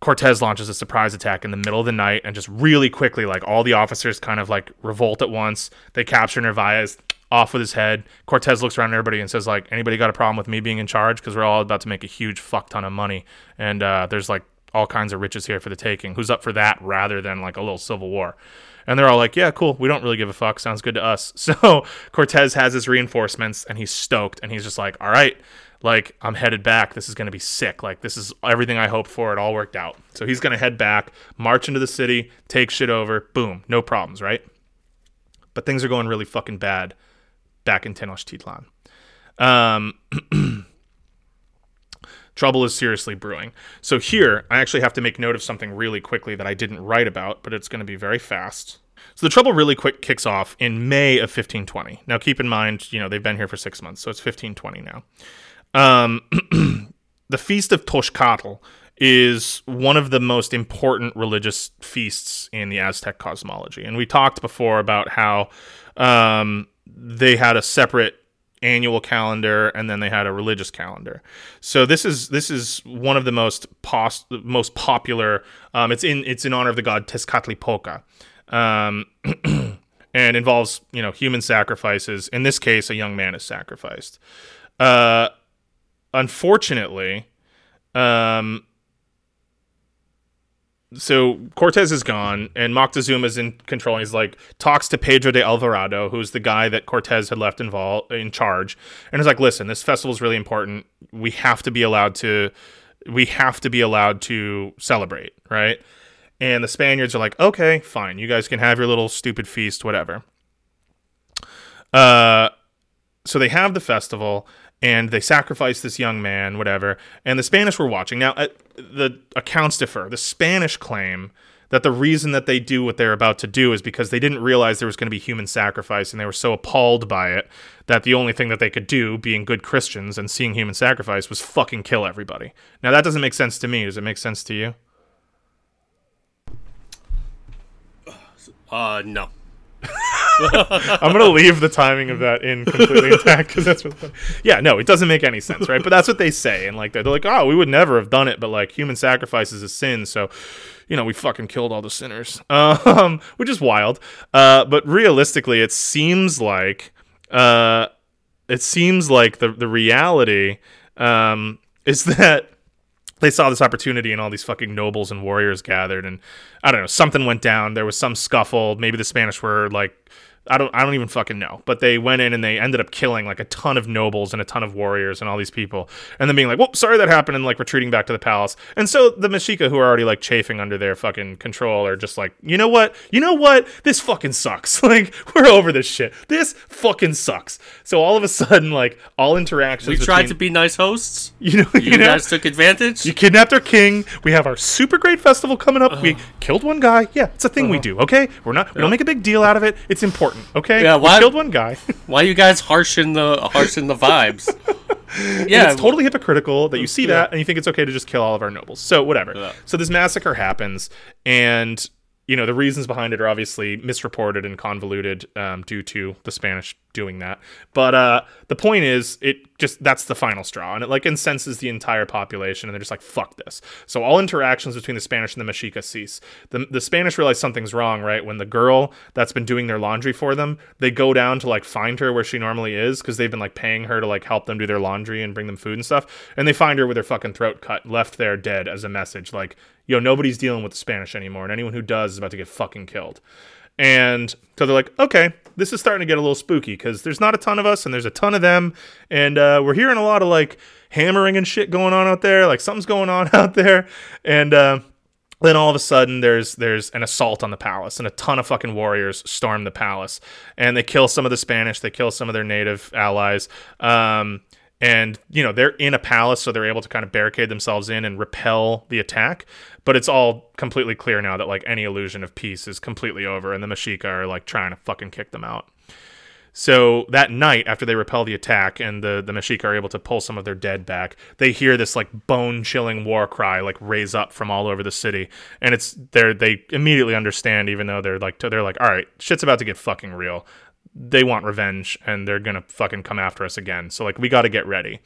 Cortez launches a surprise attack in the middle of the night and just really quickly, like all the officers kind of like revolt at once. They capture Narvaez off with his head. Cortez looks around at everybody and says, like, anybody got a problem with me being in charge? Because we're all about to make a huge fuck ton of money. And uh, there's like all kinds of riches here for the taking. Who's up for that rather than like a little civil war? And they're all like, yeah, cool. We don't really give a fuck. Sounds good to us. So Cortez has his reinforcements and he's stoked and he's just like, all right, like I'm headed back. This is going to be sick. Like this is everything I hoped for. It all worked out. So he's going to head back, march into the city, take shit over. Boom, no problems, right? But things are going really fucking bad back in Tenochtitlan. Um, Trouble is seriously brewing. So here, I actually have to make note of something really quickly that I didn't write about, but it's going to be very fast. So the trouble really quick kicks off in May of 1520. Now keep in mind, you know, they've been here for six months, so it's 1520 now. Um, the Feast of Toxcatl is one of the most important religious feasts in the Aztec cosmology. And we talked before about how um, they had a separate annual calendar and then they had a religious calendar. So this is this is one of the most pos- most popular. Um, it's in it's in honor of the god Tezcatlipoca, um, and involves you know human sacrifices. In this case, a young man is sacrificed. Uh, unfortunately, um, so Cortez is gone, and Moctezuma's in control. He's like talks to Pedro de Alvarado, who's the guy that Cortez had left involved in charge, and he's like, "Listen, this festival is really important. We have to be allowed to, we have to be allowed to celebrate, right?" And the Spaniards are like, "Okay, fine. You guys can have your little stupid feast, whatever." Uh, so they have the festival and they sacrifice this young man, whatever. And the Spanish were watching. Now, uh, the accounts differ. The Spanish claim that the reason that they do what they're about to do is because they didn't realize there was going to be human sacrifice and they were so appalled by it that the only thing that they could do, being good Christians and seeing human sacrifice, was fucking kill everybody. Now, that doesn't make sense to me. Does it make sense to you? Uh, no. I'm gonna leave the timing of that in completely intact because that's what. Yeah, no, it doesn't make any sense, right? But that's what they say, and like they're, like, oh, we would never have done it, but like human sacrifice is a sin, so you know we fucking killed all the sinners, um, which is wild. Uh, but realistically, it seems like uh, it seems like the the reality um, is that they saw this opportunity and all these fucking nobles and warriors gathered and I don't know, something went down. There was some scuffle. Maybe the Spanish were like I don't I don't even fucking know. But they went in and they ended up killing like a ton of nobles and a ton of warriors and all these people. And then being like, "Whoop, sorry that happened," and like retreating back to the palace. And so the Mexica who are already like chafing under their fucking control are just like, "You know what? You know what? This fucking sucks. like we're over this shit. This fucking sucks." So all of a sudden like all interactions We tried between- to be nice hosts. you know, You, you know, guys took advantage. you kidnapped our king. We have our super great festival coming up. We killed one guy. Yeah, it's a thing we do. Okay, we're not. We don't make a big deal out of it. It's important. Okay. Yeah, we why- killed one guy. Why you guys harshing the harshing the vibes? yeah, yeah, it's totally hypocritical that you see that and you think it's okay to just kill all of our nobles. So whatever. Yeah. So this massacre happens, and you know the reasons behind it are obviously misreported and convoluted um, due to the Spanish doing that. But uh, the point is, it just that's the final straw, and it like incenses the entire population, and they're just like fuck this. So all interactions between the Spanish and the Mexica cease. The the Spanish realize something's wrong, right? When the girl that's been doing their laundry for them, they go down to like find her where she normally is because they've been like paying her to like help them do their laundry and bring them food and stuff, and they find her with her fucking throat cut, left there dead as a message, like yo, nobody's dealing with the Spanish anymore, and anyone who does is about to get fucking killed. And so they're like, okay, this is starting to get a little spooky because there's not a ton of us and there's a ton of them. And uh, we're hearing a lot of like hammering and shit going on out there. Like something's going on out there. And uh, then all of a sudden there's there's an assault on the palace and a ton of fucking warriors storm the palace and they kill some of the Spanish, they kill some of their native allies. Um, and you know they're in a palace so they're able to kind of barricade themselves in and repel the attack but it's all completely clear now that like any illusion of peace is completely over and the Mexica are like trying to fucking kick them out so that night, after they repel the attack and the, the Mexica are able to pull some of their dead back, they hear this like bone chilling war cry like raise up from all over the city. And it's they're they immediately understand, even though they're like they're like, all right, shit's about to get fucking real. They want revenge and they're gonna fucking come after us again. So like we gotta get ready.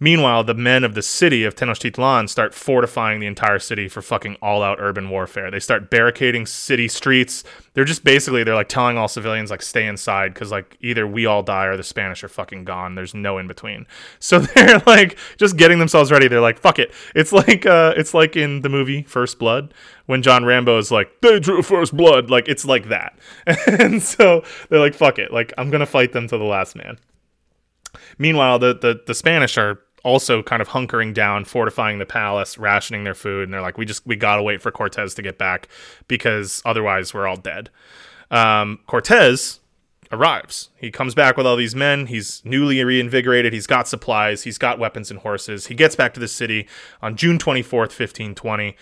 Meanwhile, the men of the city of Tenochtitlan start fortifying the entire city for fucking all-out urban warfare. They start barricading city streets. They're just basically they're like telling all civilians like stay inside because like either we all die or the Spanish are fucking gone. There's no in between. So they're like just getting themselves ready. They're like fuck it. It's like uh, it's like in the movie First Blood when John Rambo is like they drew first blood. Like it's like that. and so they're like fuck it. Like I'm gonna fight them to the last man. Meanwhile, the, the, the Spanish are also kind of hunkering down, fortifying the palace, rationing their food, and they're like, we just we gotta wait for Cortez to get back because otherwise we're all dead. Um, Cortez, arrives. He comes back with all these men. He's newly reinvigorated. He's got supplies. He's got weapons and horses. He gets back to the city on June 24th, 1520,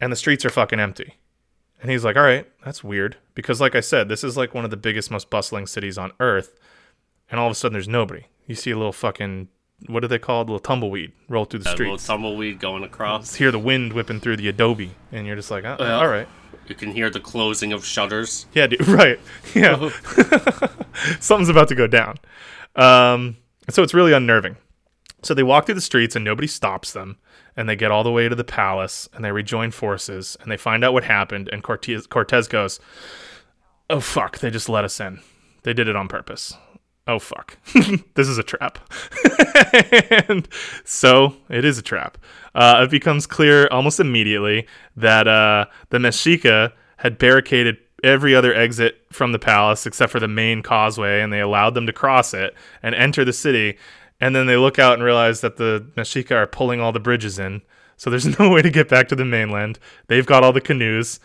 and the streets are fucking empty. And he's like, all right, that's weird. Because, like I said, this is like one of the biggest, most bustling cities on earth. And all of a sudden, there's nobody. You see a little fucking, what are they called? A little tumbleweed roll through the A little tumbleweed going across. hear the wind whipping through the adobe. And you're just like, oh, Yeah. all right. You can hear the closing of shutters. Yeah, dude, right. Yeah. Something's about to go down. Um, so it's really unnerving. So they walk through the streets and nobody stops them. And they get all the way to the palace and they rejoin forces and they find out what happened. And Cortez, Cortez goes, Oh, fuck. They just let us in. They did it on purpose. Oh, fuck. this is a trap. and so it is a trap. Uh, it becomes clear almost immediately that uh, the Mexica had barricaded every other exit from the palace except for the main causeway, and they allowed them to cross it and enter the city. And then they look out and realize that the Mexica are pulling all the bridges in. So there's no way to get back to the mainland. They've got all the canoes,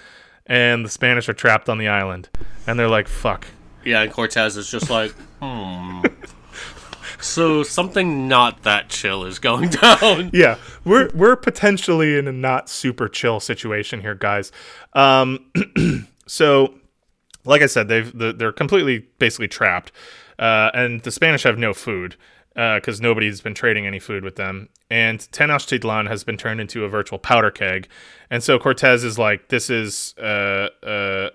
and the Spanish are trapped on the island. And they're like, fuck. Yeah, and Cortez is just like, hmm. So something not that chill is going down. yeah, we're we're potentially in a not super chill situation here, guys. Um, so, like I said, they've the, they're completely basically trapped, uh, and the Spanish have no food because nobody's been trading any food with them. And Tenochtitlan has been turned into a virtual powder keg, and so Cortez is like, this is uh uh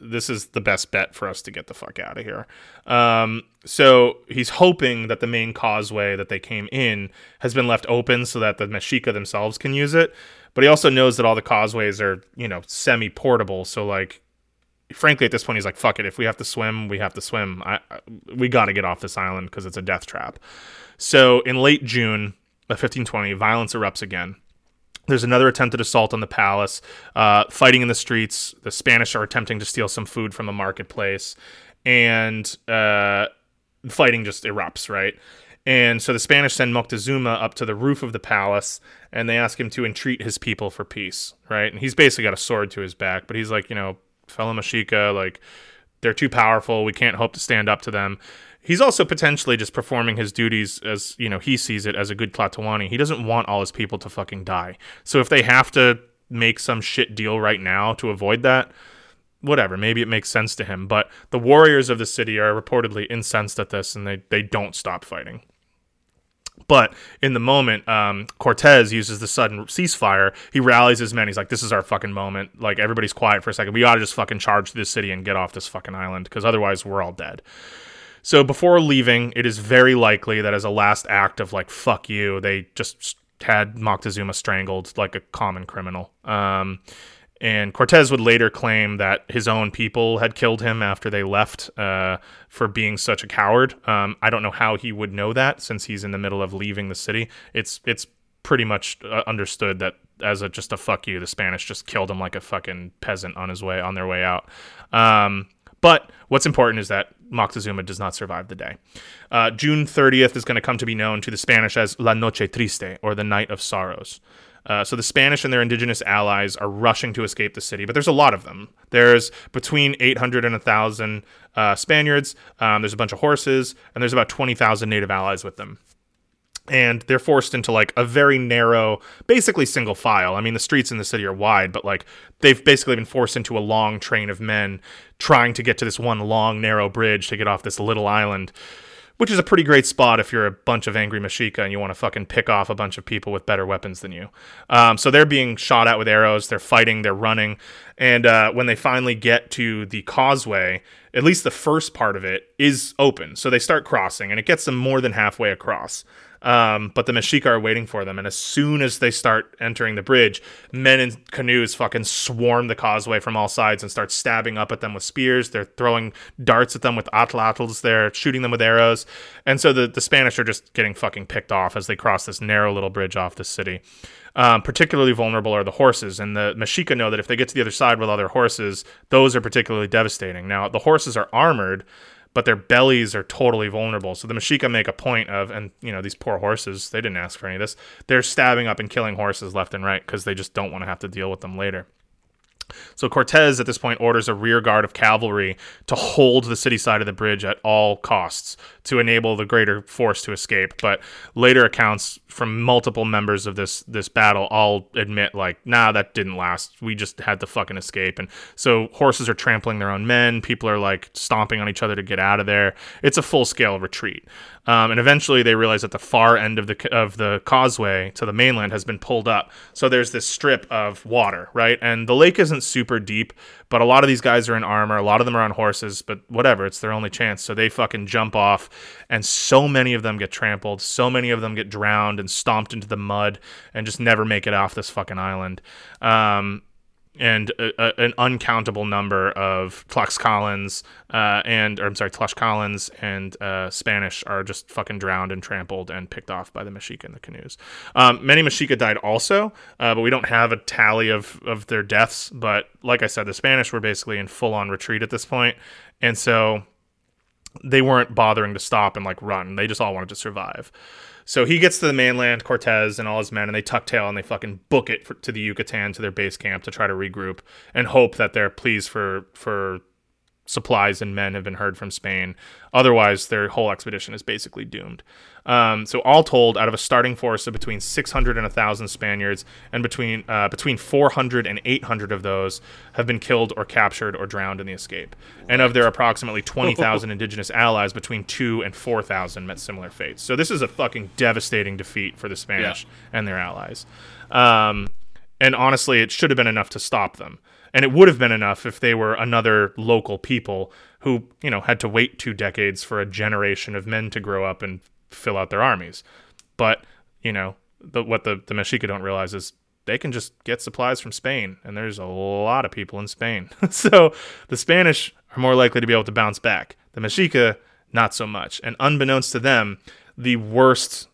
this is the best bet for us to get the fuck out of here. Um, so he's hoping that the main causeway that they came in has been left open so that the Mexica themselves can use it. But he also knows that all the causeways are, you know, semi portable. So, like, frankly, at this point, he's like, fuck it. If we have to swim, we have to swim. I, I we got to get off this island because it's a death trap. So, in late June of 1520, violence erupts again. There's another attempted assault on the palace, uh, fighting in the streets. The Spanish are attempting to steal some food from the marketplace, and uh, fighting just erupts, right? And so the Spanish send Moctezuma up to the roof of the palace, and they ask him to entreat his people for peace, right? And he's basically got a sword to his back, but he's like, you know, fellow Mexica, like they're too powerful. We can't hope to stand up to them. He's also potentially just performing his duties as, you know, he sees it as a good Tlatoani. He doesn't want all his people to fucking die. So if they have to make some shit deal right now to avoid that, whatever, maybe it makes sense to him. But the warriors of the city are reportedly incensed at this and they, they don't stop fighting. But in the moment, um, Cortez uses the sudden ceasefire. He rallies his men. He's like, "This is our fucking moment. Like everybody's quiet for a second. We ought to just fucking charge this city and get off this fucking island because otherwise we're all dead." So before leaving, it is very likely that as a last act of like "fuck you," they just had Moctezuma strangled like a common criminal. Um, and Cortez would later claim that his own people had killed him after they left uh, for being such a coward. Um, I don't know how he would know that since he's in the middle of leaving the city. It's it's pretty much uh, understood that as a just a fuck you, the Spanish just killed him like a fucking peasant on his way on their way out. Um, but what's important is that Moctezuma does not survive the day. Uh, June 30th is going to come to be known to the Spanish as La Noche Triste, or the Night of Sorrows. Uh, so the Spanish and their indigenous allies are rushing to escape the city, but there's a lot of them. There's between 800 and 1,000 uh, Spaniards. Um, there's a bunch of horses, and there's about 20,000 native allies with them. And they're forced into like a very narrow, basically single file. I mean, the streets in the city are wide, but like they've basically been forced into a long train of men trying to get to this one long, narrow bridge to get off this little island which is a pretty great spot if you're a bunch of angry Mexica and you want to fucking pick off a bunch of people with better weapons than you. Um, so they're being shot at with arrows, they're fighting, they're running, and uh, when they finally get to the causeway, at least the first part of it is open. So they start crossing, and it gets them more than halfway across. Um, but the Mexica are waiting for them, and as soon as they start entering the bridge, men in canoes fucking swarm the causeway from all sides and start stabbing up at them with spears. They're throwing darts at them with atlatls. They're shooting them with arrows, and so the the Spanish are just getting fucking picked off as they cross this narrow little bridge off the city. Um, particularly vulnerable are the horses, and the Mexica know that if they get to the other side with other horses, those are particularly devastating. Now the horses are armored but their bellies are totally vulnerable. So the Mexica make a point of, and you know, these poor horses, they didn't ask for any of this. They're stabbing up and killing horses left and right because they just don't want to have to deal with them later. So Cortez at this point orders a rear guard of cavalry to hold the city side of the bridge at all costs to enable the greater force to escape. But later accounts from multiple members of this this battle all admit like, nah, that didn't last. We just had to fucking escape. And so horses are trampling their own men. People are like stomping on each other to get out of there. It's a full scale retreat. Um, and eventually they realize that the far end of the of the causeway to the mainland has been pulled up. So there's this strip of water, right? And the lake isn't super deep, but a lot of these guys are in armor. A lot of them are on horses, but whatever, it's their only chance. So they fucking jump off, and so many of them get trampled. So many of them get drowned and stomped into the mud and just never make it off this fucking island. Um, and a, a, an uncountable number of Tlaxcalans uh, and, or I'm sorry, Tlaxcalans and uh, Spanish are just fucking drowned and trampled and picked off by the Mexica in the canoes. Um, many Mexica died also, uh, but we don't have a tally of, of their deaths. But like I said, the Spanish were basically in full on retreat at this point, and so they weren't bothering to stop and like run. They just all wanted to survive. So he gets to the mainland, Cortez and all his men, and they tuck tail and they fucking book it for, to the Yucatan to their base camp to try to regroup and hope that their pleas for for supplies and men have been heard from Spain. Otherwise, their whole expedition is basically doomed. Um, so, all told, out of a starting force of between 600 and 1,000 Spaniards, and between uh, between 400 and 800 of those have been killed or captured or drowned in the escape. And of their approximately 20,000 indigenous allies, between two and 4,000 met similar fates. So, this is a fucking devastating defeat for the Spanish and their allies. Um, and honestly, it should have been enough to stop them. And it would have been enough if they were another local people who, you know, had to wait two decades for a generation of men to grow up and fill out their armies. But, you know, the, what the, the Mexica don't realize is they can just get supplies from Spain, and there's a lot of people in Spain. so the Spanish are more likely to be able to bounce back. The Mexica, not so much. And unbeknownst to them, the worst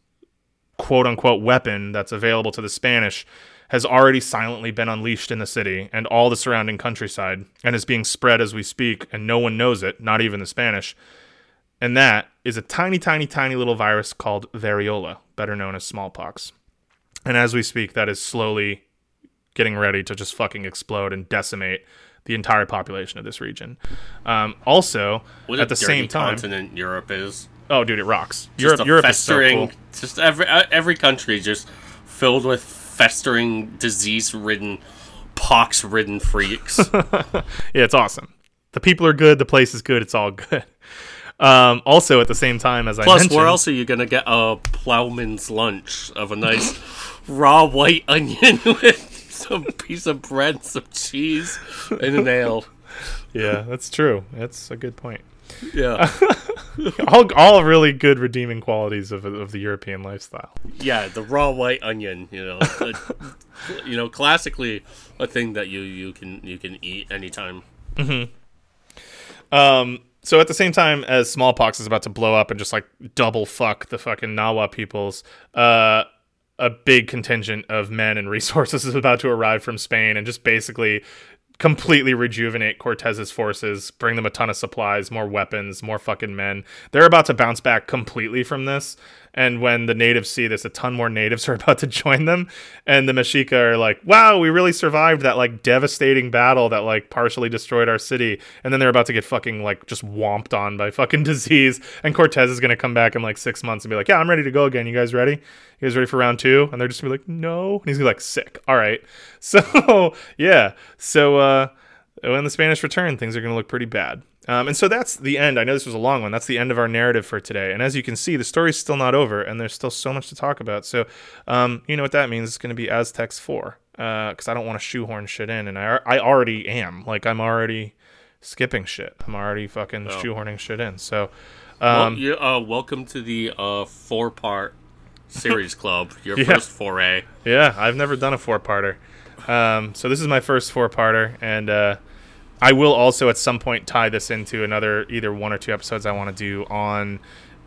quote unquote weapon that's available to the Spanish has already silently been unleashed in the city and all the surrounding countryside and is being spread as we speak, and no one knows it, not even the Spanish. And that is a tiny, tiny, tiny little virus called variola, better known as smallpox. And as we speak, that is slowly getting ready to just fucking explode and decimate the entire population of this region. Um, also, What at the same time, continent Europe is. oh dude, it rocks. Just Europe, a Europe is so festering, cool. just every uh, every country just filled with festering, disease-ridden, pox-ridden freaks. Yeah, it's awesome. The people are good. The place is good. It's all good. Um, also, at the same time, as I Plus, mentioned, where else are you gonna get a plowman's lunch of a nice raw white onion with some piece of bread, some cheese, and an ale? yeah, that's true. That's a good point. Yeah, All, all really good redeeming qualities of, of the European lifestyle. yeah, the raw white onion. You know, uh, you know, classically a thing that you you can you can eat anytime. Um, so at the same time as smallpox is about to blow up and just like double fuck the fucking Nahua peoples, uh, a big contingent of men and resources is about to arrive from Spain and just basically completely rejuvenate Cortez's forces, bring them a ton of supplies, more weapons, more fucking men. They're about to bounce back completely from this. And when the natives see this, a ton more natives are about to join them. And the Mexica are like, wow, we really survived that like devastating battle that like partially destroyed our city. And then they're about to get fucking like just womped on by fucking disease. And Cortez is going to come back in like six months and be like, yeah, I'm ready to go again. You guys ready? You guys ready for round two? And they're just gonna be like, no. And he's gonna be like, sick. All right. So, yeah. So, uh, when the Spanish return, things are going to look pretty bad. Um, and so that's the end. I know this was a long one. That's the end of our narrative for today. And as you can see, the story's still not over, and there's still so much to talk about. So, um, you know what that means? It's going to be Aztecs 4, because I don't want to shoehorn shit in, and I, I already am. Like, I'm already skipping shit. I'm already fucking shoehorning shit in. So, Well, um, you, uh, welcome to the uh, four-part series club. Your Yeah. first foray. Yeah, I've never done a four parter. Um, so this is my first four parter, and uh, I will also at some point tie this into another either one or two episodes I want to do on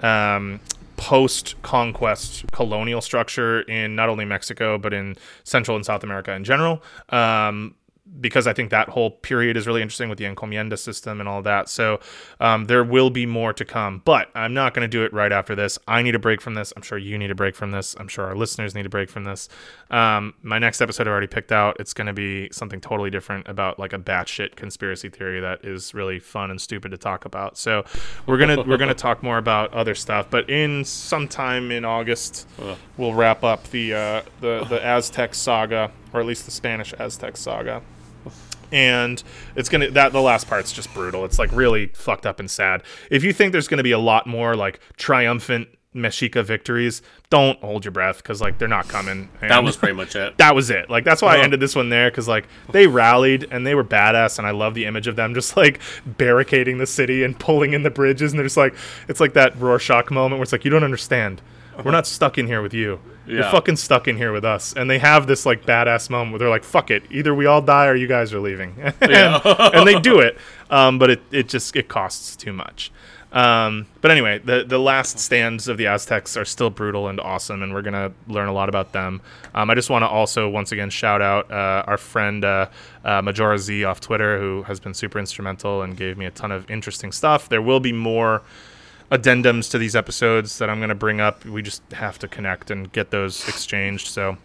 um, post conquest colonial structure in not only Mexico but in Central and South America in general. Um, because I think that whole period is really interesting with the encomienda system and all that. So um, there will be more to come, but I'm not going to do it right after this. I need a break from this. I'm sure you need a break from this. I'm sure our listeners need a break from this. Um, my next episode I already picked out. It's going to be something totally different about like a batshit conspiracy theory that is really fun and stupid to talk about. So we're gonna we're gonna talk more about other stuff. But in sometime in August, we'll wrap up the uh, the the Aztec saga, or at least the Spanish Aztec saga and it's gonna that the last part's just brutal. It's like really fucked up and sad. If you think there's gonna be a lot more like triumphant mexica victories don't hold your breath because like they're not coming. That was pretty much it. that was it. Like that's why i Oh. ended this one there because like they rallied and they were badass and i love the image of them just like barricading the city and pulling in the bridges and they're just like it's like that rorschach moment where it's like you don't understand. We're uh-huh. not stuck in here with you you're fucking stuck in here with us. And they have this like badass moment where they're like fuck it. Either we all die or you guys are leaving. And, and they do it. Um, but it, it just it costs too much. Um, but anyway the, the last stands of the aztecs are still brutal and awesome and we're gonna learn a lot about them. Um, i just want to also once again shout out uh, our friend uh, uh, majora z off twitter who has been super instrumental and gave me a ton of interesting stuff. There will be more addendums to these episodes that I'm going to bring up. We just have to connect and get those exchanged. So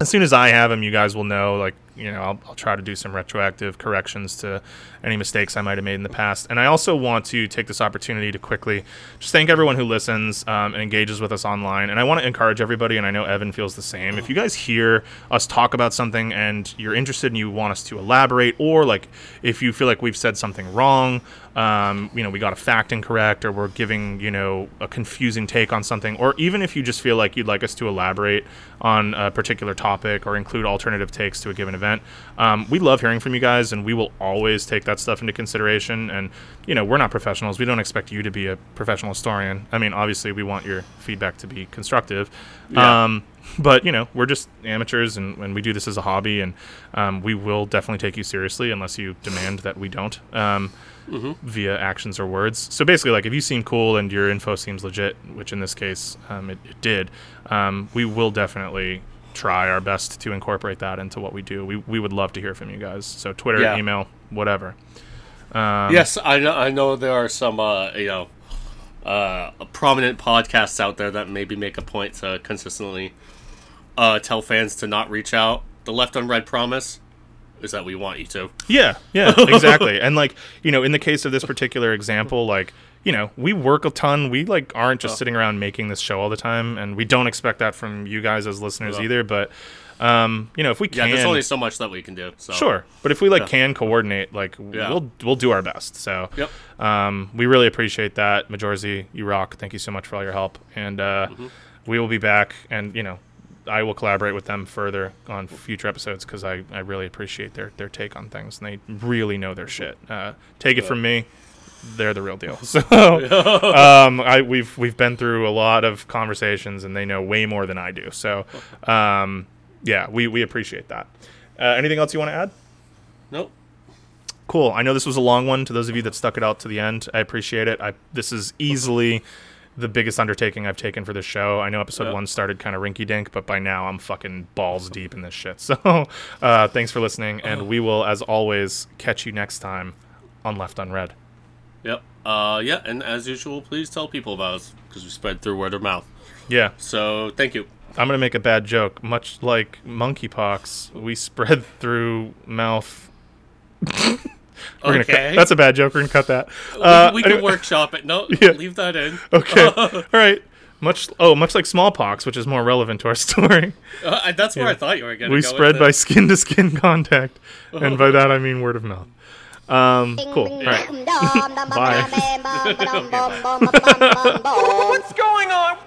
as soon as I have them, you guys will know. Like, you know, I'll, I'll try to do some retroactive corrections to any mistakes I might have made in the past. And I also want to take this opportunity to quickly just thank everyone who listens um, and engages with us online. And I want to encourage everybody, and I know Evan feels the same. If you guys hear us talk about something and you're interested and you want us to elaborate, or like if you feel like we've said something wrong, um, you know, we got a fact incorrect, or we're giving, you know, a confusing take on something, or even if you just feel like you'd like us to elaborate on a particular topic or include alternative takes to a given event, um, we love hearing from you guys, and we will always take that stuff into consideration. And you know, we're not professionals; we don't expect you to be a professional historian. I mean, obviously, we want your feedback to be constructive. Yeah. Um, but you know we're just amateurs and, and we do this as a hobby and um, we will definitely take you seriously unless you demand that we don't um, via actions or words so basically like if you seem cool and your info seems legit which in this case um, it, it did um, we will definitely try our best to incorporate that into what we do we, we would love to hear from you guys so twitter Yeah. email whatever Um, yes, I know. I know there are some, uh, you know, uh, prominent podcasts out there that maybe make a point to consistently uh, tell fans to not reach out. The left on unread promise is that we want you to. Yeah, yeah, exactly. and like, you know, in the case of this particular example, like, you know, we work a ton. We like aren't just sitting around making this show all the time, and we don't expect that from you guys as listeners Yeah. either. But, um, you know, if we can, Yeah, there's only so much that we can do. So sure. But if we like Yeah. can coordinate, like, Yeah. we'll we'll do our best. So, Yep. um, we really appreciate that, Majorzy. You rock. Thank you so much for all your help, and uh, Mm-hmm. we will be back. And you know, I will collaborate with them further on future episodes because I, I really appreciate their, their take on things and they really know their shit. Uh, take it from me, they're the real deal. So um, I we've we've been through a lot of conversations and they know way more than I do. So um, yeah, we, we appreciate that. Uh, anything else you want to add? Nope. Cool. I know this was a long one. To those of you that stuck it out to the end, I appreciate it. I this is easily the biggest undertaking I've taken for this show. I know episode one started kind of rinky dink, but by now I'm fucking balls deep in this shit. So uh, thanks for listening, and we will, as always, catch you next time on Left Unread. Yep. Uh, yeah, and as usual, please tell people about us because we spread through word of mouth. Yeah, So thank you. I'm gonna make a bad joke. Much like monkeypox, we spread through mouth. We're gonna cut- that's a bad joke. We're gonna cut that. We, Uh, we can anyway- workshop it. No, Yeah. leave that in. Okay. All right. Much oh, much like smallpox, which is more relevant to our story. Uh, that's where I thought you were going to we go spread with by skin to skin contact, and by that I mean word of mouth. Um, cool. All right. Bye. What's going on?